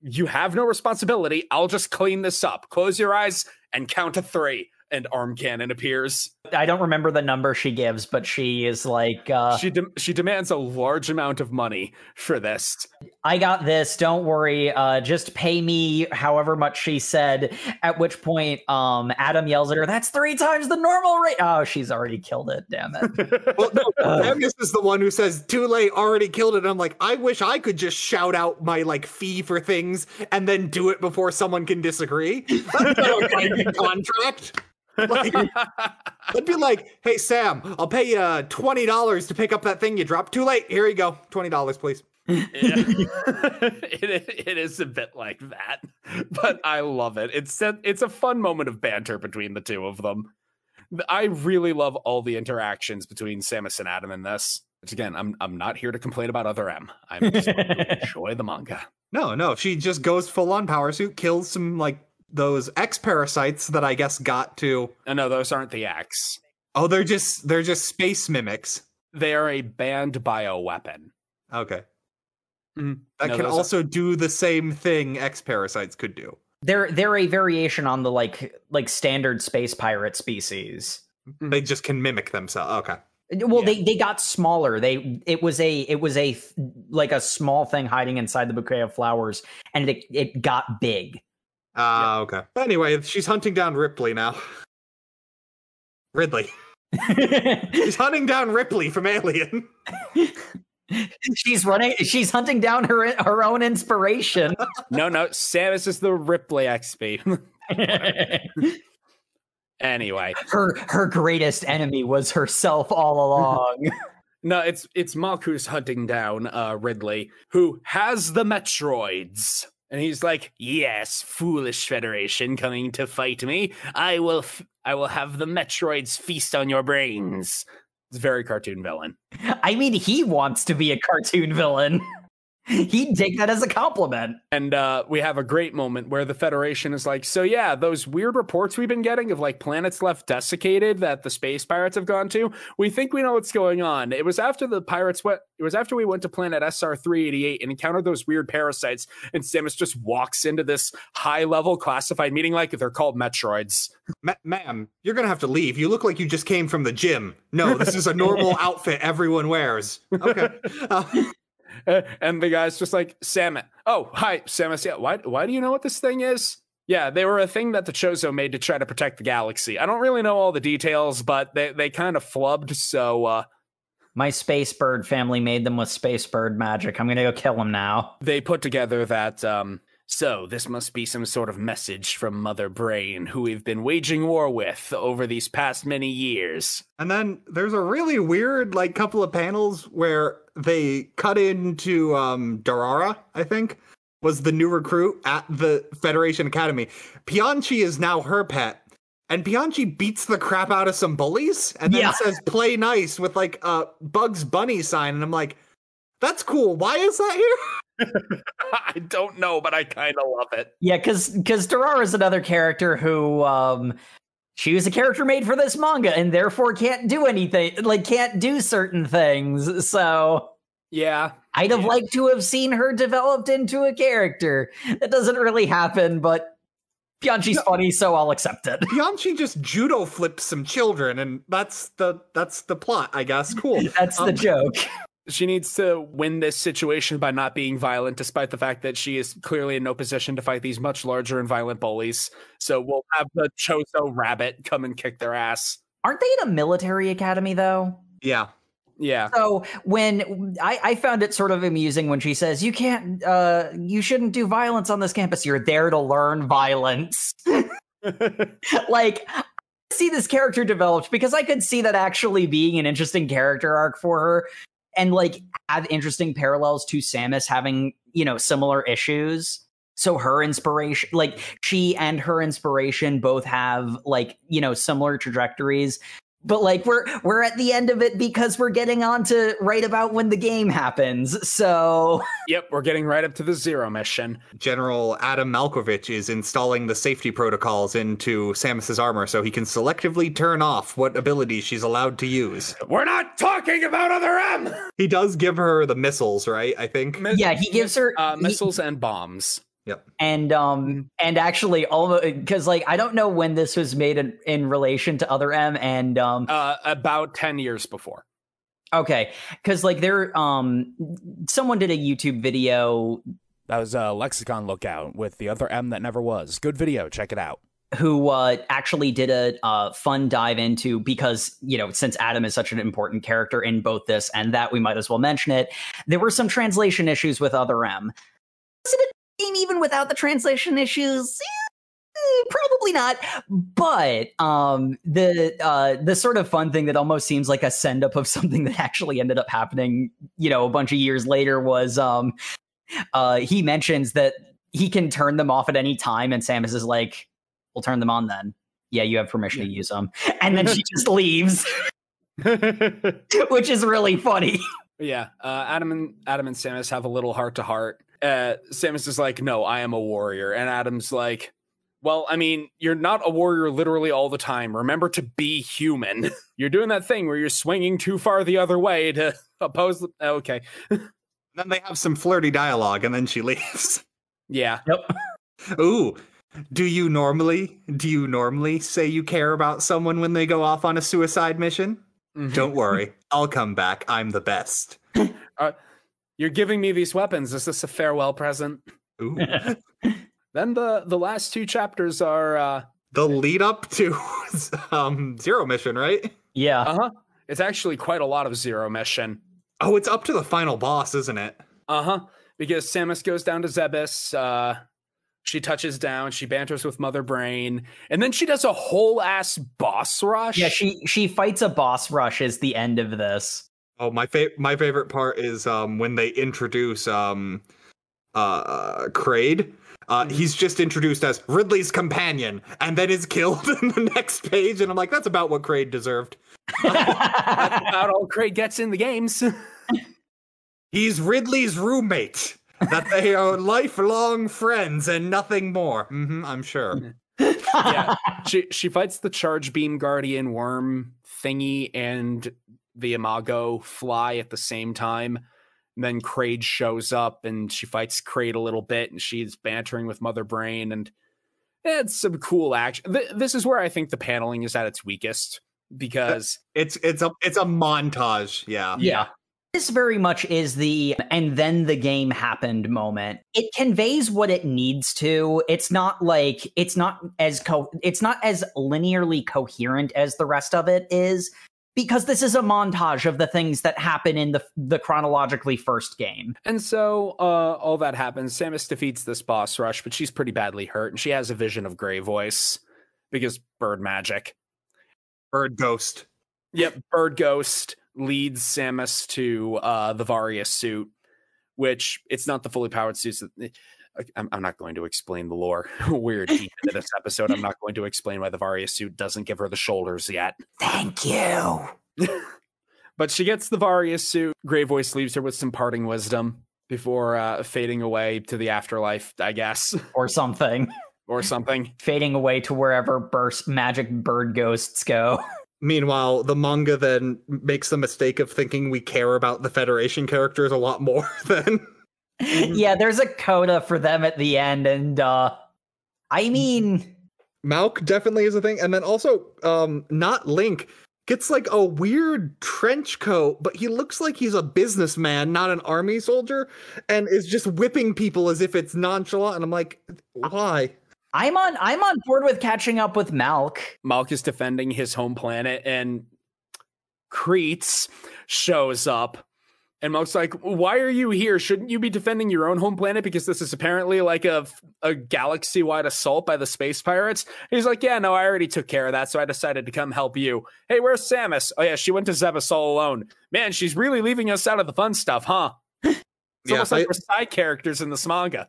You have no responsibility. I'll just clean this up. Close your eyes and count to three. And arm cannon appears. I don't remember the number she gives, but she is like, uh, she de- she demands a large amount of money for this. I got this. Don't worry. Uh, just pay me however much she said. At which point, um, Adam yells at her, "That's three times the normal rate." Oh, she's already killed it. Damn it. Well, no. Magnus is the one who says, too late, already killed it. I'm like, I wish I could just shout out my like fee for things and then do it before someone can disagree. That's not a binding contract. Like, I'd be like, hey, Sam, I'll pay you uh, $20 to pick up that thing you dropped. Too late. Here you go. $20, please. Yeah. it, it is a bit like that, but I love it. It's a, it's a fun moment of banter between the two of them. I really love all the interactions between Samus and Adam in this. Which again, I'm I'm not here to complain about other M. I'm just here to enjoy the manga. No, no. She just goes full on power suit, kills some like those X parasites that I guess got to. Oh, no, those aren't the X. Oh, they're just they're just space mimics. They are a banned bioweapon. Okay. Mhm. That No, can those are- also do the same thing X parasites could do. They're they're a variation on the like like standard space pirate species. They just can mimic themselves. Okay. Well, Yeah. they they got smaller. They it was a it was a like a small thing hiding inside the bouquet of flowers, and it it got big. Ah, okay. Anyway, she's hunting down Ripley now. Ridley. She's hunting down Ripley from Alien. she's running. She's hunting down her her own inspiration. No, no, Samus is the Ripley XP. anyway, her her greatest enemy was herself all along. no, it's it's Malk who's hunting down uh, Ridley, who has the Metroids. And he's like, "Yes, foolish Federation coming to fight me. I will, f- I will have the Metroids feast on your brains." It's very cartoon villain. I mean, he wants to be a cartoon villain. He'd take that as a compliment. And uh, we have a great moment where the Federation is like, so yeah, those weird reports we've been getting of like planets left desiccated that the space pirates have gone to, we think we know what's going on. It was after the pirates went, it was after we went to planet SR 388 and encountered those weird parasites. And Samus just walks into this high level classified meeting like they're called Metroids. Ma- ma'am, you're gonna have to leave. You look like you just came from the gym. No, this is a normal outfit everyone wears. Okay. Uh, and the guy's just like, Samus. Oh, hi, Samus. Yeah, why, why do you know what this thing is? Yeah, they were a thing that the Chozo made to try to protect the galaxy. I don't really know all the details, but they, they kind of flubbed. So uh, My space bird family made them with space bird magic. I'm gonna go kill them now. they put together that. Um, so this must be some sort of message from Mother Brain, who we've been waging war with over these past many years. and then there's a really weird like couple of panels where they cut into um Darara, I think, was the new recruit at the Federation Academy. Pianchi is now her pet. And Pianchi beats the crap out of some bullies and then Yeah. says play nice with like a Bugs Bunny sign. And I'm like, that's cool. Why is that here? I don't know, but I kind of love it. Yeah, because because Durara is another character who um she was a character made for this manga and therefore can't do anything like can't do certain things. So Yeah, I'd have Yeah. liked to have seen her developed into a character. That doesn't really happen, but Pianchi's No. funny, so I'll accept it. Bianchi just judo flips some children, and that's the that's the plot, I guess. Cool. That's the Um, joke. She needs to win this situation by not being violent, despite the fact that she is clearly in no position to fight these much larger and violent bullies. So we'll have the Chozo rabbit come and kick their ass. Aren't they in a military academy though? Yeah. Yeah. So when I, I found it sort of amusing when she says, "You can't, uh, you shouldn't do violence on this campus. You're there to learn violence." like, I see this character developed because I could see that actually being an interesting character arc for her, and like have interesting parallels to Samus having you know similar issues. So her inspiration, like she and her inspiration, both have like you know similar trajectories but like we're we're at the end of it because we're getting on to right about when the game happens so yep, we're getting right up to the zero mission. General Adam Malkovich is installing the safety protocols into Samus's armor so he can selectively turn off what abilities she's allowed to use. We're not talking about other M. He does give her the missiles, right? I think. Mi- yeah he gives her uh, he- missiles and bombs. And um and actually all because like i don't know when this was made in, in relation to other m and um Uh, about ten years before. okay because like there um someone did a youtube video That was a lexicon lookout with the other M that never was. Good video. Check it out. who uh, actually did a uh, fun dive into because you know since Adam is such an important character in both this and that, we might as well mention it. There were some translation issues with Other M. Was it a game even without the translation issues? Eh, Probably not, but um, the uh, the sort of fun thing that almost seems like a send up of something that actually ended up happening, you know, a bunch of years later was um, uh, he mentions that he can turn them off at any time, and Samus is like, we'll turn them on then. Yeah, you have permission to use them. And then she just leaves, which is really funny. Yeah, uh, Adam and Adam and Samus have a little heart to heart. Uh, Samus is like, "No, I am a warrior," and Adam's like, Well, I mean, you're not a warrior literally all the time. Remember to be human. You're doing that thing where you're swinging too far the other way to oppose. The- okay. Then they have some flirty dialogue, and then she leaves. Yeah. Ooh, do you normally do you normally say you care about someone when they go off on a suicide mission? Mhm. Don't worry, I'll come back. I'm the best. You're giving me these weapons. Is this a farewell present? Ooh. Then the the last two chapters are uh the lead up to um Zero Mission, right? yeah. uh-huh. It's actually quite a lot of zero mission. Oh, it's up to the final boss, isn't it? Uh-huh. Because Samus goes down to Zebes, uh she touches down, she banters with Mother Brain, and then she does a whole ass boss rush. Yeah, she she fights a boss rush is the end of this. Oh, my fa- my favorite part is um when they introduce um uh Kraid. Uh, Mhm. he's just introduced as Ridley's companion, and then is killed in the next page, and I'm like, that's about what Kraid deserved. That's about all Kraid gets in the games. He's Ridley's roommate. that they are lifelong friends and nothing more. hmm I'm sure. yeah. She she fights the charge beam guardian worm thingy and the Imago fly at the same time. And then Kraid shows up and she fights Kraid a little bit and she's bantering with Mother Brain and it's some cool action. Th- this is where I think the paneling is at its weakest because It's it's a it's a montage. Yeah. Yeah. This very much is the and then the game happened moment. It conveys what it needs to. It's not like it's not as co- it's not as linearly coherent as the rest of it is because this is a montage of the things that happen in the the chronologically first game. And so uh, all that happens. Samus defeats this boss rush, but she's pretty badly hurt, and she has a vision of Grey Voice because bird magic. Bird Ghost. Yep, Bird Ghost leads Samus to uh, the Varia suit, which it's not the fully powered suits. That, I'm, I'm not going to explain the lore. We're deep into this episode. I'm not going to explain why the Varia suit doesn't give her the shoulders yet. Thank you. But she gets the Varia suit. Grey Voice leaves her with some parting wisdom before uh, fading away to the afterlife, I guess, Or something. or something. Fading away to wherever burst magic bird ghosts go. Meanwhile, the manga then makes the mistake of thinking we care about the Federation characters a lot more than yeah, there's a coda for them at the end, and uh I mean Malk definitely is a thing. And then also, um, not Link gets like a weird trench coat, but he looks like he's a businessman, not an army soldier, and is just whipping people as if it's nonchalant. And I'm like, why? I'm on I'm on board with catching up with Malk. Malk is defending his home planet, and Kreetz shows up. And Malk's like, "Why are you here? Shouldn't you be defending your own home planet? Because this is apparently like a a galaxy wide assault by the space pirates." He's like, "Yeah, no, I already took care of that, so I decided to come help you." Hey, where's Samus? Oh yeah, she went to Zebes all alone. Man, she's really leaving us out of the fun stuff, huh? It's Yeah, almost I, like we're side characters in this manga.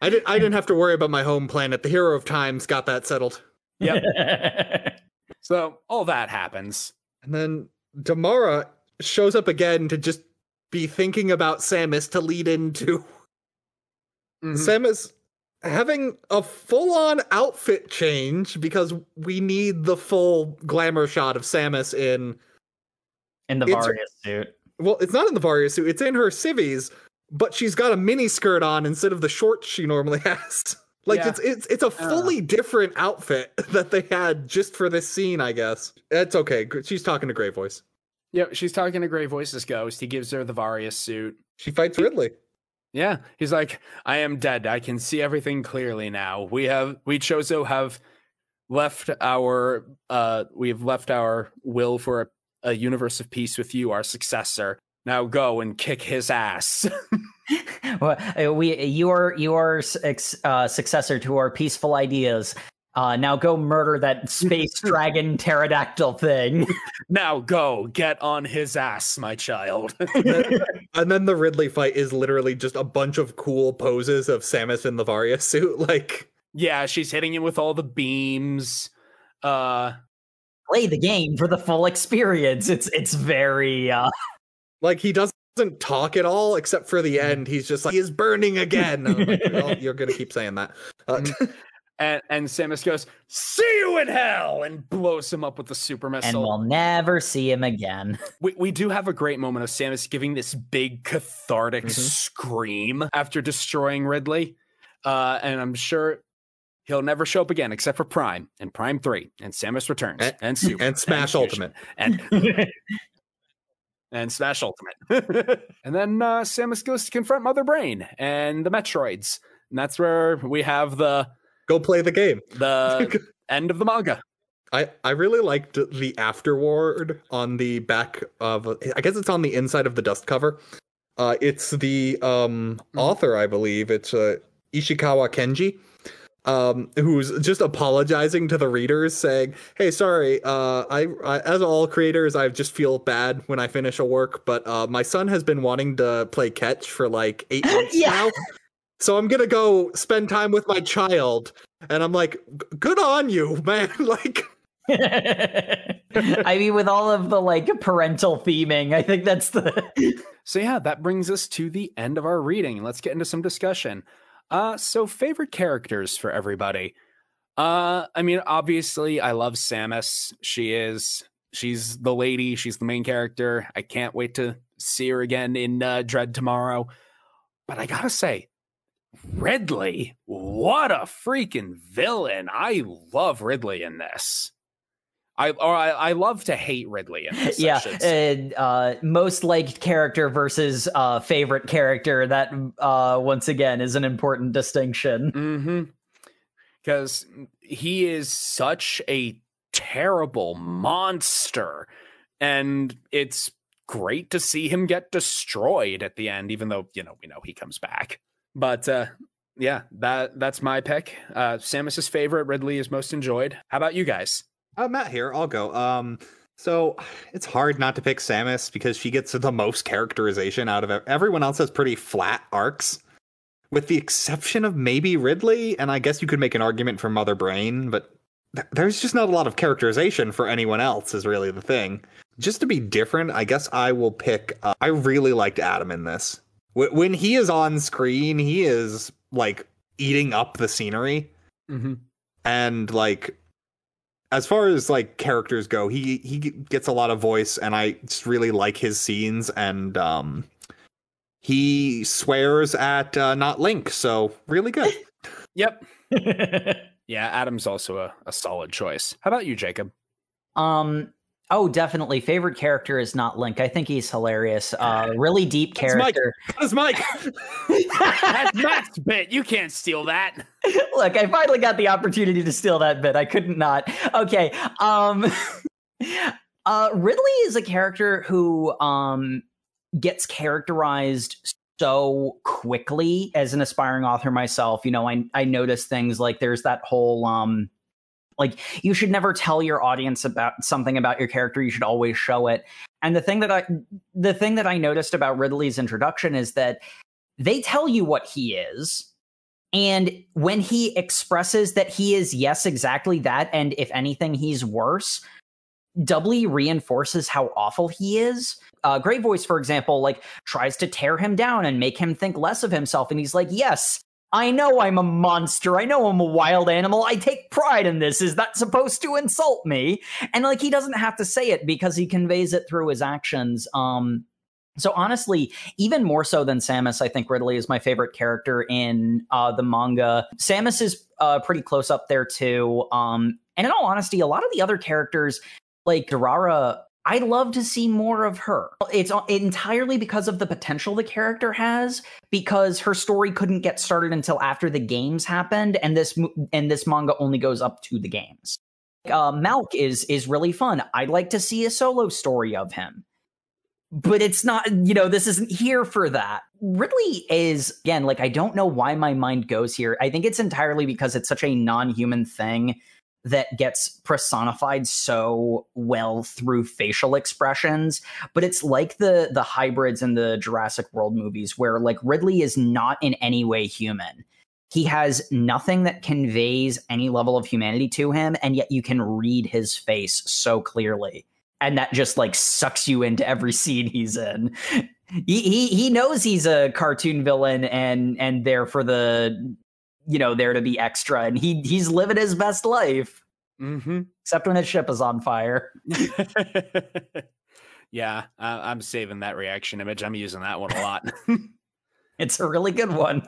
I, did, I didn't have to worry about my home planet. The Hero of Times got that settled. Yep. So all that happens. And then Damara shows up again to just be thinking about Samus to lead into Mhm. Samus having a full on outfit change because we need the full glamour shot of Samus in. In the It's- Varia suit. Well, it's not in the Varia suit, it's in her civvies, but she's got a mini skirt on instead of the shorts she normally has. Like Yeah. it's it's it's a fully different outfit that they had just for this scene, I guess. It's okay. She's talking to Grey Voice. Yep, she's talking to Grey Voice's ghost. He gives her the Varia suit. She fights Ridley. Yeah, he's like, I am dead. I can see everything clearly now. We have, we Chozo have left our, uh, we've left our will for a, a universe of peace with you, our successor. Now go and kick his ass. Well, uh, we you are you are uh, successor to our peaceful ideas. Uh, now go murder that space dragon pterodactyl thing. now go get on his ass, my child. and then the Ridley fight is literally just a bunch of cool poses of Samus in the Varia suit. Like, yeah, she's hitting him with all the beams. Uh, Play the game for the full experience. It's it's very uh, like he doesn't talk at all except for the end. He's just like, he is burning again. And like, "Well, you're gonna keep saying that. Uh, And and Samus goes, "See you in hell," and blows him up with the super missile. And we'll never see him again. We, we do have a great moment of Samus giving this big cathartic Mhm. scream after destroying Ridley. Uh, and I'm sure he'll never show up again except for Prime and Prime 3 and Samus Returns And- and, Super and Smash Fusion, Ultimate. and and Smash Ultimate. and then uh, Samus goes to confront Mother Brain and the Metroids. And that's where we have the Go play the game. the end of the manga. I, I really liked the afterword on the back of I guess it's on the inside of the dust cover. Uh, it's the um, Mhm. author, I believe. It's uh, Ishikawa Kenji, um, who's just apologizing to the readers, saying, "Hey, sorry. Uh, I, I as all creators, I just feel bad when I finish a work, but uh, my son has been wanting to play catch for like eight months Yeah. now, so I'm gonna go spend time with my child." And I'm like, "Good on you, man!" like. I mean, with all of the like parental theming, I think that's the. So yeah, that brings us to the end of our reading. Let's get into some discussion. Uh so favorite characters for everybody. Uh I mean obviously I love Samus. She is she's the lady, she's the main character. I can't wait to see her again in uh, Dread tomorrow. But I got to say Ridley, what a freaking villain. I love Ridley in this. I or I, I love to hate Ridley in this. Yeah, and, uh, most liked character versus uh, favorite character. That uh, once again is an important distinction. Mm-hmm. Because he is such a terrible monster. And it's great to see him get destroyed at the end, even though, you know, we know he comes back. But uh yeah, that that's my pick. Uh Samus's favorite, Ridley is most enjoyed. How about you guys? Uh, Matt here. I'll go. Um, so it's hard not to pick Samus because she gets the most characterization out of. Everyone else has pretty flat arcs, with the exception of maybe Ridley. And I guess you could make an argument for Mother Brain, but th- there's just not a lot of characterization for anyone else. Is really the thing. Just to be different, I guess I will pick. Uh, I really liked Adam in this. Wh- when he is on screen, he is like eating up the scenery Mm-hmm. and like as far as like characters go he he gets a lot of voice and i just really like his scenes and um he swears at uh, not link so really good Yep. Yeah, Adam's also a, a solid choice. How about you, Jacob? um. Oh, definitely. Favorite character is not Link. I think he's hilarious. Uh, really deep That's Mike. character. that's mike That's Matt's bit. You can't steal that. Look, I finally got the opportunity to steal that bit. I couldn't not. Okay. Um uh Ridley is a character who um gets characterized so quickly as an aspiring author myself. You know, I I notice things like there's that whole um like you should never tell your audience about something about your character, you should always show it. And the thing that I the thing that I noticed about Ridley's introduction is that they tell you what he is and when he expresses that he is, yes, exactly that, and if anything, he's worse, doubly reinforces how awful he is. Uh, Grey Voice, for example, like tries to tear him down and make him think less of himself. And he's like, yes, I know I'm a monster. I know I'm a wild animal. I take pride in this. Is that supposed to insult me? And like, he doesn't have to say it because he conveys it through his actions. Um, so honestly, even more so than Samus, I think Ridley is my favorite character in uh, the manga. Samus is uh, pretty close up there too. Um, and in all honesty, a lot of the other characters, like Durara, I'd love to see more of her. It's entirely because of the potential the character has, because her story couldn't get started until after the games happened, and this and this manga only goes up to the games. Uh, Malk is is really fun. I'd like to see a solo story of him but it's not you know this isn't here for that ridley is again like i don't know why my mind goes here i think it's entirely because it's such a non-human thing that gets personified so well through facial expressions but it's like the the hybrids in the jurassic world movies where like ridley is not in any way human he has nothing that conveys any level of humanity to him and yet you can read his face so clearly and that just like sucks you into every scene he's in. He, he he knows he's a cartoon villain and and there for the you know, there to be extra, and he he's living his best life, Mm-hmm. except when his ship is on fire. yeah, uh, I'm saving that reaction image. I'm using that one a lot. It's a really good one.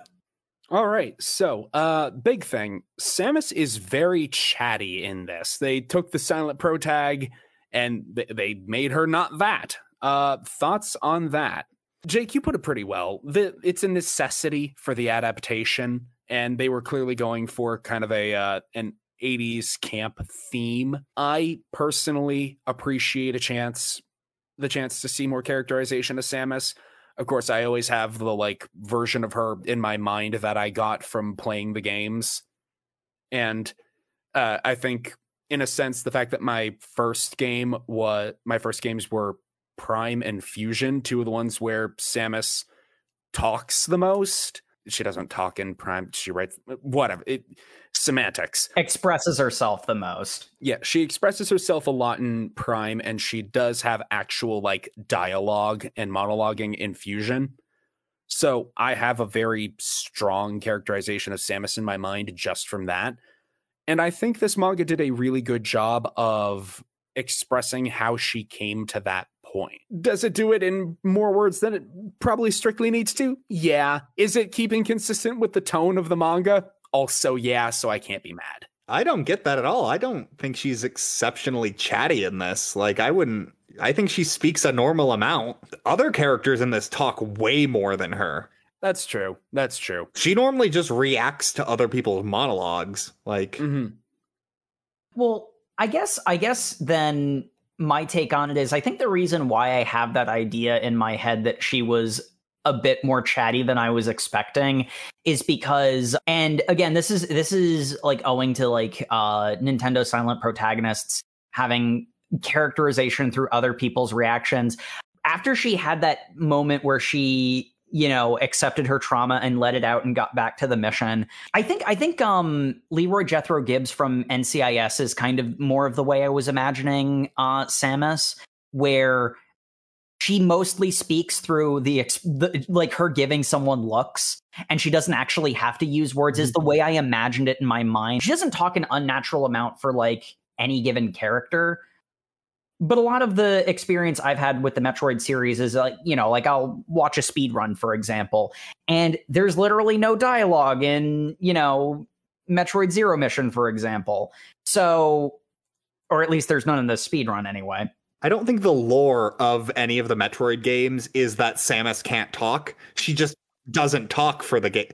All right. So, uh, big thing. Samus is very chatty in this. They took the silent pro tag and th- they made her not that. Uh, thoughts on that? Jake, you put it pretty well. The, it's a necessity for the adaptation, and they were clearly going for kind of a uh, an 80s camp theme. I personally appreciate a chance the chance to see more characterization of Samus of course i always have the like version of her in my mind that i got from playing the games and uh, i think in a sense the fact that my first game was my first games were prime and fusion two of the ones where samus talks the most she doesn't talk in prime she writes uh, whatever it semantics Expresses herself the most. yeah, she expresses herself a lot in Prime, and she does have actual like dialogue and monologuing in Fusion. So I have a very strong characterization of Samus in my mind just from that. And I think this manga did a really good job of expressing how she came to that point. Does it do it in more words than it probably strictly needs to? Yeah. Is it keeping consistent with the tone of the manga? Also, yeah, so I can't be mad. I don't get that at all. I don't think she's exceptionally chatty in this. Like, I wouldn't. I think she speaks a normal amount. Other characters in this talk way more than her. That's true. That's true. She normally just reacts to other people's monologues. Like, hmm Well, I guess I guess then my take on it is I think the reason why I have that idea in my head that she was a bit more chatty than I was expecting is because and again this is this is like owing to like uh Nintendo silent protagonists having characterization through other people's reactions. After she had that moment where she you know accepted her trauma and let it out and got back to the mission I think I think um Leroy Jethro Gibbs from NCIS is kind of more of the way I was imagining uh Samus where she mostly speaks through the, ex- the like her giving someone looks and she doesn't actually have to use words is the way I imagined it in my mind. She doesn't talk an unnatural amount for like any given character. But a lot of the experience I've had with the Metroid series is like, you know, like I'll watch a speed run, for example, and there's literally no dialogue in, you know, Metroid Zero Mission, for example. So, or at least there's none in the speed run anyway. I don't think the lore of any of the Metroid games is that Samus can't talk. She just doesn't talk for the game.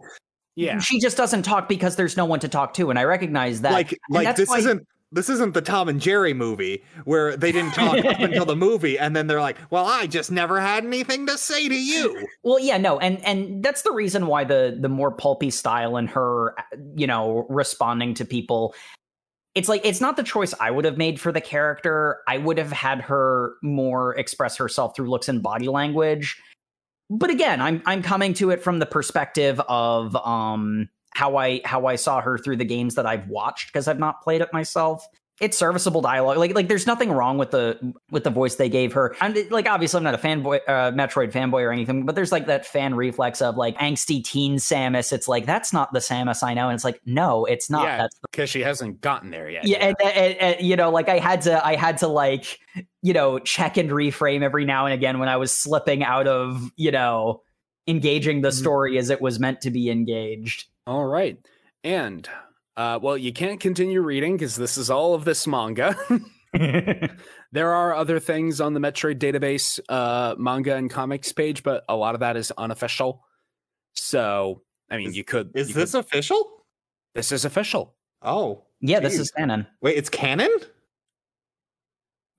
Yeah. She just doesn't talk because there's no one to talk to, and I recognize that. like, And like that's this why- isn't this isn't the Tom and Jerry movie where they didn't talk up until the movie, and then they're like, "Well, I just never had anything to say to you." Well, yeah, no, and and that's the reason why the the more pulpy style and her, you know, responding to people. It's like it's not the choice I would have made for the character. I would have had her more express herself through looks and body language. But again, I'm I'm coming to it from the perspective of um how I how I saw her through the games that I've watched because I've not played it myself. It's serviceable dialogue. Like like there's nothing wrong with the with the voice they gave her. And like obviously I'm not a fanboy uh, Metroid fanboy or anything, but there's like that fan reflex of like angsty teen Samus. It's like that's not the Samus I know, and it's like no, it's not. Yeah, That's because she hasn't gotten there yet. yeah, and, and, and, you know, like I had to, I had to like, you know, check and reframe every now and again when I was slipping out of, you know, engaging the Mhm. story as it was meant to be engaged. All right. And uh, well, you can't continue reading because this is all of this manga. there are other things on the Metroid database uh, manga and comics page, but a lot of that is unofficial. So, I mean, Is- you could. Is you this could- official? this is official? Oh, yeah, this is canon. wait, it's canon.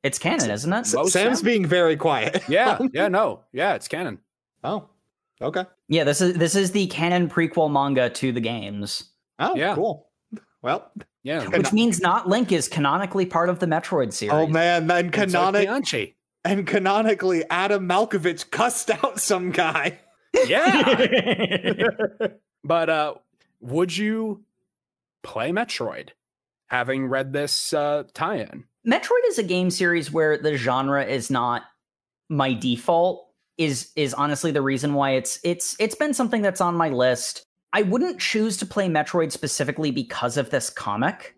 It's canon, isn't it? S- Most Sam's Sam? being very quiet. Yeah. yeah. No. Yeah. It's canon. oh, okay. Yeah, this is this is the canon prequel manga to the games, Oh, Yeah. cool. Well, Yeah. Which means not Link is canonically part of the Metroid series. oh man, then And so and canonically, Adam Malkovich cussed out some guy. Yeah. but uh, would you play Metroid, having read this uh, tie-in? Metroid is a game series where the genre is not my default is is honestly the reason why it's it's it's been something that's on my list. I wouldn't choose to play Metroid specifically because of this comic.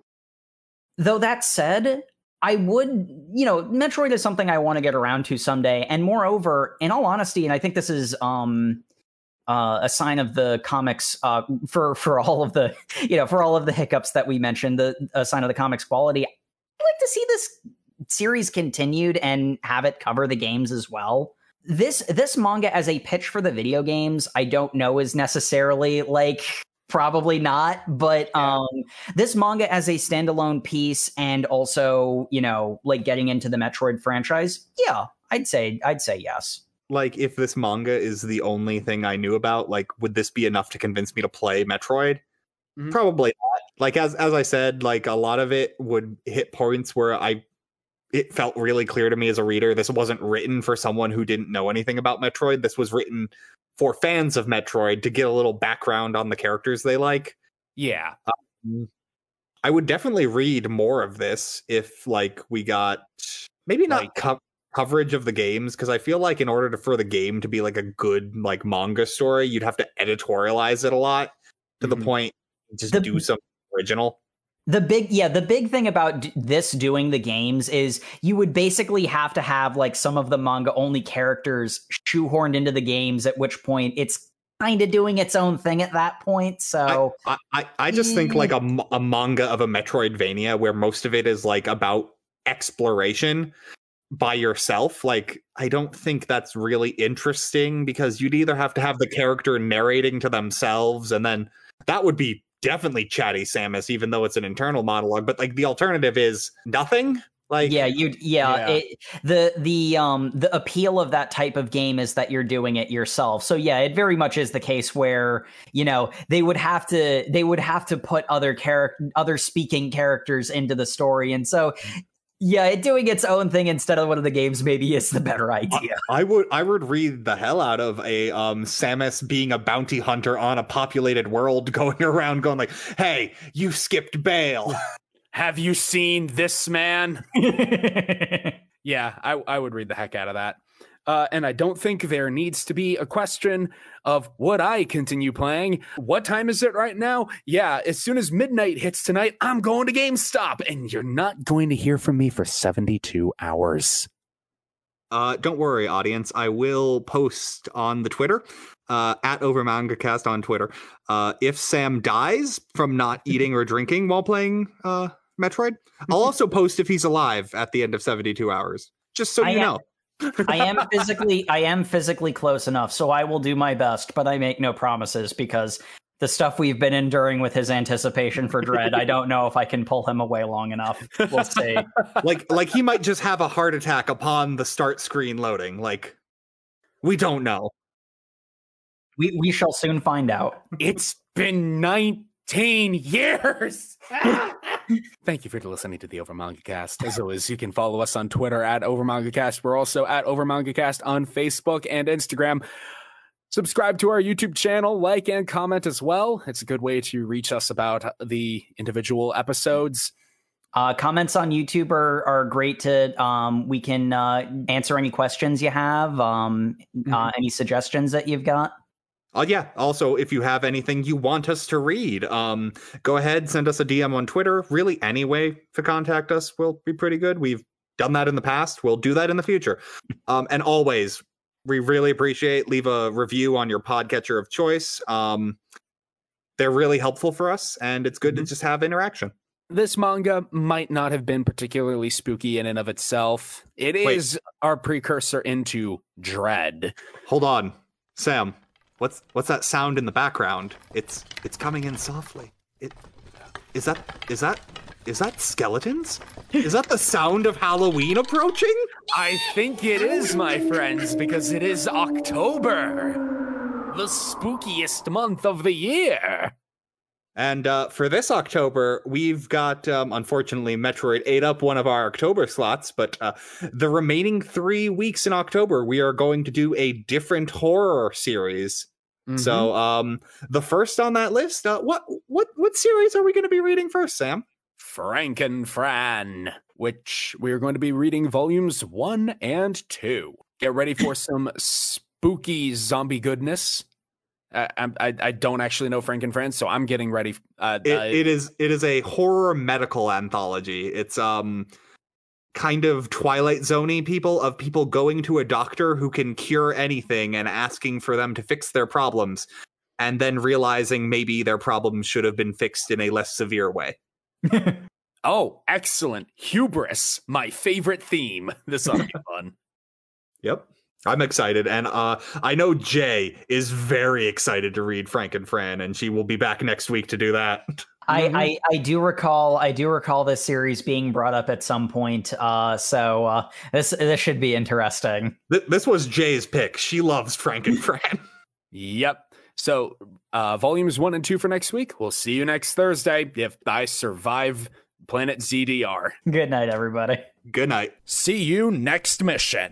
Though that said, I would, you know, Metroid is something I want to get around to someday. And moreover, in all honesty, and I think this is um uh, a sign of the comics uh, for for all of the you know for all of the hiccups that we mentioned, the a sign of the comics quality. I'd like to see this series continued and have it cover the games as well. This this manga as a pitch for the video games, I don't know is necessarily like probably not but yeah. um this manga as a standalone piece and also you know like getting into the metroid franchise yeah i'd say i'd say yes like if this manga is the only thing i knew about like would this be enough to convince me to play metroid mm-hmm. probably not like as as i said like a lot of it would hit points where i it felt really clear to me as a reader this wasn't written for someone who didn't know anything about Metroid. This was written for fans of Metroid to get a little background on the characters they like. Yeah. Um, I would definitely read more of this if like we got maybe not like, co- coverage of the games because I feel like in order to, for the game to be like a good like manga story, you'd have to editorialize it a lot to mm-hmm. the point just the, do something original. The big, yeah, the big thing about d- this doing the games is you would basically have to have like some of the manga only characters shoehorned into the games, at which point it's kind of doing its own thing at that point. So I, I, I just think like a, a manga of a Metroidvania where most of it is like about exploration by yourself like i don't think that's really interesting because you'd either have to have the character narrating to themselves and then that would be definitely chatty Samus, even though it's an internal monologue. But like the alternative is nothing. Like yeah, you yeah, yeah. It, the the um the appeal of that type of game is that you're doing it yourself. So yeah, it very much is the case where you know they would have to they would have to put other character other speaking characters into the story, and so yeah, it doing its own thing instead of one of the games maybe is the better idea. I, I, would I would read the hell out of a um Samus being a bounty hunter on a populated world going around going like, "Hey, you skipped bail. Have you seen this man?" yeah, I I would read the heck out of that. Uh, and I don't think there needs to be a question of would I continue playing? What time is it right now? Yeah, as soon as midnight hits tonight, I'm going to GameStop, and you're not going to hear from me for 72 hours. Uh, don't worry, audience. I will post on the Twitter uh, at OverMangaCast on Twitter. Uh, if Sam dies from not eating or drinking while playing uh, Metroid, I'll also post if he's alive at the end of 72 hours, just so I you am, know. I am physically I am physically close enough, so I will do my best, but I make no promises because the stuff we've been enduring with his anticipation for dread, I don't know if I can pull him away long enough. We'll see. like like he might just have a heart attack upon the start screen loading. Like we don't know. We we shall soon find out. It's been 19 years. Thank you for listening to the Overmangacast. As always, you can follow us on Twitter at Overmangacast. We're also at Overmangacast on Facebook and Instagram. Subscribe to our YouTube channel, like and comment as well. It's a good way to reach us about the individual episodes. Uh, comments on YouTube are, are great to um, we can uh, answer any questions you have, um, mm-hmm. uh, any suggestions that you've got. Uh, yeah. Also, if you have anything you want us to read, um, go ahead, send us a DM on Twitter. Really, any way to contact us will be pretty good. We've done that in the past. We'll do that in the future. Um, and always, we really appreciate leave a review on your podcatcher of choice. Um, they're really helpful for us, and it's good mm-hmm. to just have interaction. This manga might not have been particularly spooky in and of itself. It Wait. is our precursor into Dread. Hold on, Sam. What's what's that sound in the background? It's it's coming in softly. It is that is that is that skeletons? Is that the sound of Halloween approaching? I think it is, my friends, because it is October, the spookiest month of the year. And uh, for this October, we've got, um, unfortunately, Metroid ate up one of our October slots, but uh, the remaining three weeks in October, we are going to do a different horror series. Mm-hmm. So, um, the first on that list, uh, what what what series are we going to be reading first, Sam? Franken Fran, which we are going to be reading volumes one and two. Get ready for some spooky zombie goodness. I, I, I don't actually know Franken Fran, so I'm getting ready. Uh, It, uh, it is it is a horror medical anthology. It's um kind of Twilight Zoney people of people going to a doctor who can cure anything and asking for them to fix their problems, and then realizing maybe their problems should have been fixed in a less severe way. oh, excellent. Hubris, my favorite theme. This ought to be fun. Yep. I'm excited, and uh, I know Jay is very excited to read Franken Fran, and she will be back next week to do that. I, I, I do recall I do recall this series being brought up at some point. Uh, so uh, this this should be interesting. Th- this was Jay's pick. She loves Franken Fran. Yep. So, uh, volumes one and two for next week. We'll see you next Thursday if I survive Planet ZDR. Good night, everybody. Good night. See you next mission.